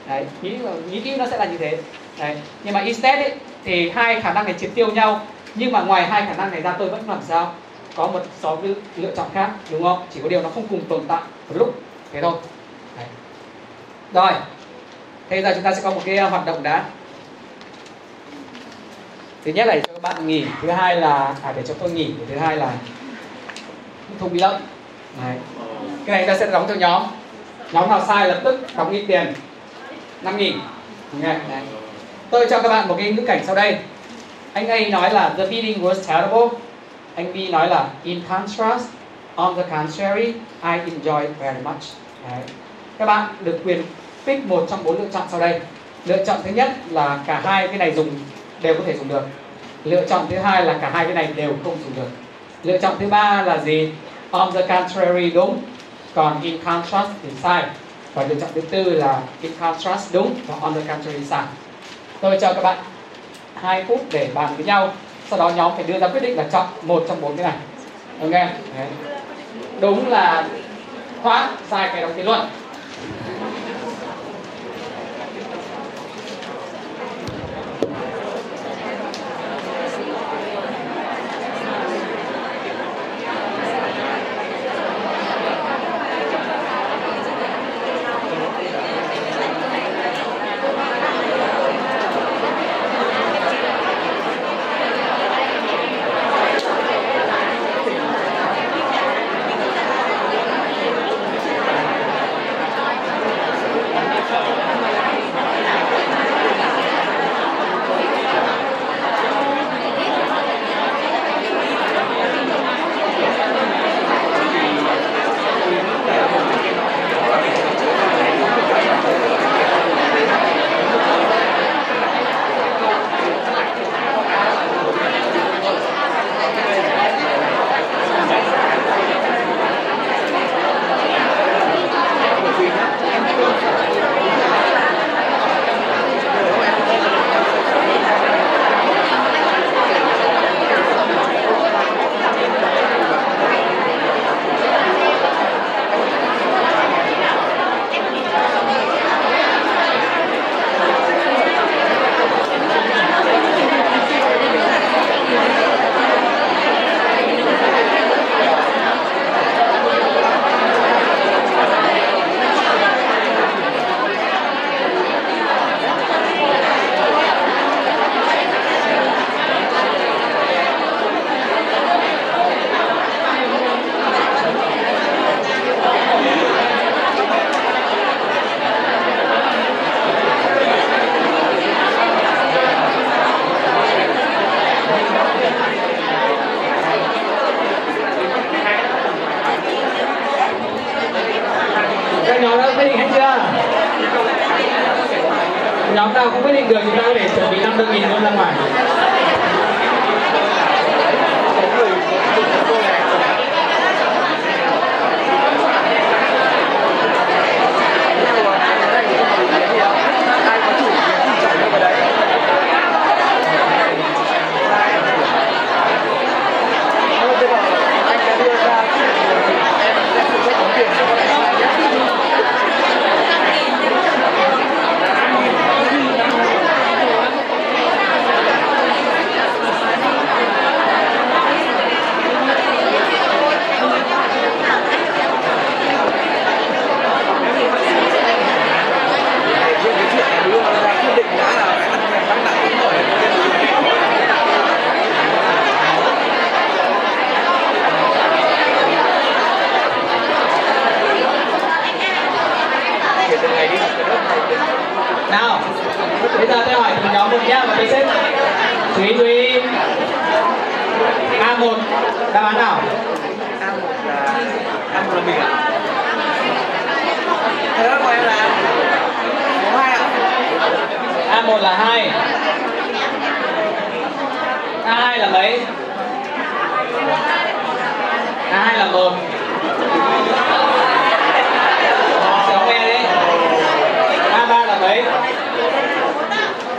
[SPEAKER 1] đấy nghĩ nghĩ kỹ nó sẽ là như thế. Đấy nhưng mà instead ấy, thì hai khả năng này triệt tiêu nhau nhưng mà ngoài hai khả năng này ra tôi vẫn làm sao? Có một số lựa chọn khác đúng không? Chỉ có điều nó không cùng tồn tại một lúc thế thôi. Đấy. rồi thế giờ chúng ta sẽ có một cái ờ, hoạt động đã. Thứ nhất là để cho các bạn nghỉ thứ hai là à để cho tôi nghỉ thứ hai là thùng bí lông Đấy. cái này ta sẽ đóng theo nhóm. Nhóm nào sai lập tức đóng ít tiền năm nghìn. Nghe tôi cho các bạn một cái ngữ cảnh sau đây. Anh A nói là, the meeting was terrible. Anh B nói là, in contrast, on the contrary, I enjoyed very much. Đấy. các bạn được quyền pick một trong bốn lựa chọn sau đây. Lựa chọn thứ nhất là cả hai cái này dùng, đều có thể dùng được. Lựa chọn thứ hai là cả hai cái này đều không dùng được. Lựa chọn thứ ba là gì? On the contrary, đúng. Còn in contrast thì sai và lựa chọn thứ tư là cái contrast đúng và on the contrary sai. Tôi cho các bạn. Hai phút để bàn với nhau. Sau đó nhóm phải đưa ra quyết định là chọn một trong bốn cái này. Ok. Đấy. đúng là thoát sai cái đóng kết luận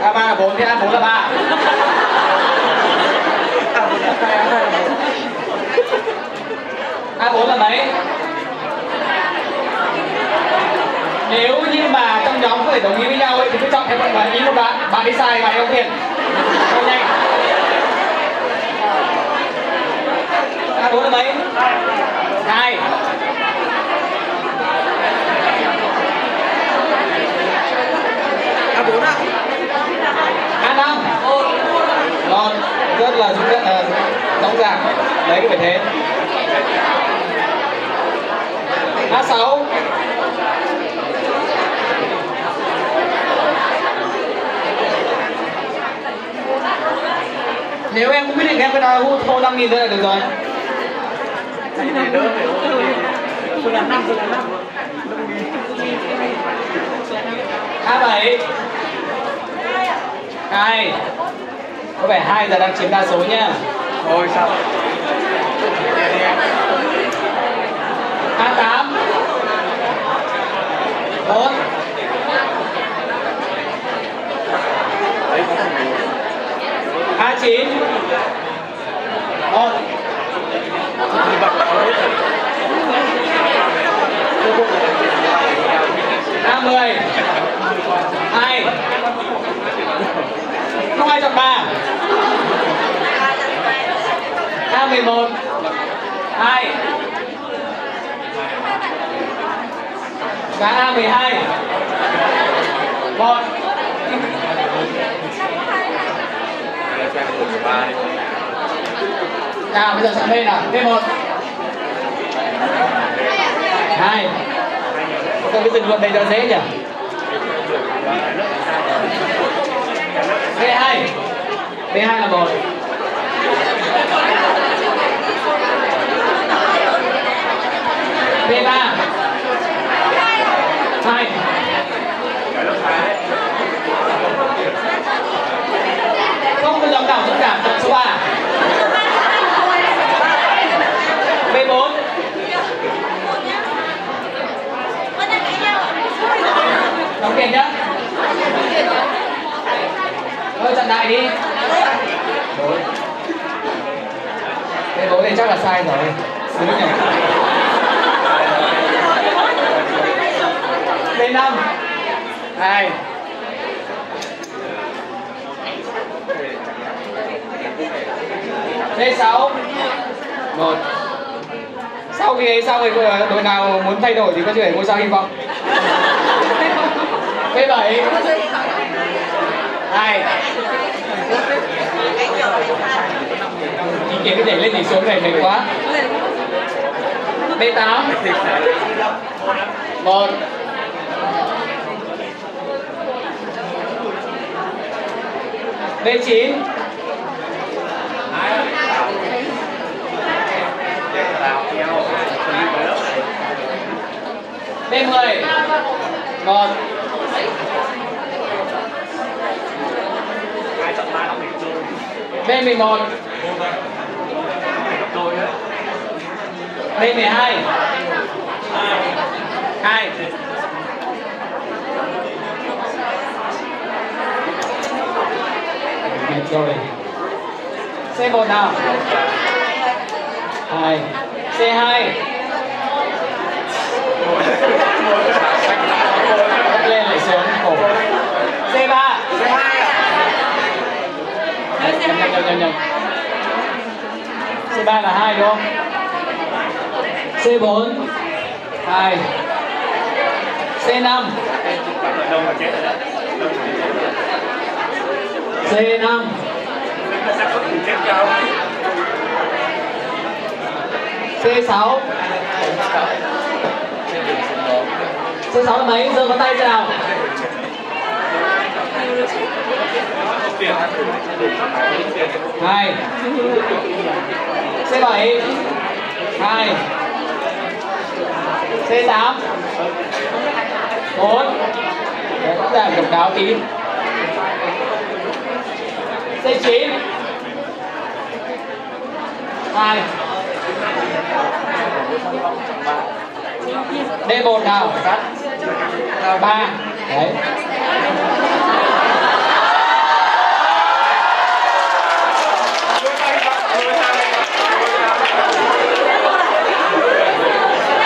[SPEAKER 1] a ba là bốn thì a bốn là ba. A bốn là mấy? Nếu như mà trong nhóm có thể đồng ý với nhau ấy, thì cứ chọn theo một bạn ý một bạn. Bạn đi sai bạn không tiền. Không nhanh. A bốn là mấy? Hai.
[SPEAKER 10] A bốn ạ
[SPEAKER 1] a năm ngon rất là rất là rõ ràng đấy cái phải thế. A sáu. Nếu em cũng quyết định em cứ đòi hút thô 5 nghìn thôi là được rồi. A7 hai có vẻ hai giờ đang chiếm đa số nhá.
[SPEAKER 10] Thôi sao?
[SPEAKER 1] A8 bốn. A9 một. A10 hai không ai chọn ba. A mười một. Hai. Cá a mười hai. Một. Nào, bây giờ chọn bên nào? Bên một. Hai. Tôi cứ dừng luôn đây cho dễ nhỉ? B2 B2 là một. B3 hai. Không có dòng cảm dũng cảm tập số 3 B4 đóng tiền nhá thôi, chặn đại đi. Bố. Cái bốn này chắc là sai rồi. Sướng nhỉ? B năm. Hai. B sáu. Một. Sau khi ấy, sau thì ờ, đội nào muốn thay đổi thì có thể ngôi sao hy vọng. B bảy hai ý kiến cái nhảy lên thì xuống này, mệt quá. B tám một. B chín. B 10 một. chọn ba năm mình chơi. B 11 Rồi đấy B 12 2 rồi C 1 nào 2 C 2 nhầm nhầm nhầm C3 là 2 đúng không? C4 2 C5 C5 C6 C6 là mấy? Giờ có tay ra nào? Hai. C7 hai. C8 4 Để các bạn độc đáo tí. C9 2 D1 nào? 3 Đấy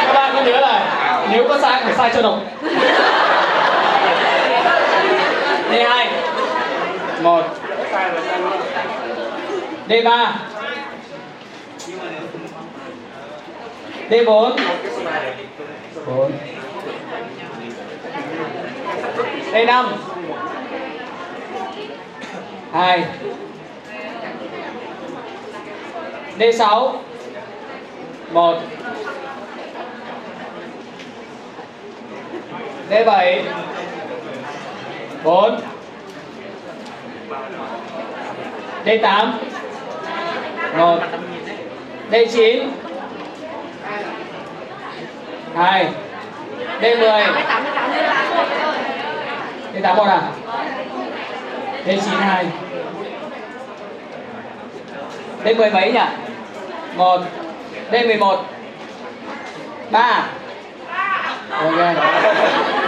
[SPEAKER 1] các bạn có nhớ là nếu sai, phải sai cho đồng. D2 1 D3 D4 4 D5 2 D6 1 D7 4 D8 1 D9 2 D10 D8 1 à? D9 2 D10 mấy nhỉ? 1 D11 3 Ok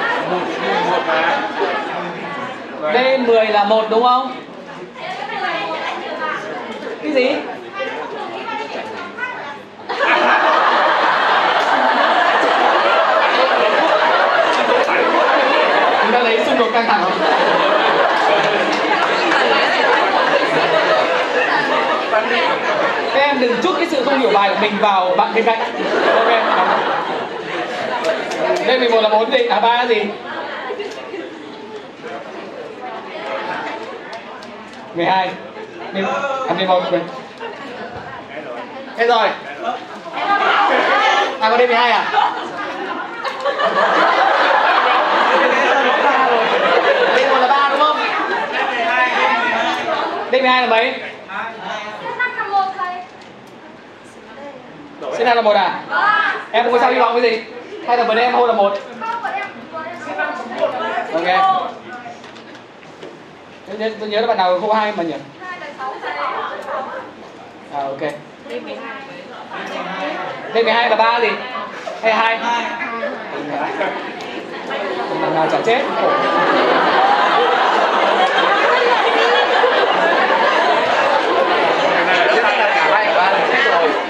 [SPEAKER 1] B10 là một đúng không? Cái gì? Chúng ta lấy xung đột căng thẳng không? Các em đừng chút cái sự không hiểu bài của mình vào bạn bên cạnh. Ok. Đây 11 là 4 gì? À 3 là gì? 12 Mình, à 11 quên Hết rồi À có đi 12 à? D1 là 3 đúng không? D12 là mấy? Sinh năm là 1 à? Em có sao hy vọng cái gì? Hay là vấn em hôn là 1? Ok tôi nhớ, tôi nhớ là bạn nào khô hai mà nhỉ? À ok. D12 là ba gì? Hay hai? Bạn nào chả chết. Khổ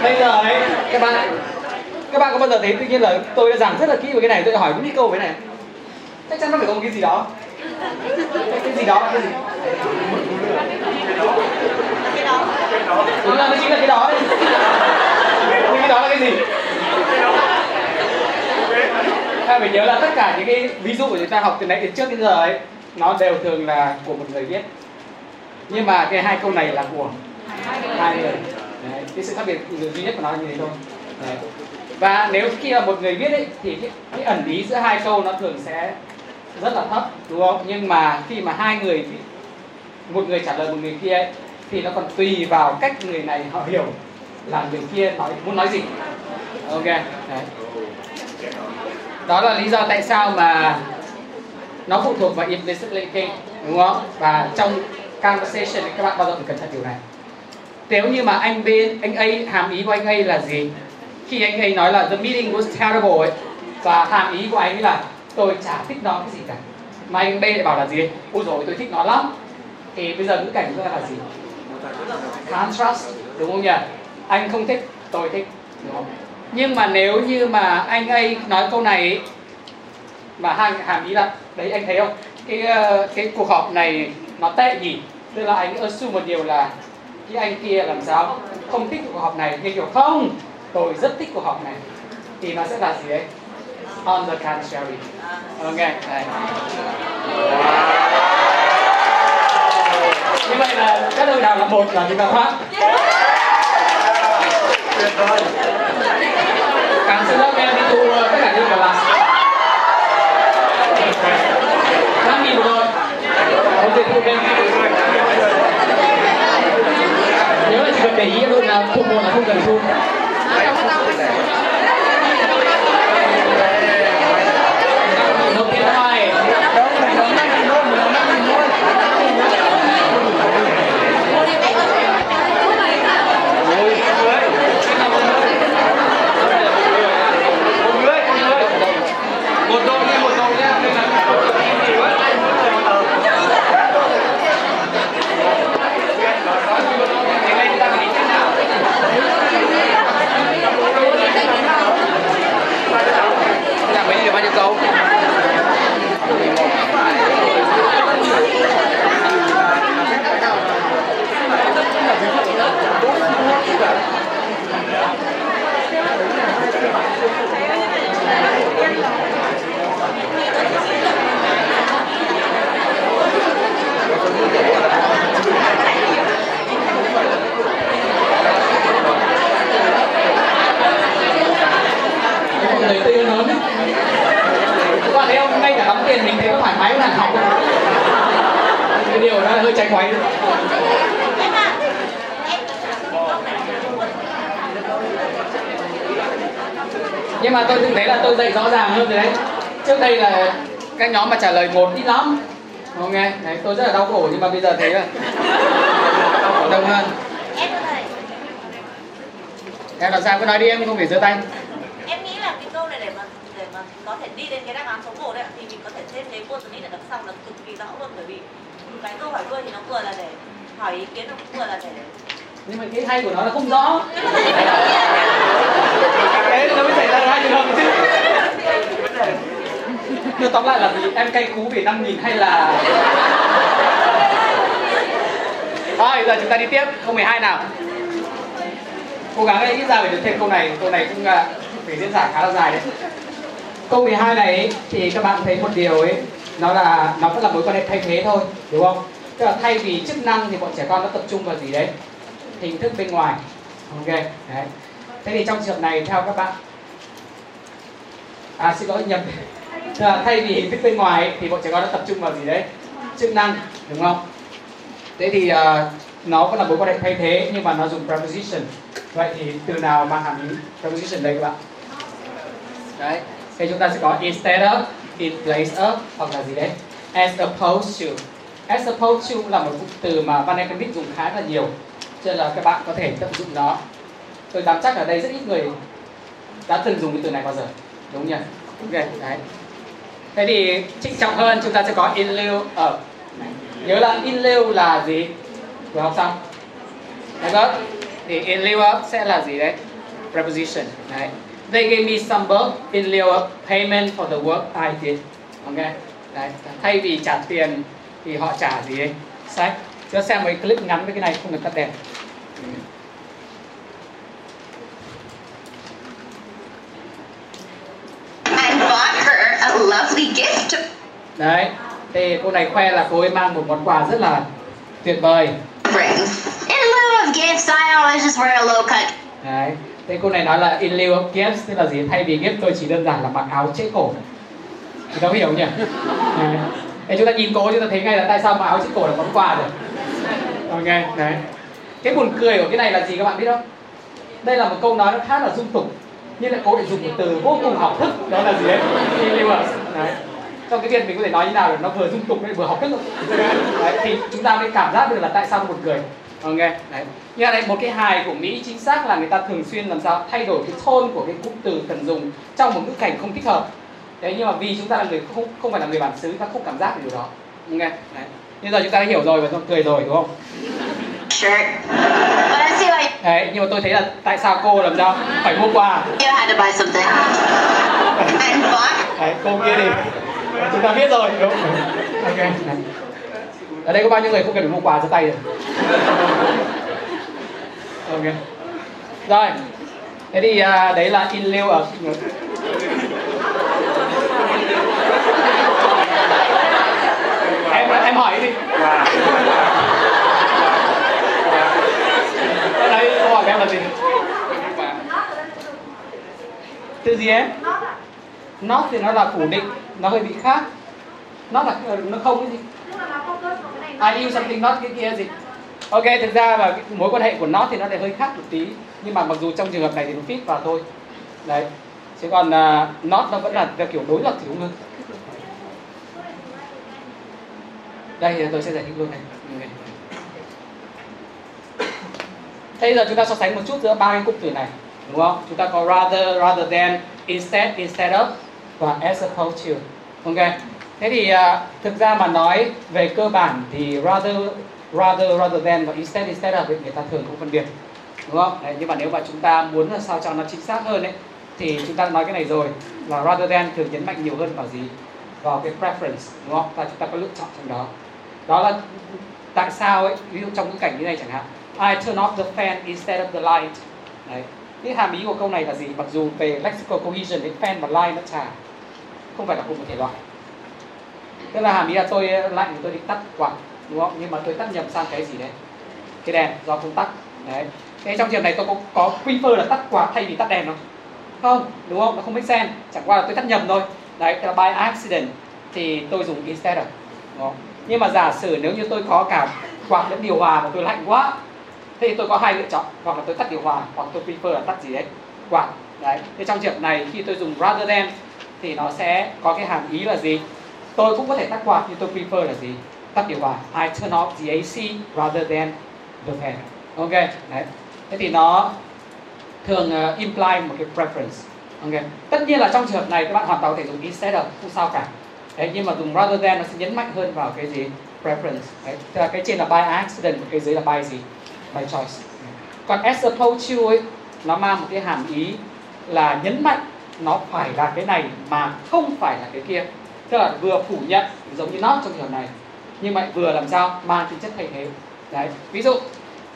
[SPEAKER 1] bây giờ ấy các bạn các bạn có bao giờ thấy tự nhiên là tôi đã giảng rất là kỹ về cái này tôi hỏi đúng câu cái này? Chắc chắn nó phải có một cái gì đó cái gì đó là cái gì? Đúng là nó chính là cái đó đấy. Nhưng cái đó là cái gì? Ta phải nhớ là tất cả những cái ví dụ của chúng ta học từ nãy đến trước đến giờ ấy nó đều thường là của một người viết. Nhưng mà cái hai câu này là của hai người. Đấy, cái sự khác biệt duy nhất của nó là như thế thôi. Đấy. và nếu khi là một người viết ấy thì cái, cái ẩn ý giữa hai câu nó thường sẽ rất là thấp đúng không? Nhưng mà khi mà hai người một người trả lời một người kia ấy, thì nó còn tùy vào cách người này họ hiểu là người kia nói muốn nói gì. Ok Đấy. đó là lý do tại sao mà nó phụ thuộc vào implicit linking đúng không? Và trong conversation các bạn bao giờ phải cẩn thận điều này. Nếu như mà anh B anh A hàm ý của anh A là gì? Khi anh A nói là the meeting was terrible ấy và hàm ý của anh ấy là tôi chả thích nó cái gì cả. Mà anh B lại bảo là gì? Ôi rồi tôi thích nó lắm. Thì bây giờ ngữ cảnh chúng ta là gì? Contrast đúng không nhỉ? Anh không thích, tôi thích đúng không nhưng mà nếu như mà anh A nói câu này, mà hàm hàm ý là, đấy, anh thấy không? Cái ờ, cái cuộc họp này nó tệ nhỉ? Tức là anh assume một điều là cái anh kia làm sao? Không thích cuộc họp này nhưng kiểu không, tôi rất thích cuộc họp này. Thì nó sẽ là gì đấy? On the contrary ok đấy. như vậy là các đội nào là một là chúng ta thoát. Tuyệt vời cảm ơn các em đi tu tất cả những còn lại năm nghìn một đội. Không thể thu bên nhớ là chỉ cần để ý luôn là thuộc một là không cần thu một tiền hai
[SPEAKER 10] một đội đi một đội nhá đừng là một đội đi gì quá
[SPEAKER 1] là mấy giờ bao nhiêu câu người tươi lớn ấy các bạn thấy không? Ngay cả đóng tiền mình thấy có thoải mái hơn hàng học. Không cái điều đó là hơi trái quái nhưng mà tôi thực tế là tôi dạy rõ ràng hơn rồi đấy. Trước đây là các nhóm mà trả lời một ít lắm. Không nghe. Đấy tôi rất là đau khổ nhưng mà bây giờ thấy là đau khổ đông hơn. Em làm sao? Cứ nói đi em không phải giơ tay
[SPEAKER 14] em nghĩ là cái câu này để mà để mà có thể đi đến cái đáp án số 1 đấy thì mình có thể thêm cái it ở đằng sau là cực kỳ rõ luôn bởi vì cái câu hỏi đuôi thì nó vừa là để hỏi ý kiến nó cũng vừa là để
[SPEAKER 1] nhưng mà cái hay của nó là không rõ. *laughs* Thế nó mới xảy ra hai trường hợp chứ. Nhưng tóm lại là vì em cay cú vì năm nghìn hay là rồi giờ chúng ta đi tiếp câu 12 nào. Cố gắng ít ra phải được thêm câu này câu này cũng à, phải diễn giải khá là dài đấy câu 12 này ấy, thì các bạn thấy một điều ấy nó là nó vẫn là mối quan hệ thay thế thôi đúng không? Tức là thay vì chức năng thì bọn trẻ con nó tập trung vào gì đấy? Hình thức bên ngoài. Ok đấy. Thế thì trong trường hợp này theo các bạn à xin lỗi nhầm. *laughs* Tức là thay vì hình thức bên ngoài ấy, thì bọn trẻ con nó tập trung vào gì đấy? Chức năng đúng không? Thế thì uh, nó vẫn là mối quan hệ thay thế nhưng mà nó dùng preposition. Vậy thì từ nào mang hàm ý preposition đây các bạn? Đấy thì chúng ta sẽ có instead of in place of hoặc là gì đấy? As opposed to. As opposed to là một cụm từ mà Van Eyck dùng khá là nhiều. Cho nên là các bạn có thể tận dụng nó. Tôi dám chắc ở đây rất ít người đã từng dùng cái từ này bao giờ. Đúng nhỉ? Ok đấy. Thế thì trịnh trọng hơn chúng ta sẽ có in lieu of. Nhớ là in lieu là gì? Vừa học xong được không? Thì in lieu sẽ là gì đấy? Preposition. Đấy they gave me some work in lieu of payment for the work I did. Ok đấy thay vì trả tiền thì họ trả gì đấy sách. Cho xem mấy clip ngắn với cái này không được tắt đèn.
[SPEAKER 15] And bought her a lovely gift. To
[SPEAKER 1] đấy thì cô này khoe là cô ấy mang một món quà rất là tuyệt vời.
[SPEAKER 15] In lieu of gifts, I always just wear a low cut.
[SPEAKER 1] đấy thế cô này nói là in lieu of gifts tức là gì? Thay vì gift tôi chỉ đơn giản là mặc áo trễ cổ. Thì đâu hiểu nhỉ? *laughs* Đấy. Chúng ta nhìn cô chúng ta thấy ngay là tại sao mặc áo trễ cổ là món quà rồi ok đấy. Cái buồn cười của cái này là gì các bạn biết không? Đây là một câu nói nó khá là dung tục nhưng lại cô lại dùng một từ vô cùng học thức đó là gì đấy in lieu of đấy. Trong cái việc mình có thể nói như nào để nó vừa dung tục lại vừa học thức. Được đấy, thì chúng ta mới cảm giác được là tại sao nó buồn cười. Ok đấy như đây một cái hài của mỹ chính xác là người ta thường xuyên làm sao thay đổi cái tone của cái cụm từ cần dùng trong một ngữ cảnh không thích hợp. Đấy nhưng mà vì chúng ta là người không không phải là người bản xứ ta không cảm giác được điều đó. Ok đấy. Nhưng giờ chúng ta đã hiểu rồi và chúng cười rồi đúng không?
[SPEAKER 15] Sure. But I see why
[SPEAKER 1] đấy nhưng mà tôi thấy là tại sao cô làm sao phải mua quà?
[SPEAKER 15] You had to buy something. And fuck.
[SPEAKER 1] đấy cô kia thì chúng ta biết rồi đúng không? ok ở đây có bao nhiêu người không cần phải mua quà cho tay rồi ok. Rồi. Thế thì à, đấy là in lưu ở em em hỏi đi. Cái đấy câu hỏi em là gì? Từ gì em? Not thì nó là phủ định nó hơi bị khác. Not là nó không cái gì I use something not cái kia gì ok thực ra là mối quan hệ của nó thì nó lại hơi khác một tí. Nhưng mà mặc dù trong trường hợp này thì nó fit vào thôi. Đấy. Chứ còn uh, not nó vẫn là theo kiểu đối lập thì đúng hơn đây thì tôi sẽ giải thích luôn này. Thế bây giờ chúng ta so sánh một chút giữa ba cái cụm từ này đúng không? Chúng ta có rather rather than instead instead of và as opposed to. Ok. Thế thì uh, thực ra mà nói về cơ bản thì rather rather rather than và instead instead of người ta thường cũng phân biệt. Đúng không? Đấy, nhưng mà nếu mà chúng ta muốn là sao cho nó chính xác hơn đấy, thì chúng ta nói cái này rồi là rather than thường nhấn mạnh nhiều hơn vào gì? Vào cái preference đúng không? Và chúng ta có lựa chọn trong đó. Đó là tại sao ấy ví dụ trong những cảnh như này chẳng hạn I turn off the fan instead of the light. Đấy. Cái hàm ý của câu này là gì? Mặc dù về lexical cohesion thì fan và light nó chả không phải là cùng một thể loại. Tức là hàm ý là tôi lạnh thì tôi định tắt quạt đúng không? Nhưng mà tôi tắt nhầm sang cái gì đấy cái đèn do không tắt đấy. Thế trong trường này tôi có, có prefer là tắt quạt thay vì tắt đèn không? Không đúng không? Nó không make sense. Chẳng qua là tôi tắt nhầm thôi. Đấy là by accident thì tôi dùng instead of đúng không? nhưng mà giả sử nếu như tôi có cả quạt lẫn điều hòa mà tôi lạnh quá thế thì tôi có hai lựa chọn. Hoặc là tôi tắt điều hòa hoặc tôi prefer là tắt gì đấy? Quạt. Đấy. Thế trong trường này khi tôi dùng rather than thì nó sẽ có cái hàm ý là gì? Tôi cũng có thể tắt quạt nhưng tôi prefer là gì? Tắt điều hòa I turn off the AC rather than the fan. Ok đấy. Thế thì nó thường uh, imply một cái preference. Ok. Tất nhiên là trong trường hợp này các bạn hoàn toàn có thể dùng instead of không sao cả. Đấy nhưng mà dùng rather than nó sẽ nhấn mạnh hơn vào cái gì? Preference. Đấy tức là cái trên là by accident và cái dưới là by gì? By choice. Còn as opposed to ấy nó mang một cái hàm ý là nhấn mạnh nó phải là cái này mà không phải là cái kia. Tức là vừa phủ nhận giống như nó trong trường hợp này nhưng mà vừa làm sao mang tính chất thay thế. Đấy ví dụ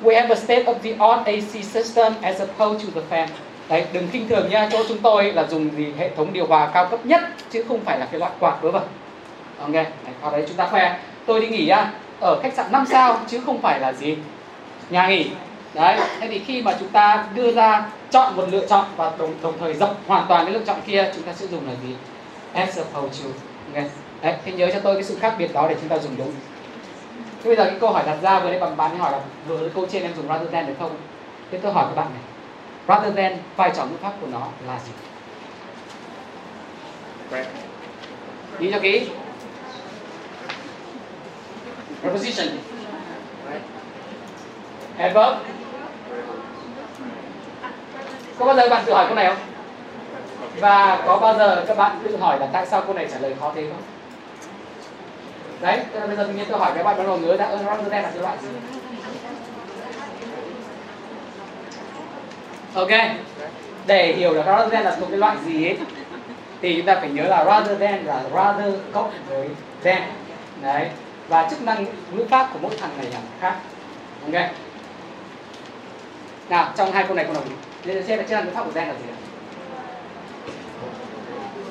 [SPEAKER 1] we have a state of the art AC system as opposed to the fan. Đấy đừng kinh thường nha chỗ chúng tôi là dùng gì hệ thống điều hòa cao cấp nhất chứ không phải là cái loại quạt vớ vẩn. Ok đấy, ở đấy chúng ta khoe. Tôi đi nghỉ á ở khách sạn 5 sao chứ không phải là gì. Nhà nghỉ. Đấy thế thì khi mà chúng ta đưa ra chọn một lựa chọn và đồng đồng thời dọc hoàn toàn cái lựa chọn kia chúng ta sẽ dùng là gì? As opposed to okay đấy, thế nhớ cho tôi cái sự khác biệt đó để chúng ta dùng đúng. Thế bây giờ cái câu hỏi đặt ra vừa đấy bạn bạn ấy hỏi là vừa câu trên em dùng rather than được không? Thế tôi hỏi các bạn này, rather than vai trò ngữ pháp của nó là gì? Nghĩ cho kỹ. Preposition. Adverb. Có bao giờ bạn tự hỏi câu này không? Và có bao giờ các bạn tự hỏi là tại sao câu này trả lời khó thế không? Đấy cho nên bây giờ tự nhiên tôi hỏi các bạn bắt đầu ngứa đã ơn rather than là cái loại gì ok để hiểu được rather than là thuộc cái loại gì ấy thì chúng ta phải nhớ là rather than là rather cộng với than. Đấy và chức năng ngữ pháp của mỗi thằng này là khác. Ok. Nào trong hai câu này câu nào đúng để xem là chức năng ngữ pháp của than là gì ạ?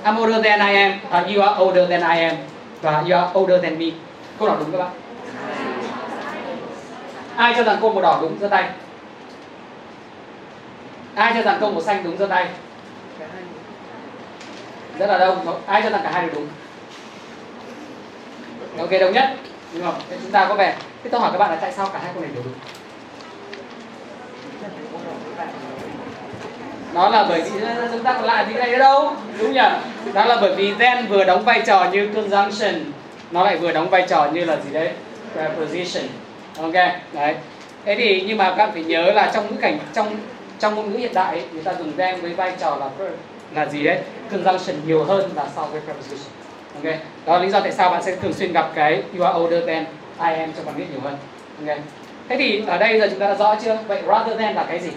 [SPEAKER 1] I'm older than I am. Uh, you are older than I am? Và you are older than me. Câu nào đúng các bạn. Ai cho rằng câu màu đỏ đúng giơ tay? Ai cho rằng câu màu xanh đúng giơ tay? Rất là đông. Ai cho rằng cả hai đều đúng? Ok đồng nhất. Đúng không? Thế chúng ta có vẻ thế tôi hỏi các bạn là tại sao cả hai câu này đều đúng? Đó là bởi vì chúng ta lại gì này đâu đúng nhỉ? Đó là bởi vì then vừa đóng vai trò như conjunction nó lại vừa đóng vai trò như là gì đấy? Preposition. Ok đấy. Thế thì nhưng mà các bạn phải nhớ là trong ngữ cảnh trong trong ngôn ngữ hiện đại ấy, người ta dùng then với vai trò là là gì đấy? Conjunction nhiều hơn là so với preposition. Ok đó là lý do tại sao bạn sẽ thường xuyên gặp cái you are older than I am trong bằng viết nhiều hơn. Ok. Thế thì ở đây giờ chúng ta đã rõ chưa? Vậy rather than là cái gì?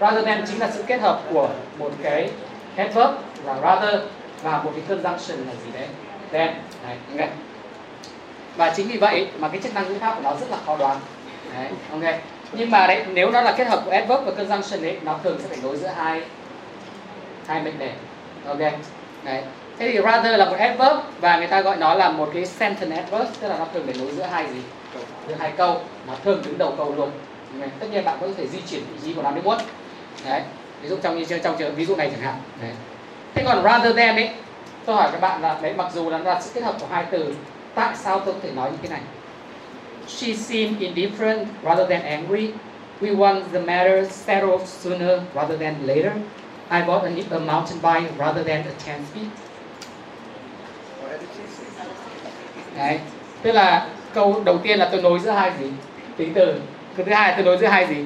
[SPEAKER 1] Rather than chính là sự kết hợp của một cái adverb là rather và một cái conjunction là gì đấy? Then, đấy, ok. Và chính vì vậy mà cái chức năng ngữ pháp của nó rất là khó đoán. Đấy, ok. Nhưng mà đấy, nếu nó là kết hợp của adverb và conjunction ấy, nó thường sẽ phải nối giữa hai hai mệnh đề. Ok, đấy. Thế thì rather là một adverb và người ta gọi nó là một cái sentence adverb tức là nó thường phải nối giữa hai gì? Giữa hai câu. Nó thường đứng đầu câu luôn. Okay. tất nhiên bạn có thể di chuyển vị trí của nó nếu muốn đấy. Ví dụ trong như trong trường ví dụ này chẳng hạn. Đấy. thế còn rather than ấy tôi hỏi các bạn là đấy mặc dù là, là sự kết hợp của hai từ tại sao tôi có thể nói như thế này? She seemed indifferent rather than angry. We want the matter settled sooner rather than later. I bought a, a mountain bike rather than a 10 speed đấy. Tức là câu đầu tiên là tôi nối giữa hai gì? Tính từ. Câu thứ hai là tôi nối giữa hai gì?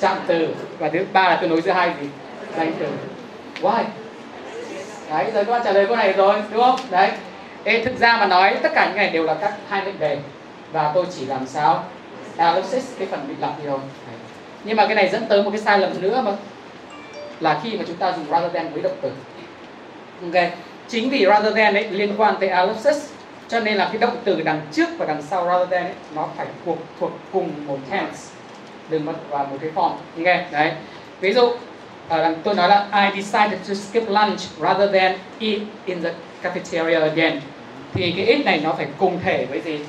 [SPEAKER 1] Trạng từ. Và thứ ba là tôi nối giữa hai gì? Danh từ. Why? Đấy rồi các bạn trả lời câu này rồi đúng không? Đấy. Ê, thực ra mà nói tất cả những này đều là các hai mệnh đề. Và tôi chỉ làm sao? Analysis cái phần bị lặp đi thôi. Nhưng mà cái này dẫn tới một cái sai lầm nữa mà là khi mà chúng ta dùng rather than với động từ. Ok. Chính vì rather than ấy liên quan tới analysis cho nên là cái động từ đằng trước và đằng sau rather than ấy, nó phải thuộc thuộc cùng một tense đừng mất vào một cái form ok đấy. Ví dụ uh, tôi nói là I decided to skip lunch rather than eat in the cafeteria again. Thì cái it này nó phải cùng thể với gì?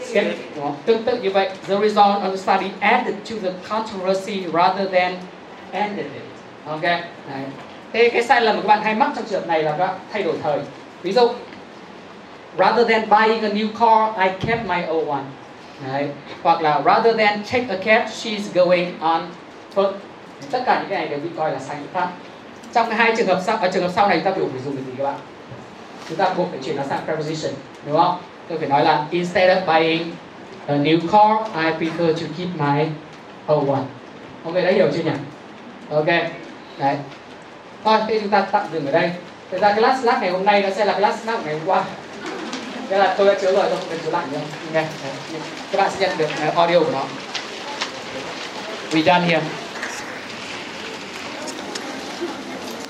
[SPEAKER 1] Skip đúng không? tương tự như vậy. The result of the study added to the controversy rather than ended it. Ok đấy. thế cái sai lầm mà các bạn hay mắc trong trường hợp này là các bạn thay đổi thời. Ví dụ rather than buying a new car I kept my old one đấy. hoặc là rather than take a cab, she's going on foot. Tất cả những cái này đều bị coi là sai ngữ pháp. Trong hai trường hợp sau ở trường hợp sau này chúng ta buộc phải dùng cái gì các bạn? Chúng ta buộc phải chuyển nó sang preposition, đúng không? Tôi phải nói là instead of buying a new car, I prefer to keep my old one. Ok, đã hiểu chưa nhỉ? Ok, đấy. Thôi, thế chúng ta tạm dừng ở đây. Thực ra cái lát ngày hôm nay nó sẽ là class lát ngày hôm qua đây là tôi đã chứa rồi, tôi không cần chứa lại nữa. Nghe các bạn sẽ nhận được ờ, audio của nó. We done here.